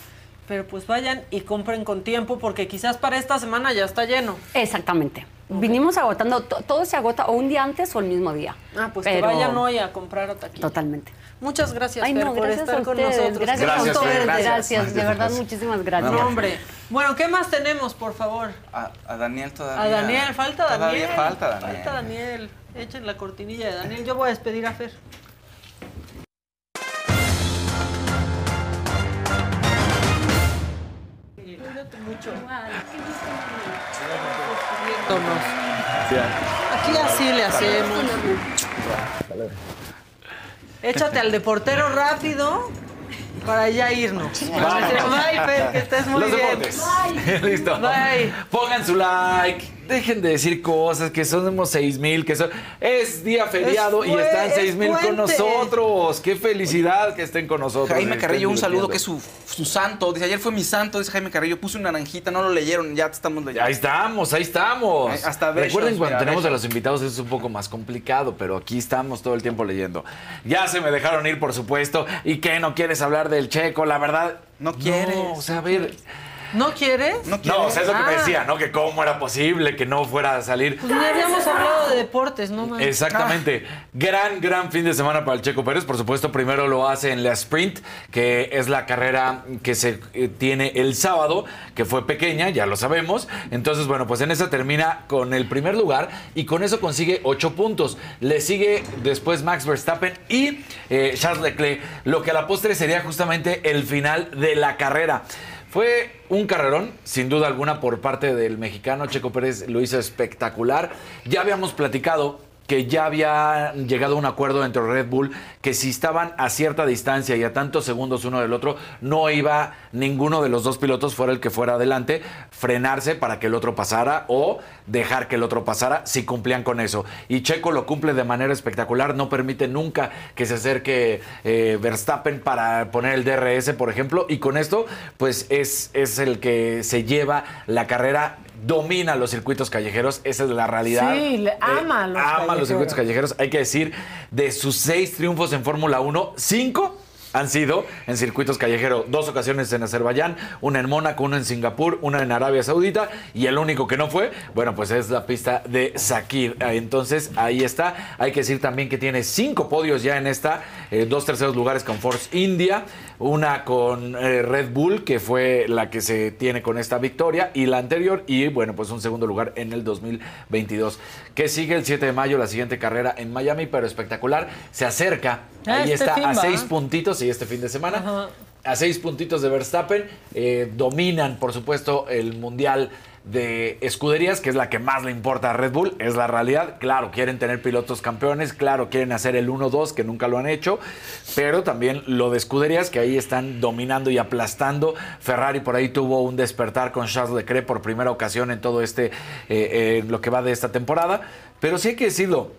Pero pues vayan y compren con tiempo porque quizás para esta semana ya está lleno. Exactamente. Vinimos agotando, to- todo se agota o un día antes o el mismo día. Ah, pues que Pero- vayan hoy a comprar a taquilla. Totalmente. Muchas gracias, Ay, Fer, no, por gracias estar a con nosotros. Gracias, Gracias, a Fer, ustedes. gracias. Gracias, de verdad, muchísimas gracias. No, hombre. Bueno, ¿qué más tenemos, por favor? A, a Daniel todavía. A Daniel, falta Daniel. Todavía falta Daniel. Falta Daniel. Echen la cortinilla de Daniel. Yo voy a despedir a Fer. Cuídate mucho. Aquí así le hacemos. Échate al deportero rápido para ya irnos. [laughs] Bye, Fer, que estés muy bien. [laughs] Listo. Bye. Pongan su like. Dejen de decir cosas que somos seis mil, que son. Es día feriado Es y están pue- seis es mil con nosotros. Qué felicidad que estén con nosotros. Jaime estén Carrillo, un saludo que es su, su santo. Dice, ayer fue mi santo, dice Jaime Carrillo. Puse una naranjita, no lo leyeron, ya estamos leyendo. Ahí estamos, ahí estamos. Ahí- hasta besos, Recuerden cuando mira, tenemos a los invitados es un poco más complicado, pero aquí estamos todo el tiempo leyendo. Ya se me dejaron ir, por supuesto. ¿Y qué? ¿No quieres hablar del checo? La verdad. No quieres. No, o sea, a ver. ¿No quieres? No No, o sea, es lo que me Ah. decía, ¿no? Que cómo era posible que no fuera a salir. Pues ni habíamos hablado de deportes, ¿no? man? Exactamente. Gran, gran fin de semana para el Checo Pérez. Por supuesto, primero lo hace en la sprint, que es la carrera que se eh, tiene el sábado, que fue pequeña, ya lo sabemos. Entonces, bueno, pues en esa termina con el primer lugar y con eso consigue ocho puntos. Le sigue después Max Verstappen y eh, Charles Leclerc, lo que a la postre sería justamente el final de la carrera. Fue un carrerón, sin duda alguna, por parte del mexicano. Checo Pérez lo hizo espectacular. Ya habíamos platicado que ya había llegado a un acuerdo entre Red Bull que si estaban a cierta distancia y a tantos segundos uno del otro, no iba ninguno de los dos pilotos, fuera el que fuera adelante, frenarse para que el otro pasara o dejar que el otro pasara si cumplían con eso. Y Checo lo cumple de manera espectacular, no permite nunca que se acerque eh, Verstappen para poner el DRS, por ejemplo, y con esto, pues es, es el que se lleva la carrera domina los circuitos callejeros, esa es la realidad. Sí, le ama los ama los circuitos callejeros. Hay que decir, de sus seis triunfos en Fórmula 1, cinco han sido en circuitos callejeros. Dos ocasiones en Azerbaiyán, una en Mónaco, una en Singapur, una en Arabia Saudita y el único que no fue, bueno, pues es la pista de Sakir. Eh, Entonces, ahí está. Hay que decir también que tiene cinco podios ya en esta, eh, dos terceros lugares con Force India, una con eh, Red Bull, que fue la que se tiene con esta victoria, y la anterior, y bueno, pues un segundo lugar en el 2022. Que sigue el 7 de mayo, la siguiente carrera en Miami, pero espectacular. Se acerca, Ah, ahí este está, fin a seis puntitos, y este fin de semana, a seis puntitos de Verstappen. eh, dominan, por supuesto, el Mundial de escuderías, que es la que más le importa a Red Bull, es la realidad. Claro, quieren tener pilotos campeones, claro, quieren hacer el 1-2, que nunca lo han hecho, pero también lo de escuderías, que ahí están dominando y aplastando. Ferrari por ahí tuvo un despertar con Charles Leclerc por primera ocasión en todo este, eh, eh, lo que va de esta temporada, pero sí hay que decirlo,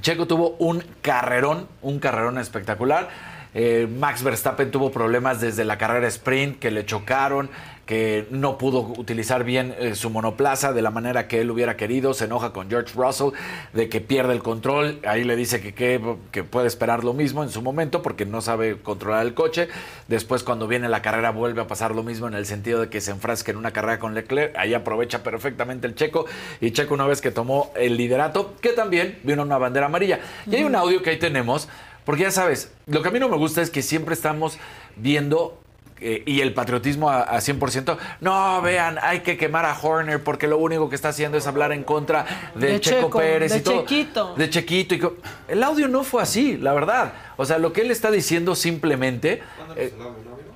Checo tuvo un carrerón, un carrerón espectacular. Eh, Max Verstappen tuvo problemas desde la carrera sprint, que le chocaron, que no pudo utilizar bien eh, su monoplaza de la manera que él hubiera querido. Se enoja con George Russell de que pierde el control. Ahí le dice que, que, que puede esperar lo mismo en su momento porque no sabe controlar el coche. Después, cuando viene la carrera, vuelve a pasar lo mismo en el sentido de que se enfrasca en una carrera con Leclerc. Ahí aprovecha perfectamente el Checo. Y Checo, una vez que tomó el liderato, que también vino una bandera amarilla. Y hay un audio que ahí tenemos. Porque ya sabes, lo que a mí no me gusta es que siempre estamos viendo eh, y el patriotismo a, a 100%. No, vean, hay que quemar a Horner porque lo único que está haciendo es hablar en contra de, De Checo, Checo, Pérez de y todo. Chequito. De Chequito. Y el audio no fue así, la verdad. O sea, lo que él está diciendo simplemente. eh,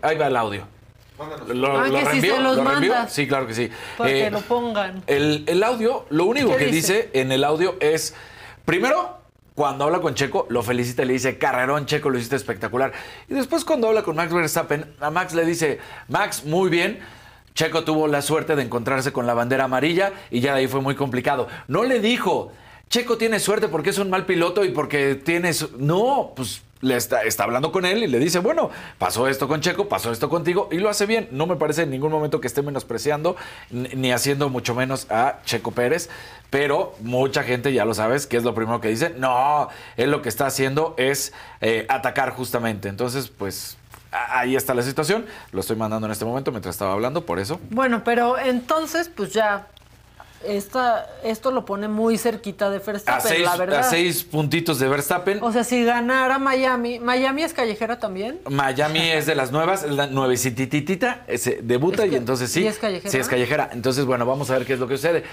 ahí va el audio. Lo, Ah, lo que si reenvío, se los ¿Lo reenvío? mandas. Sí, claro que sí. Para Eh, que lo pongan. el, el audio, lo único ¿Qué que dice? dice? en el audio es, primero, cuando habla con Checo, lo felicita y le dice, carrerón Checo, lo hiciste espectacular. Y después cuando habla con Max Verstappen, a Max le dice, Max, muy bien. Checo tuvo la suerte de encontrarse con la bandera amarilla y ya de ahí fue muy complicado. No le dijo, Checo tiene suerte porque es un mal piloto y porque tiene... su-". No, pues le está, hablando con él y le dice, bueno, pasó esto con Checo, pasó esto contigo y lo hace bien. No me parece en ningún momento que esté menospreciando ni haciendo mucho menos a Checo Pérez, pero mucha gente ya lo sabes, que es lo primero que dice, no, él lo que está haciendo es eh, atacar justamente. Entonces, pues ahí está la situación. Lo estoy mandando en este momento mientras estaba hablando, por eso. Bueno, pero entonces, pues ya. Esta, esto lo pone muy cerquita de A Verstappen, seis, la verdad. a seis puntitos de Verstappen. O sea, si ganara Miami. ¿Miami es callejera también? Miami [laughs] es de las nuevas, la nuevecititita, se debuta y entonces sí. ¿y es callejera? Sí, es callejera. Entonces, bueno, vamos a ver qué es lo que sucede.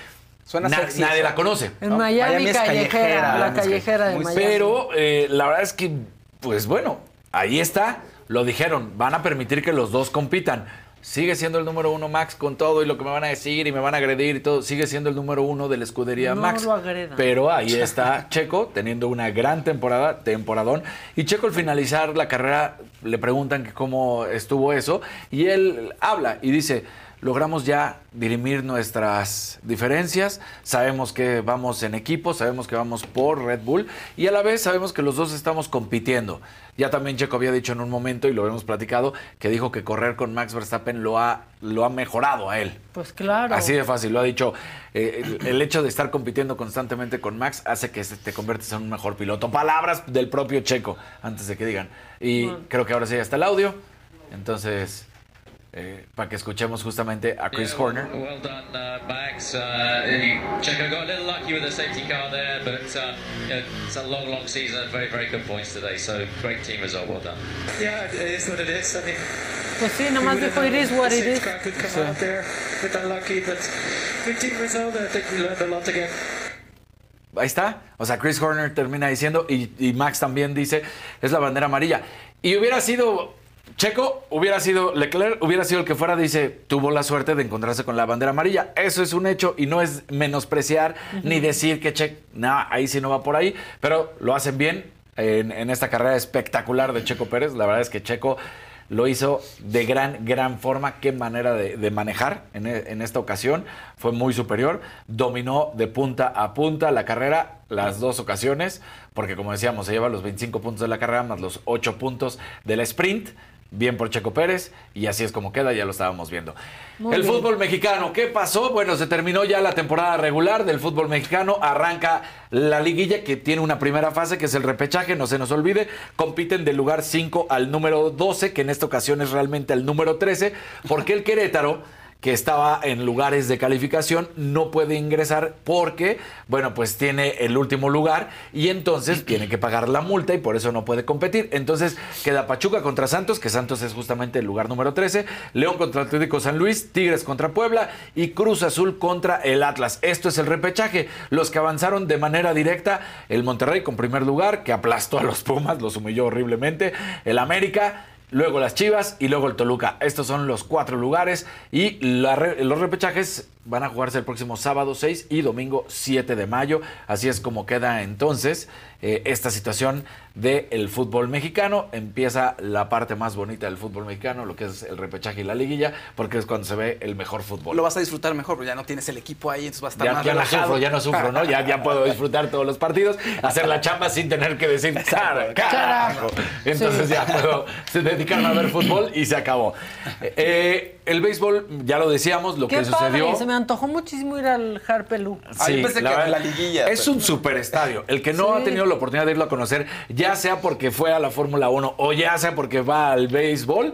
Suena Na- sexy Nadie la conoce. En Miami, Miami es callejera, callejera. la callejera de Miami. Pero eh, la verdad es que, pues bueno, ahí está. Lo dijeron, van a permitir que los dos compitan. Sigue siendo el número uno Max con todo y lo que me van a decir y me van a agredir y todo. Sigue siendo el número uno de la escudería No Max. lo. Pero ahí está Checo teniendo una gran temporada, temporadón. Y Checo al finalizar la carrera le preguntan que cómo estuvo eso. Y él habla y dice, logramos ya dirimir nuestras diferencias. Sabemos que vamos en equipo, sabemos que vamos por Red Bull. Y a la vez sabemos que los dos estamos compitiendo. Ya también Checo había dicho en un momento, y lo hemos platicado, que dijo que correr con Max Verstappen lo ha, lo ha mejorado a él. Pues claro. Así de fácil, lo ha dicho. eh, el, el hecho de estar compitiendo constantemente con Max hace que se- te conviertes en un mejor piloto. Palabras del propio Checo, antes de que digan. Y creo que ahora sí ya está el audio. Entonces, eh, para que escuchemos justamente a Chris Horner. Well done, uh, Max. Uh, you- Checo got a little lucky with the safety car there, but uh, you know, it's a long, long season and very, very good points today. So great team result. Well done. Yeah, it is what it is. I mean, Pues sí, nomás dijo it is what it is. car could come out there, a bit unlucky, but good team result. I think we learned a lot again. Ahí está. O sea, Chris Horner termina diciendo, y, y Max también dice, es la bandera amarilla. Y hubiera sido Checo, hubiera sido Leclerc, hubiera sido el que fuera, dice, tuvo la suerte de encontrarse con la bandera amarilla. Eso es un hecho y no es menospreciar ni decir que Checo, no, ahí sí no va por ahí, pero lo hacen bien en, en esta carrera espectacular de Checo Pérez. La verdad es que Checo lo hizo de gran, gran forma. Qué manera de, de manejar en, e- en esta ocasión. Fue muy superior. Dominó de punta a punta la carrera las dos ocasiones, porque como decíamos, se lleva los 25 puntos de la carrera más los 8 puntos del sprint. Bien por Checo Pérez y así es como queda, ya lo estábamos viendo. Muy el bien. fútbol mexicano, ¿qué pasó? Bueno, se terminó ya la temporada regular del fútbol mexicano, arranca la liguilla que tiene una primera fase que es el repechaje, no se nos olvide, compiten del lugar 5 al número 12, que en esta ocasión es realmente el número 13, porque el Querétaro que estaba en lugares de calificación no puede ingresar porque, bueno, pues tiene el último lugar y entonces tiene que pagar la multa y por eso no puede competir. Entonces queda Pachuca contra Santos, que Santos es justamente el lugar número 13, León contra Atlético San Luis, Tigres contra Puebla y Cruz Azul contra el Atlas. Esto es el repechaje. Los que avanzaron de manera directa, el Monterrey con primer lugar, que aplastó a los Pumas, los humilló horriblemente, el América luego las Chivas y luego el Toluca. Estos son los cuatro lugares y la los repechajes van a jugarse el próximo sábado 6 y domingo 7 de mayo. Así es como queda entonces eh, esta situación del fútbol mexicano. Empieza la parte más bonita del fútbol mexicano, lo que es el repechaje y la liguilla, porque es cuando se ve el mejor fútbol. Lo vas a disfrutar mejor, porque ya no tienes el equipo ahí, entonces vas a estar Ya, más ya no sufro, ya no sufro, ¿no? Ya, ya [laughs] puedo disfrutar todos los partidos, hacer la chamba sin tener que decir "Car- carajo. Entonces Sí. ya puedo dedicarme a ver fútbol y se acabó. Eh, el béisbol, ya lo decíamos, lo Qué que sucedió. padre, se me antojó muchísimo ir al Harpelú. Sí, verdad, Es un superestadio. El que no Sí. ha tenido la oportunidad de irlo a conocer, ya sea porque fue a la Fórmula 1 o ya sea porque va al béisbol,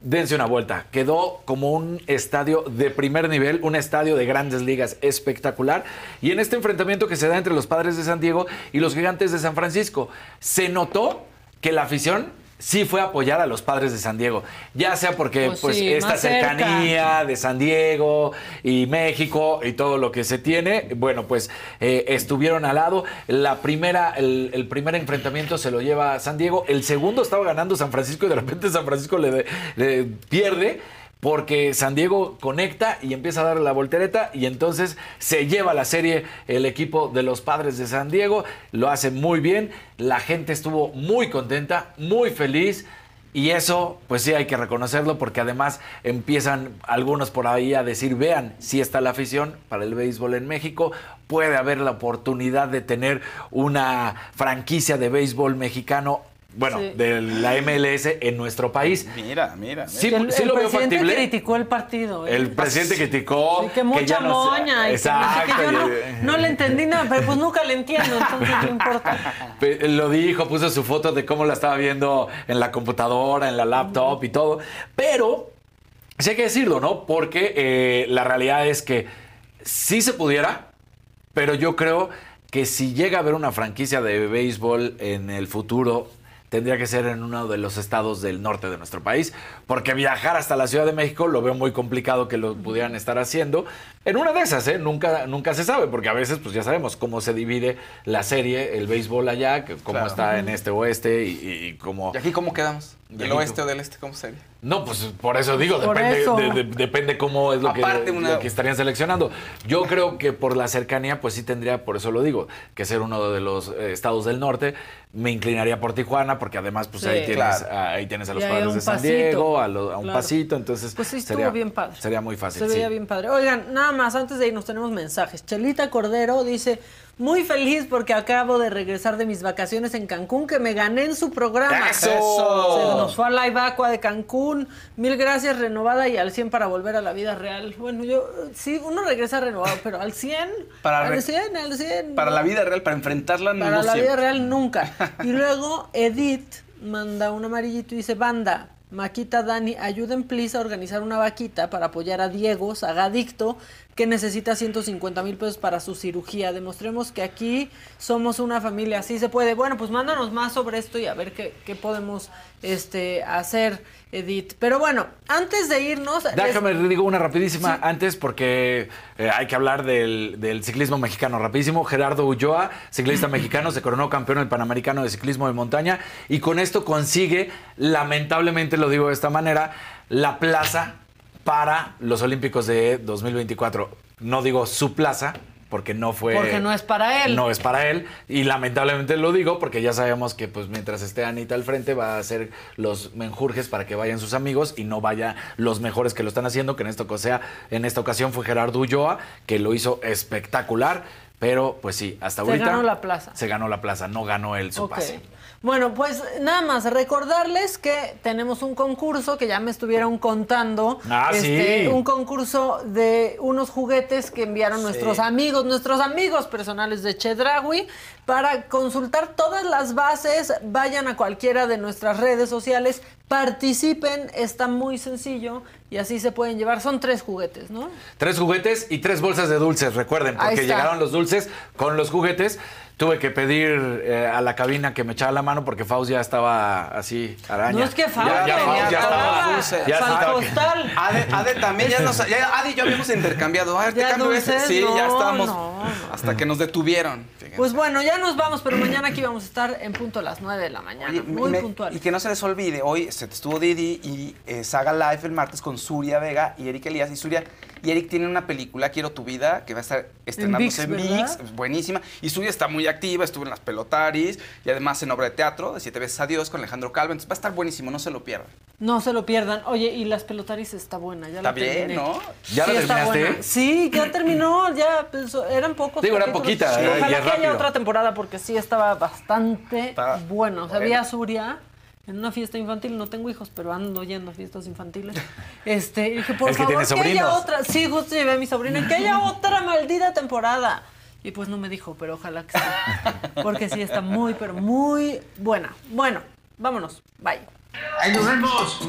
dense una vuelta. Quedó como un estadio de primer nivel, un estadio de grandes ligas espectacular. Y en este enfrentamiento que se da entre los padres de San Diego y los gigantes de San Francisco, se notó que la afición sí fue apoyar a los padres de San Diego. Ya sea porque Pues pues, sí, esta cerca. cercanía de San Diego y México y todo lo que se tiene, bueno, pues eh, estuvieron al lado. La primera, el, el primer enfrentamiento se lo lleva San Diego, el segundo estaba ganando San Francisco y de repente San Francisco le, le pierde. Porque San Diego conecta y empieza a darle la voltereta y entonces se lleva la serie el equipo de los padres de San Diego. Lo hace muy bien. La gente estuvo muy contenta, muy feliz. Y eso, pues sí hay que reconocerlo porque además empiezan algunos por ahí a decir, vean, si está la afición para el béisbol en México, puede haber la oportunidad de tener una franquicia de béisbol mexicano, bueno, Sí. de la MLS en nuestro país. Mira, mira. Sí, el, sí el lo veo presidente factible. criticó el partido. ¿eh? El presidente criticó Sí, que mucha ya moña. que no sé Exacto. yo no, le entendí nada, pero pues nunca le entiendo, entonces no importa. [laughs] Pe- Lo dijo, puso su foto de cómo la estaba viendo en la computadora, en la laptop y todo. Pero, sí hay que decirlo, ¿no? Porque eh, la realidad es que sí se pudiera, pero yo creo que si llega a haber una franquicia de béisbol en el futuro, tendría que ser en uno de los estados del norte de nuestro país, porque viajar hasta la Ciudad de México lo veo muy complicado que lo pudieran estar haciendo. En una de esas, ¿eh? Nunca, nunca se sabe, porque a veces, pues ya sabemos cómo se divide la serie, el béisbol allá, cómo Claro. está en este oeste y, y- y cómo... ¿Y aquí cómo quedamos? ¿Del oeste o del este? ¿Cómo sería? no, pues por eso digo, Por depende, eso. de- de- depende cómo es lo que, Aparte, una- lo que estarían seleccionando. Yo creo que por la cercanía, pues sí tendría, por eso lo digo, que ser uno de los eh, estados del norte. Me inclinaría por Tijuana, porque además, pues Sí. ahí, tienes, Claro. ah, ahí tienes a los padres de San pasito. Diego, a, lo- a un Claro. pasito, entonces Pues sí, estuvo sería, bien padre. sería muy fácil. Se veía sí. bien padre. Oigan, nada más, antes de irnos tenemos mensajes. Chelita Cordero dice, muy feliz porque acabo de regresar de mis vacaciones en Cancún, que me gané en su programa. ¡Eso! Se nos fue a la Ibacua de Cancún. Mil gracias, renovada y al 100 para volver a la vida real. Bueno, yo, sí, uno regresa renovado, pero al 100, Para al re- 100, al 100. Para la vida real, para enfrentarla, Para no la siempre. vida real nunca. [laughs] Y luego Edith manda un amarillito y dice, banda, Maquita, Dani, ayuden please a organizar una vaquita para apoyar a Diego, sagadicto, que necesita 150 mil pesos para su cirugía. Demostremos que aquí somos una familia, así se puede. Bueno, pues mándanos más sobre esto y a ver qué, qué podemos este, hacer, Edith. Pero bueno, antes de irnos... les- Déjame, digo una rapidísima antes porque eh, hay que hablar del, del ciclismo mexicano rapidísimo. Gerardo Ulloa, ciclista [laughs] mexicano, se coronó campeón del Panamericano de Ciclismo de Montaña y con esto consigue, lamentablemente lo digo de esta manera, la plaza para los Olímpicos de 2024. No digo su plaza, porque no fue... Porque no es para él. No es para él. Y lamentablemente lo digo porque ya sabemos que pues mientras esté Anita al frente va a hacer los menjurjes para que vayan sus amigos y no vaya los mejores que lo están haciendo, que en esta, ocasión, en esta ocasión fue Gerardo Ulloa, que lo hizo espectacular. Pero pues sí, hasta Se ahorita... ganó la plaza. Se ganó la plaza, no ganó él su pase. Bueno, pues nada más recordarles que tenemos un concurso que ya me estuvieron contando. Ah, sí. Un concurso de unos juguetes que enviaron nuestros amigos, nuestros amigos personales de Chedraui. Para consultar todas las bases, vayan a cualquiera de nuestras redes sociales, participen, está muy sencillo y así se pueden llevar. Son tres juguetes, ¿no? Tres juguetes y tres bolsas de dulces, recuerden, porque llegaron los dulces con los juguetes. Tuve que pedir eh, a la cabina que me echara la mano porque Faust ya estaba así, araña. No es que Faust ya, ya tenía Faust ya estaba, ya estaba- costal. Ade, Ade también ya nos. Ya, Ade y yo habíamos intercambiado. A ver, te cambio ese. dulces, Sí, ya estábamos. no, Hasta que nos detuvieron. Pues bueno, ya nos vamos, pero mañana aquí vamos a estar en punto a las 9 de la mañana. Oye, muy me- puntual. Y que no se les olvide, hoy se estuvo Didi y eh, Saga Live el martes con Suria Vega y Eric Elías. Y Suria y Eric tienen una película, Quiero tu vida, que va a estar estrenándose en ViX, buenísima. Y Suria está muy activa, estuvo en las pelotaris y además en obra de teatro de Siete veces Adiós con Alejandro Calvo. Entonces va a estar buenísimo, no se lo pierdan. No se lo pierdan. Oye, y las pelotaris está buena, ya Está la bien, terminé. ¿no? ¿Ya la está terminaste? buena. Sí, ya terminó, ya pues, eran pocos. Digo, eran poquitas, Sí, eh, y Ojalá que haya otra temporada porque sí estaba bastante Está bueno. O sea, bueno. vi a Suria en una fiesta infantil, no tengo hijos, pero ando yendo a fiestas infantiles. [laughs] Este, y dije, por Es que favor, que haya otra. Sí, justo llevé a mi sobrina, que haya otra maldita temporada. Y pues no me dijo, pero ojalá que sí. [laughs] Porque sí está muy, pero muy buena. Bueno, vámonos. Bye. ¡Ahí nos vemos!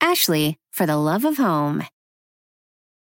Ashley, for the love of home.